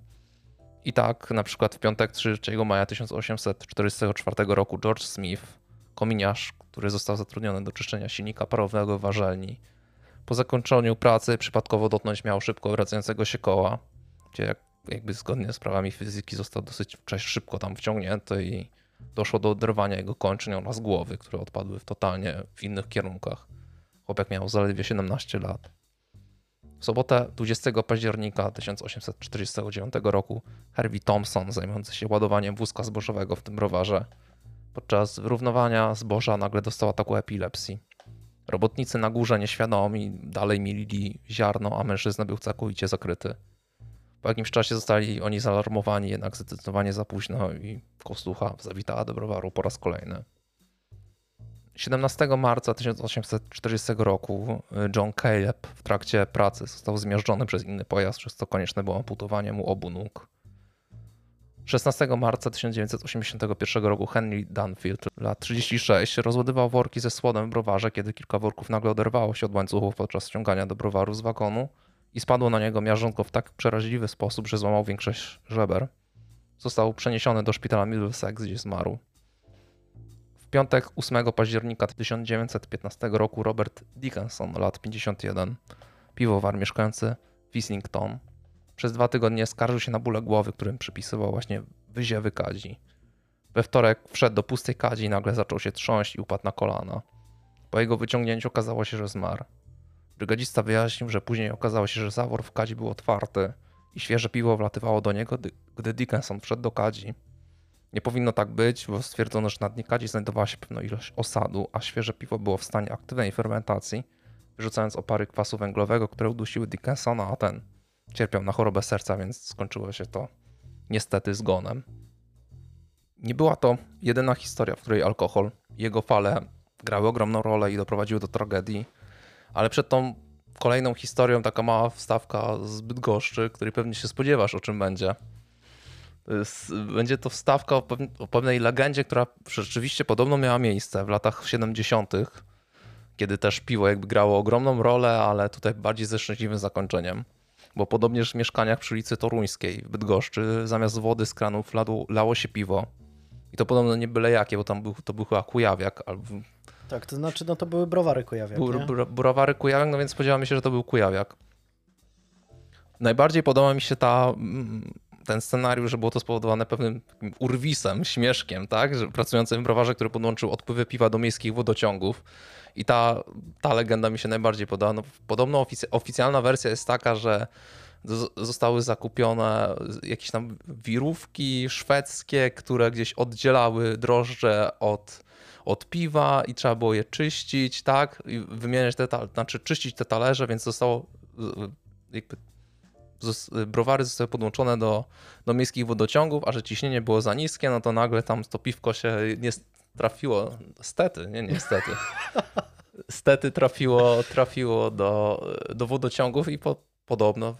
I tak na przykład w piątek 3 maja 1844 roku George Smith, kominiarz, który został zatrudniony do czyszczenia silnika parowego w warzelni, po zakończeniu pracy przypadkowo dotknąć miał szybko wracającego się koła, gdzie jak, jakby zgodnie z prawami fizyki został dosyć szybko tam wciągnięty i doszło do oderwania jego kończyn oraz głowy, które odpadły w totalnie w innych kierunkach. Chłopak miał zaledwie 17 lat. W sobotę 20 października 1849 roku Harvey Thompson, zajmujący się ładowaniem wózka zbożowego w tym browarze, podczas wyrównowania zboża nagle dostał ataku epilepsji. Robotnicy na górze nieświadomi dalej milili ziarno, a mężczyzna był całkowicie zakryty. Po jakimś czasie zostali oni zaalarmowani, jednak zdecydowanie za późno i Kostucha zawitała do browaru po raz kolejny. 17 marca 1840 roku John Caleb w trakcie pracy został zmiażdżony przez inny pojazd, przez co konieczne było amputowanie mu obu nóg. 16 marca 1981 roku Henry Dunfield, lat 36, rozładował worki ze słodem w browarze, kiedy kilka worków nagle oderwało się od łańcuchów podczas ściągania do browaru z wagonu i spadło na niego miażdżątko w tak przeraźliwy sposób, że złamał większość żeber. Został przeniesiony do szpitala Middlesex, gdzie zmarł. W piątek 8 października 1915 roku Robert Dickinson, lat 51, piwowar mieszkający w Islington, przez dwa tygodnie skarżył się na bóle głowy, którym przypisywał właśnie wyziewy kadzi. We wtorek wszedł do pustej kadzi i nagle zaczął się trząść i upadł na kolana. Po jego wyciągnięciu okazało się, że zmarł. Brygadzista wyjaśnił, że później okazało się, że zawór w kadzi był otwarty i świeże piwo wlatywało do niego, gdy Dickinson wszedł do kadzi. Nie powinno tak być, bo stwierdzono, że na dnie kadzi znajdowała się pewna ilość osadu, a świeże piwo było w stanie aktywnej fermentacji, wyrzucając opary kwasu węglowego, które udusiły Dickinsona, a ten cierpiał na chorobę serca, więc skończyło się to niestety zgonem. Nie była to jedyna historia, w której alkohol jego fale grały ogromną rolę i doprowadziły do tragedii, ale przed tą kolejną historią taka mała wstawka z Bydgoszczy, której pewnie się spodziewasz, o czym będzie. Będzie to wstawka o, pewnej legendzie, która rzeczywiście podobno miała miejsce w latach 70., kiedy też piwo jakby grało ogromną rolę, ale tutaj bardziej ze szczęśliwym zakończeniem. Bo podobnież w mieszkaniach przy ulicy Toruńskiej w Bydgoszczy zamiast wody z kranów lało się piwo. I to podobno nie byle jakie, bo tam był, to był chyba kujawiak. Albo... Tak, to znaczy no to były browary kujawiak, Bur, browary kujawiak, no więc spodziewamy się, że to był kujawiak. Najbardziej podoba mi się ta mm, ten scenariusz, że było to spowodowane pewnym urwisem, śmieszkiem, tak? Że pracującym browarze, który podłączył odpływy piwa do miejskich wodociągów. I ta, ta legenda mi się najbardziej podoba. No, podobno ofic oficjalna wersja jest taka, że zostały zakupione jakieś tam wirówki szwedzkie, które gdzieś oddzielały drożdże od, od piwa i trzeba było je czyścić, tak? I wymieniać te, znaczy czyścić te talerze, więc zostało jakby browary zostały podłączone do, do miejskich wodociągów, a że ciśnienie było za niskie, no to nagle tam to piwko się nie trafiło, stety, nie niestety, stety trafiło, trafiło do, do wodociągów i po, podobno,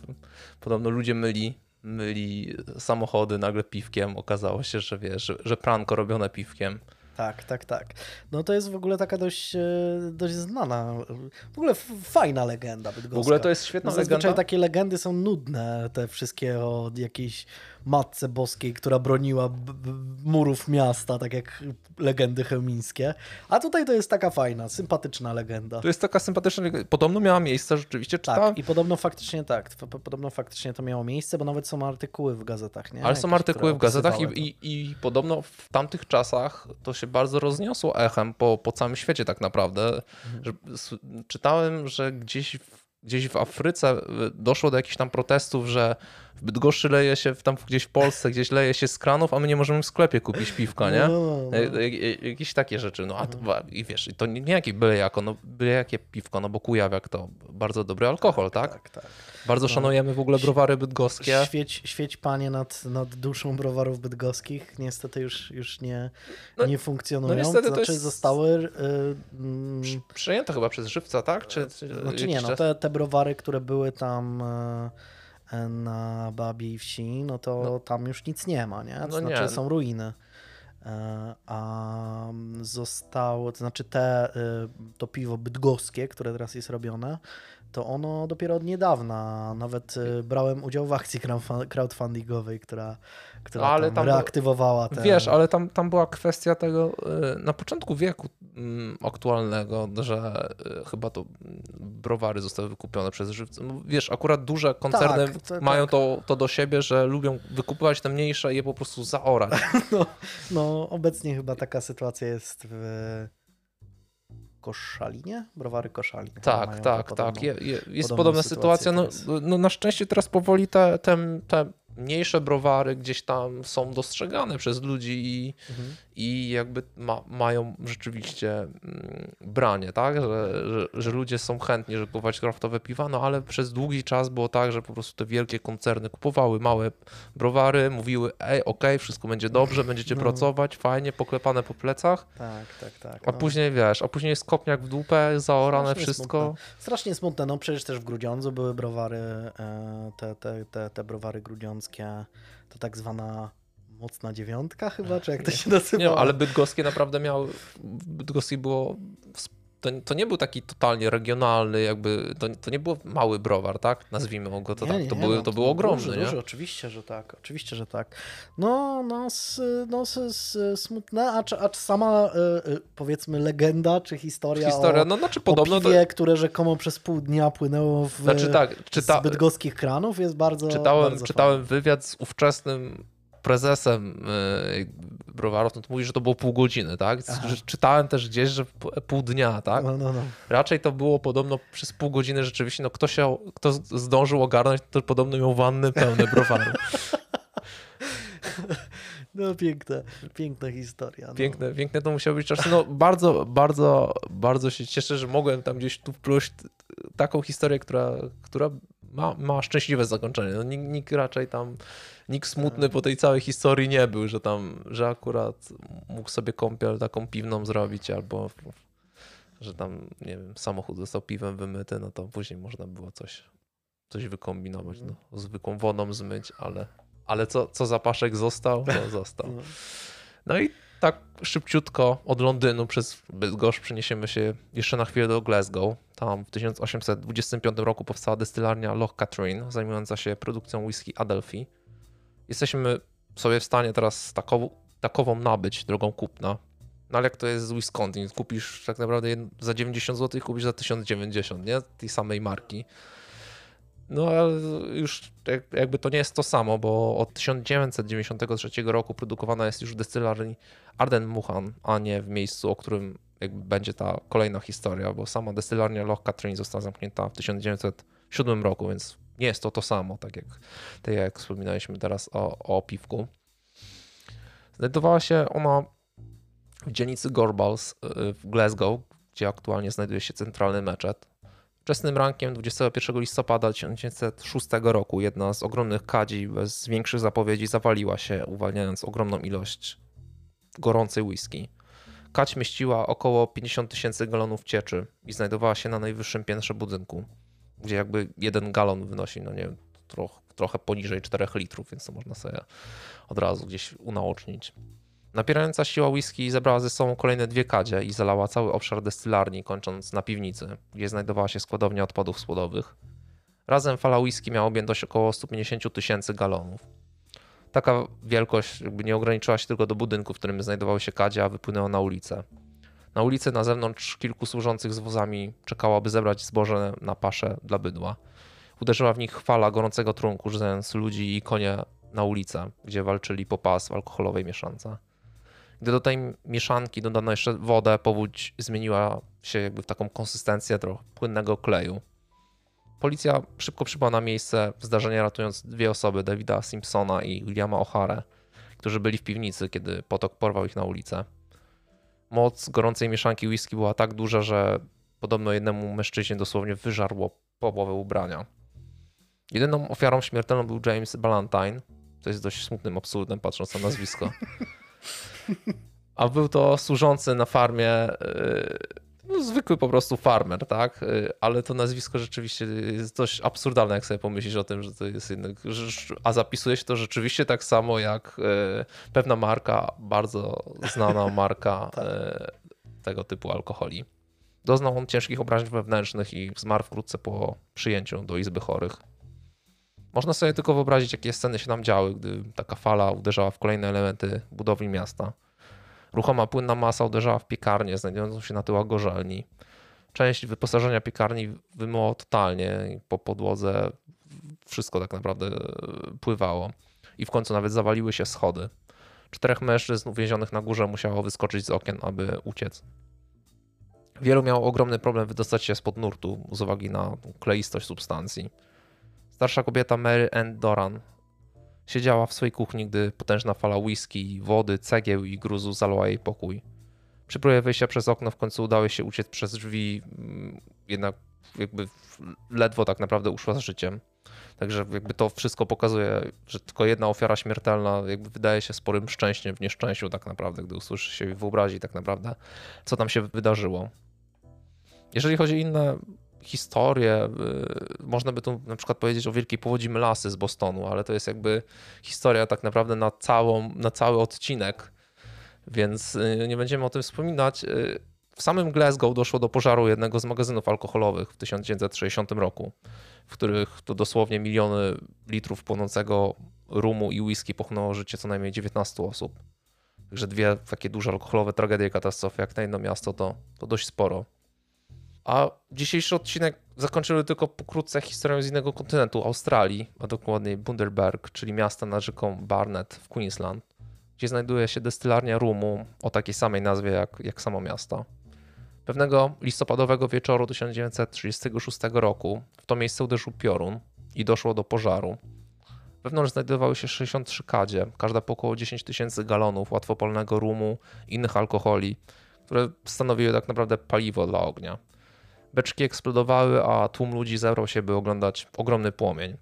podobno ludzie myli, myli samochody nagle piwkiem, okazało się, że wiesz, że, że pranko robione piwkiem. Tak, tak, tak. No to jest w ogóle taka dość, e, dość znana, w ogóle fajna legenda bydgoska. W ogóle to jest świetna Zazwyczaj legenda. takie legendy są nudne, te wszystkie o jakiejś Matce Boskiej, która broniła murów miasta, tak jak legendy chełmińskie. A tutaj to jest taka fajna, sympatyczna legenda. To jest taka sympatyczna legenda. Podobno miała miejsce rzeczywiście, czytałem. Tak, i podobno faktycznie tak. Podobno faktycznie to miało miejsce, bo nawet są artykuły w gazetach, nie? Ale są Jakieś, artykuły w gazetach i, i, i podobno w tamtych czasach to się bardzo rozniosło echem po, po całym świecie tak naprawdę. Mhm. Czytałem, że gdzieś w gdzieś w Afryce y, doszło do jakichś tam protestów, że w Bydgoszczy leje się, tam gdzieś w Polsce gdzieś leje się z kranów, a my nie możemy w sklepie kupić piwka, nie? No, no, no. Jakieś takie rzeczy. No a to, i wiesz, to nie, jakie byle jako, no byle jakie piwko, no bo Kujawiak to bardzo dobry alkohol, tak? Tak, tak. Bardzo szanujemy w ogóle browary bydgoskie. Świeć, świeć panie nad, nad duszą browarów bydgoskich. Niestety już, już nie, no, nie funkcjonują. No niestety to znaczy jest... zostały... Yy, Przejęte chyba przez żywca, tak? Czy, czy znaczy nie, no te, te browary, które były tam... Yy, na Babiej Wsi, no to no. tam już nic nie ma, nie? To no znaczy nie. są ruiny. E, a zostało, to znaczy te, to piwo bydgoskie, które teraz jest robione, to ono dopiero od niedawna. Nawet y, brałem udział w akcji crowdfundingowej, która, która ale tam, tam reaktywowała te... Wiesz, ale tam, tam była kwestia tego y, na początku wieku mm, aktualnego, że y, chyba to mm, browary zostały wykupione przez żywce. No, wiesz, akurat duże koncerny tak, to, mają tak. To, to do siebie, że lubią wykupywać te mniejsze i je po prostu zaorać. No, no obecnie chyba taka sytuacja jest w Koszalinie? Browary Koszalin. Tak, tak, tak. Je, je, jest podobna sytuacja. No, no, na szczęście teraz powoli te, te, te mniejsze browary gdzieś tam są dostrzegane przez ludzi i, mhm. I jakby ma, mają rzeczywiście mm, branie, tak? Że, że, że, ludzie są chętni, żeby kupować kraftowe piwa, no ale przez długi czas było tak, że po prostu te wielkie koncerny kupowały małe browary, mówiły, ej, okej, okay, wszystko będzie dobrze, będziecie no. pracować, fajnie, poklepane po plecach. Tak, tak, tak. No. A później wiesz, a później jest kopniak w dupę, zaorane Strasznie wszystko. Smutne. Strasznie smutne, no przecież też w Grudziądzu były browary, e, te, te, te, te browary grudziądze to tak zwana mocna dziewiątka chyba, czy jak to się nazywa? Nie, ale bydgoskie naprawdę miał, bydgoskie było to, to nie był taki totalnie regionalny, jakby to, to nie był mały browar, tak? Nazwijmy go to nie, tak. Nie, to, były, no, to było ogromne, duży, nie? Duży, oczywiście, że tak. Oczywiście, że tak. No, no, no smutne, a, czy, a czy sama y, y, powiedzmy legenda, czy historia, historia o, no, znaczy podobno o piwie, to... które rzekomo przez pół dnia płynęło w, znaczy, tak, czyta... z bydgoskich kranów jest bardzo Czytałem, bardzo czytałem wywiad z ówczesnym prezesem e, browarów, no to mówi, że to było pół godziny, tak? Czytałem też gdzieś, że pół dnia, tak? No, no, no. Raczej to było podobno przez pół godziny rzeczywiście, no kto się, kto zdążył ogarnąć, to podobno miał wanny pełne browarów. No piękne, piękna historia. No. Piękne, piękne to musiało być czasy. No bardzo, bardzo, bardzo się cieszę, że mogłem tam gdzieś tu wpluć taką historię, która, która ma, ma szczęśliwe zakończenie. No, nikt, nikt raczej tam, nikt smutny po tej całej historii nie był, że tam, że akurat mógł sobie kąpiel taką piwną zrobić albo że tam, nie wiem, samochód został piwem wymyty, no to później można było coś, coś wykombinować, no, zwykłą wodą zmyć, ale, ale co, co zapaszek został, to został. No. no i tak szybciutko od Londynu przez Bydgoszcz przeniesiemy się jeszcze na chwilę do Glasgow. Tam w 1825 roku powstała destylarnia Loch Catherine, zajmująca się produkcją whisky Adelphi. Jesteśmy sobie w stanie teraz takową, takową nabyć drogą kupna. No ale jak to jest z Wisconsin, kupisz tak naprawdę za 90 zł, kupisz za 1090, nie? Tej samej marki. No ale już jakby to nie jest to samo, bo od 1993 roku produkowana jest już w destylarni Arden Muchan, a nie w miejscu, o którym jakby będzie ta kolejna historia, bo sama destylarnia Loch Catherine została zamknięta w 1907 roku, więc nie jest to to samo, tak jak, tak jak wspominaliśmy teraz o, o piwku. Znajdowała się ona w dzielnicy Gorbals y, w Glasgow, gdzie aktualnie znajduje się centralny meczet. Wczesnym rankiem 21 listopada 1906 roku jedna z ogromnych kadzi bez większych zapowiedzi zawaliła się, uwalniając ogromną ilość gorącej whisky. Kać mieściła około 50 tysięcy galonów cieczy i znajdowała się na najwyższym piętrze budynku, gdzie jakby jeden galon wynosi, no nie wiem, troch, trochę poniżej 4 litrów, więc to można sobie od razu gdzieś unaocznić. Napierająca siła whisky zebrała ze sobą kolejne dwie kadzie i zalała cały obszar destylarni, kończąc na piwnicy, gdzie znajdowała się składownia odpadów składowych. Razem fala whisky miała objętość około 150 tysięcy galonów. Taka wielkość nie ograniczyła się tylko do budynku, w którym znajdowały się kadzie, a wypłynęła na ulicę. Na ulicy na zewnątrz kilku służących z wozami czekało, aby zebrać zboże na paszę dla bydła. Uderzyła w nich fala gorącego trunku, rzucając ludzi i konie na ulicę, gdzie walczyli po pas w alkoholowej mieszance. Gdy do tej mieszanki dodano jeszcze wodę, powódź zmieniła się jakby w taką konsystencję trochę płynnego kleju. Policja szybko przybyła na miejsce zdarzenia, ratując dwie osoby, Davida Simpsona i Williama O'Hare, którzy byli w piwnicy, kiedy potok porwał ich na ulicę. Moc gorącej mieszanki whisky była tak duża, że podobno jednemu mężczyźnie dosłownie wyżarło połowę ubrania. Jedyną ofiarą śmiertelną był James Ballantyne, to jest dość smutnym absurdem patrząc na nazwisko. A był to służący na farmie, y, no, zwykły po prostu farmer, tak? Y, ale to nazwisko rzeczywiście jest dość absurdalne, jak sobie pomyślisz o tym, że to jest jednak. A zapisuje się to rzeczywiście tak samo jak y, pewna marka, bardzo znana marka tak. tego typu alkoholi. Doznał on ciężkich obrażeń wewnętrznych i zmarł wkrótce po przyjęciu do Izby Chorych. Można sobie tylko wyobrazić, jakie sceny się tam działy, gdy taka fala uderzała w kolejne elementy budowli miasta. Ruchoma płynna masa uderzała w piekarnię znajdującą się na tyłach gorzelni. Część wyposażenia piekarni wymyło totalnie, po podłodze wszystko tak naprawdę pływało. I w końcu nawet zawaliły się schody. Czterech mężczyzn uwięzionych na górze musiało wyskoczyć z okien, aby uciec. Wielu miało ogromny problem wydostać się spod nurtu z uwagi na kleistość substancji. Starsza kobieta Mary Ann Doran siedziała w swojej kuchni, gdy potężna fala whisky, wody, cegieł i gruzu zalała jej pokój. Przy próbie wyjścia przez okno w końcu udało się uciec przez drzwi, mm, jednak jakby ledwo tak naprawdę uszła z życiem. Także jakby to wszystko pokazuje, że tylko jedna ofiara śmiertelna jakby wydaje się sporym szczęściem w nieszczęściu tak naprawdę, gdy usłyszy się i wyobrazi tak naprawdę, co tam się wydarzyło. Jeżeli chodzi o inne historię. Y, można by tu na przykład powiedzieć o Wielkiej Powodzi Melasy z Bostonu, ale to jest jakby historia tak naprawdę na, całą, na cały odcinek, więc y, nie będziemy o tym wspominać. Y, w samym Glasgow doszło do pożaru jednego z magazynów alkoholowych w 1960 roku, w których to dosłownie miliony litrów płonącego rumu i whisky pochłonęło życie co najmniej 19 osób. Także dwie takie duże alkoholowe tragedie katastrofy jak na jedno miasto to, to dość sporo. A dzisiejszy odcinek zakończymy tylko pokrótce historią z innego kontynentu, Australii, a dokładniej Bundaberg, czyli miasta nad rzeką Barnet w Queensland, gdzie znajduje się destylarnia rumu o takiej samej nazwie jak, jak samo miasto. Pewnego listopadowego wieczoru 1936 roku w to miejsce uderzył piorun i doszło do pożaru. Wewnątrz znajdowały się 63 kadzie, każda po około 10 tysięcy galonów łatwopalnego rumu i innych alkoholi, które stanowiły tak naprawdę paliwo dla ognia. Beczki eksplodowały, a tłum ludzi zebrał się, by oglądać ogromny płomień.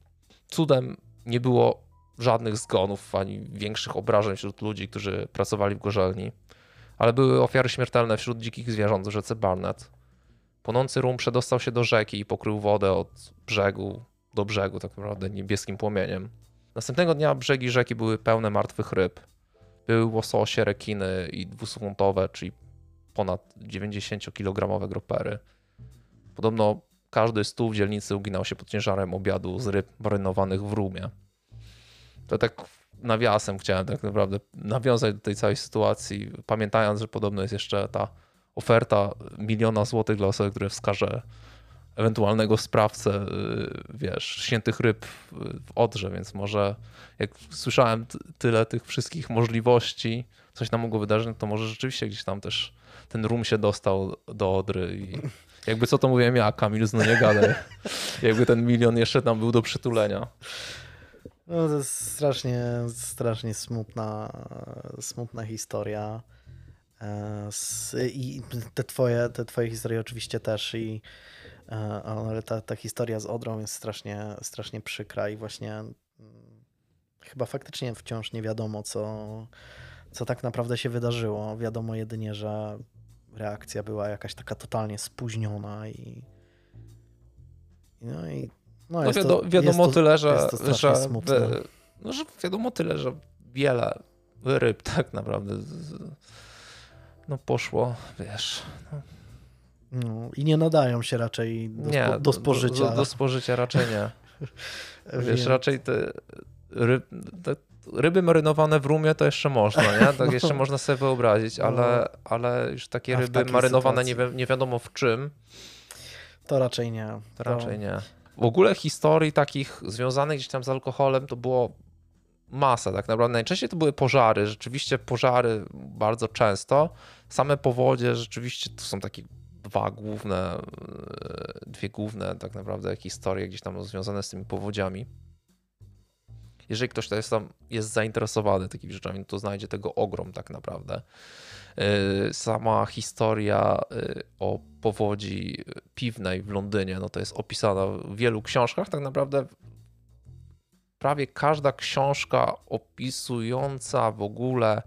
Cudem nie było żadnych zgonów ani większych obrażeń wśród ludzi, którzy pracowali w gorzelni, ale były ofiary śmiertelne wśród dzikich zwierząt w rzece Barnet. Płonący rum przedostał się do rzeki i pokrył wodę od brzegu do brzegu, tak naprawdę niebieskim płomieniem. Następnego dnia brzegi rzeki były pełne martwych ryb. Były łososie, rekiny i dwusuntowe, czyli ponad 90-kilogramowe gropery. Podobno każdy stół w dzielnicy uginał się pod ciężarem obiadu z ryb marynowanych w rumie. To tak nawiasem chciałem tak naprawdę nawiązać do tej całej sytuacji, pamiętając, że podobno jest jeszcze ta oferta miliona złotych dla osoby, które wskaże ewentualnego sprawcę, y, wiesz, świętych ryb w Odrze, więc może jak słyszałem tyle tych wszystkich możliwości, coś nam mogło wydarzyć, to może rzeczywiście gdzieś tam też ten rum się dostał do Odry i jakby co to mówiłem ja, Kamil, no nie gadaj. Jakby ten milion jeszcze tam był do przytulenia. No to jest strasznie, strasznie smutna, smutna historia. E, I te twoje, te twoje historie oczywiście też i e, ale ta, ta historia z Odrą jest strasznie, strasznie przykra i właśnie mm, chyba faktycznie wciąż nie wiadomo, co, co tak naprawdę się wydarzyło. Wiadomo jedynie, że reakcja była jakaś taka totalnie spóźniona i no i no, no wiado, to, wiadomo to, tyle, że, że, no, że wiadomo tyle, że wiele ryb tak naprawdę no poszło, wiesz. No. No, I nie nadają się raczej do, nie, spo, do spożycia. Do, do, do spożycia raczej nie. wiesz, raczej te ryb, te, ryby marynowane w rumie to jeszcze można, nie? Tak jeszcze można sobie wyobrazić, ale, no. ale już takie ryby marynowane nie, wi nie wiadomo w czym. To raczej nie. To, to raczej nie. W ogóle historii takich związanych gdzieś tam z alkoholem to było masa tak naprawdę. Najczęściej to były pożary, rzeczywiście pożary bardzo często. Same powodzie rzeczywiście to są takie dwa główne, e, dwie główne tak naprawdę historie gdzieś tam związane z tymi powodziami. Jeżeli ktoś to jest tam jest zainteresowany takimi rzeczami, to znajdzie tego ogrom tak naprawdę. E, sama historia e, o powodzi piwnej w Londynie, no to jest opisana w wielu książkach. Tak naprawdę prawie każda książka opisująca w ogóle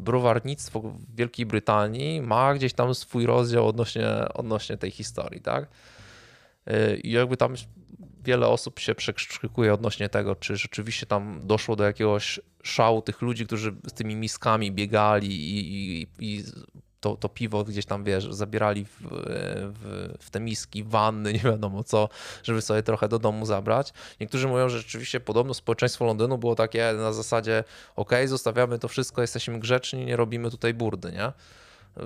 browarnictwo w Wielkiej Brytanii ma gdzieś tam swój rozdział odnośnie, odnośnie tej historii, tak? Y, I jakby tam wiele osób się przekrzykuje odnośnie tego, czy rzeczywiście tam doszło do jakiegoś szału tych ludzi, którzy z tymi miskami biegali i, i, i to, to piwo gdzieś tam, wiesz, zabierali w, w, w, te miski, wanny, nie wiadomo co, żeby sobie trochę do domu zabrać. Niektórzy mówią, że rzeczywiście podobno społeczeństwo Londynu było takie na zasadzie, ok, zostawiamy to wszystko, jesteśmy grzeczni, nie robimy tutaj burdy, nie?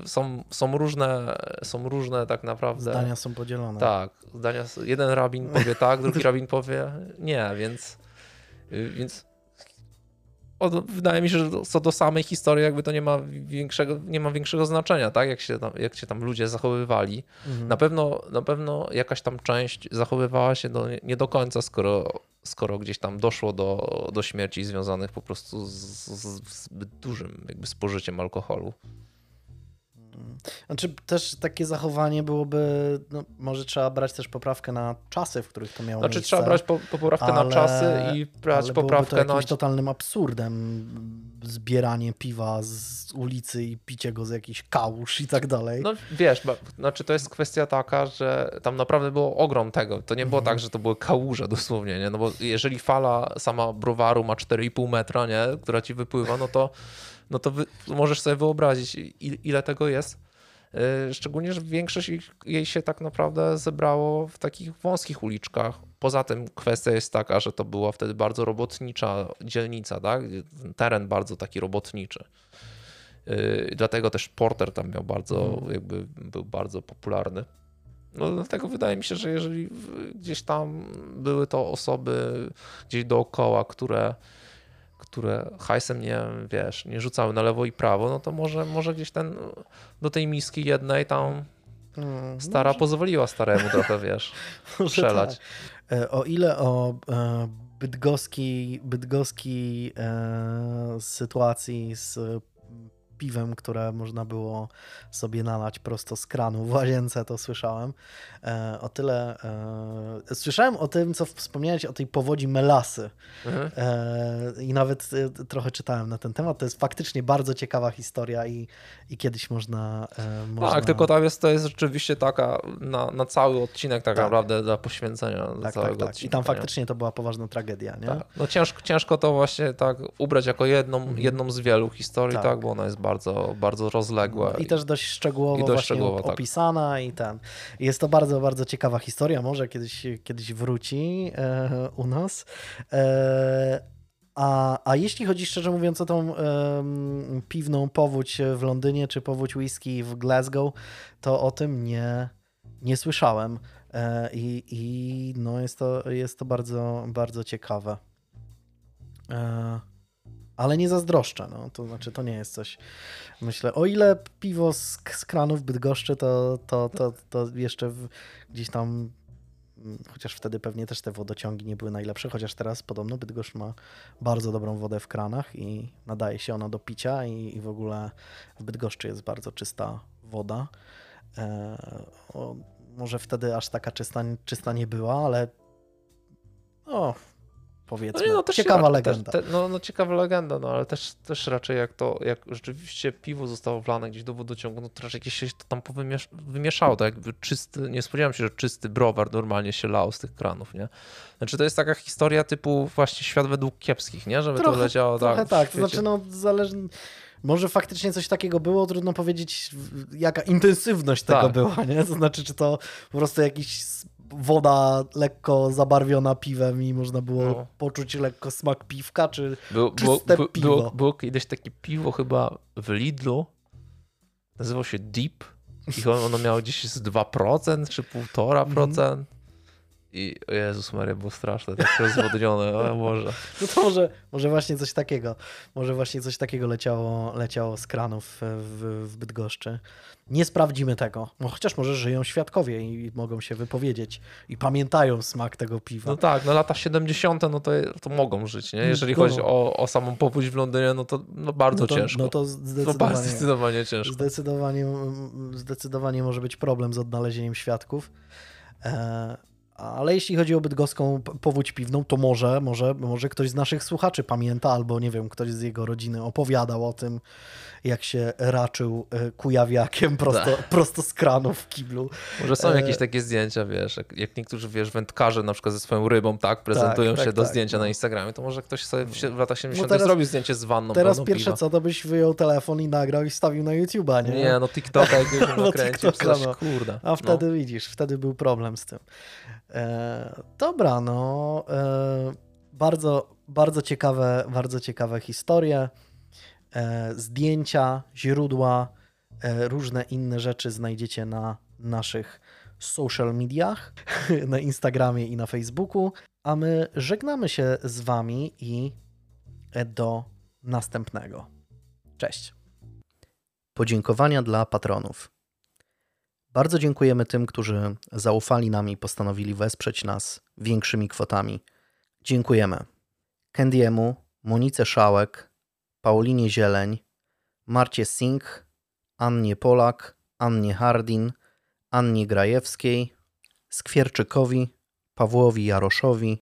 Są, są, różne, są różne tak naprawdę. Zdania są podzielone. Tak, zdania, jeden rabin powie tak, drugi rabin powie nie, więc, więc wydaje mi się, że co do samej historii jakby to nie ma większego, nie ma większego znaczenia, tak? Jak się tam, jak się tam ludzie zachowywali. Mhm. Na, pewno, na pewno jakaś tam część zachowywała się do, nie do końca, skoro, skoro gdzieś tam doszło do, do śmierci związanych po prostu z, z zbyt dużym jakby spożyciem alkoholu. Znaczy też takie zachowanie byłoby, no, może trzeba brać też poprawkę na czasy, w których to miało znaczy, miejsce. trzeba brać po, poprawkę ale, na czasy i brać poprawkę to jakimś totalnym absurdem zbieranie piwa z ulicy i picie go z jakichś kałuż i tak dalej. No wiesz, bo, znaczy to jest kwestia taka, że tam naprawdę było ogrom tego. To nie było mhm. tak, że to były kałuże dosłownie, nie? No bo jeżeli fala sama browaru ma 4,5 metra, nie? Która ci wypływa, no to no to wy, możesz sobie wyobrazić, ile tego jest. Y, szczególnie, że większość jej się tak naprawdę zebrało w takich wąskich uliczkach. Poza tym kwestia jest taka, że to była wtedy bardzo robotnicza dzielnica, tak? teren bardzo taki robotniczy. Y, dlatego też Porter tam miał bardzo, mhm. jakby był bardzo popularny. No dlatego wydaje mi się, że jeżeli gdzieś tam były to osoby gdzieś dookoła, które które hajsem nie, wiesz, nie rzucały na lewo i prawo, no to może, może gdzieś ten do tej miski jednej tam hmm, stara może... pozwoliła staremu trochę, wiesz, strzelać. Tak. E, o ile o e, bydgoskiej, bydgoskiej e, sytuacji z piwem, które można było sobie nalać prosto z kranu w łazience, to słyszałem. E, o tyle e, słyszałem o tym, co wspomniałeś o tej powodzi melasy mhm. e, i nawet trochę czytałem na ten temat. To jest faktycznie bardzo ciekawa historia i, i kiedyś można, można... Tak, tylko tam jest, to jest rzeczywiście taka na, na cały odcinek tak, tak. naprawdę dla poświęcenia tak, całego tak, tak. Odcinka, I tam faktycznie nie? to była poważna tragedia, nie? Tak. No ciężko, ciężko to właśnie tak ubrać jako jedną, mhm. jedną z wielu historii, tak. tak, bo ona jest bardzo bardzo, bardzo rozległe. I, też dość szczegółowo, i dość szczegółowo tak. opisana i ten. Jest to bardzo, bardzo ciekawa historia, może kiedyś, kiedyś wróci e, u nas. E, a, a jeśli chodzi szczerze mówiąc o tą piwną powódź w Londynie, czy powódź whisky w Glasgow, to o tym nie, nie słyszałem. E, I, i no jest, to, jest to bardzo, bardzo ciekawe. E, ale nie zazdroszczę. No. To znaczy, to nie jest coś. Myślę, o ile piwo z, z kranów Bydgoszczy, to, to, to, to jeszcze w, gdzieś tam, mm, chociaż wtedy pewnie też te wodociągi nie były najlepsze, chociaż teraz podobno Bydgoszcz ma bardzo dobrą wodę w kranach i nadaje się ona do picia i, i w ogóle w Bydgoszczy jest bardzo czysta woda. E, o, może wtedy aż taka czysta, czysta nie była, ale o, powiedzmy. No, no ciekawa legenda. Też, te, no, no ciekawa legenda, no ale też, też raczej jak to, jak rzeczywiście piwo zostało wlane gdzieś do wodociągu, no to raczej jakieś się to tam powymiesz, wymieszało, tak jakby czysty, nie spodziewałem się, że czysty browar normalnie się lał z tych kranów, nie? Znaczy to jest taka historia typu właśnie świat według kiepskich, nie? Żeby trochę, to leciało trochę tak. tak. To znaczy no zależy... Może faktycznie coś takiego było, trudno powiedzieć, jaka intensywność tego tak. była, nie? To znaczy, czy to po prostu jakiś woda lekko zabarwiona piwem i można było no. poczuć lekko smak piwka, czy było, czyste było, piwo. Było, było kiedyś takie piwo chyba w Lidlu, nazywało się Deep i ono miało gdzieś z 2% czy 1,5%. Mm. I o Jezus Maria, było straszne, tak rozwodnione, o Boże. No to może, może właśnie coś takiego, może właśnie coś takiego leciało, leciało z kranów w, w Bydgoszczy. Nie sprawdzimy tego, no, chociaż może żyją świadkowie i mogą się wypowiedzieć i pamiętają smak tego piwa. No tak, no lata 70. no to, to mogą żyć, nie? Jeżeli no. chodzi o, o samą powódź w Londynie, no to no bardzo no to, ciężko. No to zdecydowanie, to zdecydowanie ciężko. Zdecydowanie, zdecydowanie może być problem z odnalezieniem świadków. E ale jeśli chodzi o bydgoską powódź piwną, to może, może, może ktoś z naszych słuchaczy pamięta, albo nie wiem, ktoś z jego rodziny opowiadał o tym, jak się raczył e, kujawiakiem prosto, tak. prosto z kranu w kiblu. Może są jakieś e, takie zdjęcia, wiesz, jak, jak niektórzy, wiesz, wędkarze na przykład ze swoją rybą, tak, prezentują tak, się tak, do tak, zdjęcia no. na Instagramie, to może ktoś sobie w, latach 70 teraz, zrobił zdjęcie z wanną Teraz pierwsze piwa. co, to byś wyjął telefon i nagrał i wstawił na YouTube'a, nie? Nie, no TikToka jakiegoś nakręcił, coś, no. kurde. A wtedy no. widzisz, wtedy był problem z tym. E, dobra, no. E, bardzo, bardzo ciekawe, bardzo ciekawe historie. E, zdjęcia, źródła, e, różne inne rzeczy znajdziecie na naszych social mediach, na Instagramie i na Facebooku. A my żegnamy się z Wami i do następnego. Cześć. Podziękowania dla patronów. Bardzo dziękujemy tym, którzy zaufali nam i postanowili wesprzeć nas większymi kwotami. Dziękujemy Kendiemu, Monice Szałek, Paulinie Zieleń, Marcie Singh, Annie Polak, Annie Hardin, Annie Grajewskiej, Skwierczykowi, Pawłowi Jaroszowi,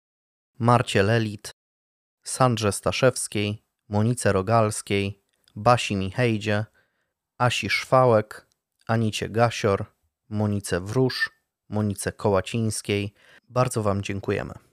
Marcie Lelit, Sandrze Staszewskiej, Monice Rogalskiej, Basi Michejdzie, Asi Szwałek, Anicie Gasior, Monice Wróż, Monice Kołacińskiej. Bardzo Wam dziękujemy.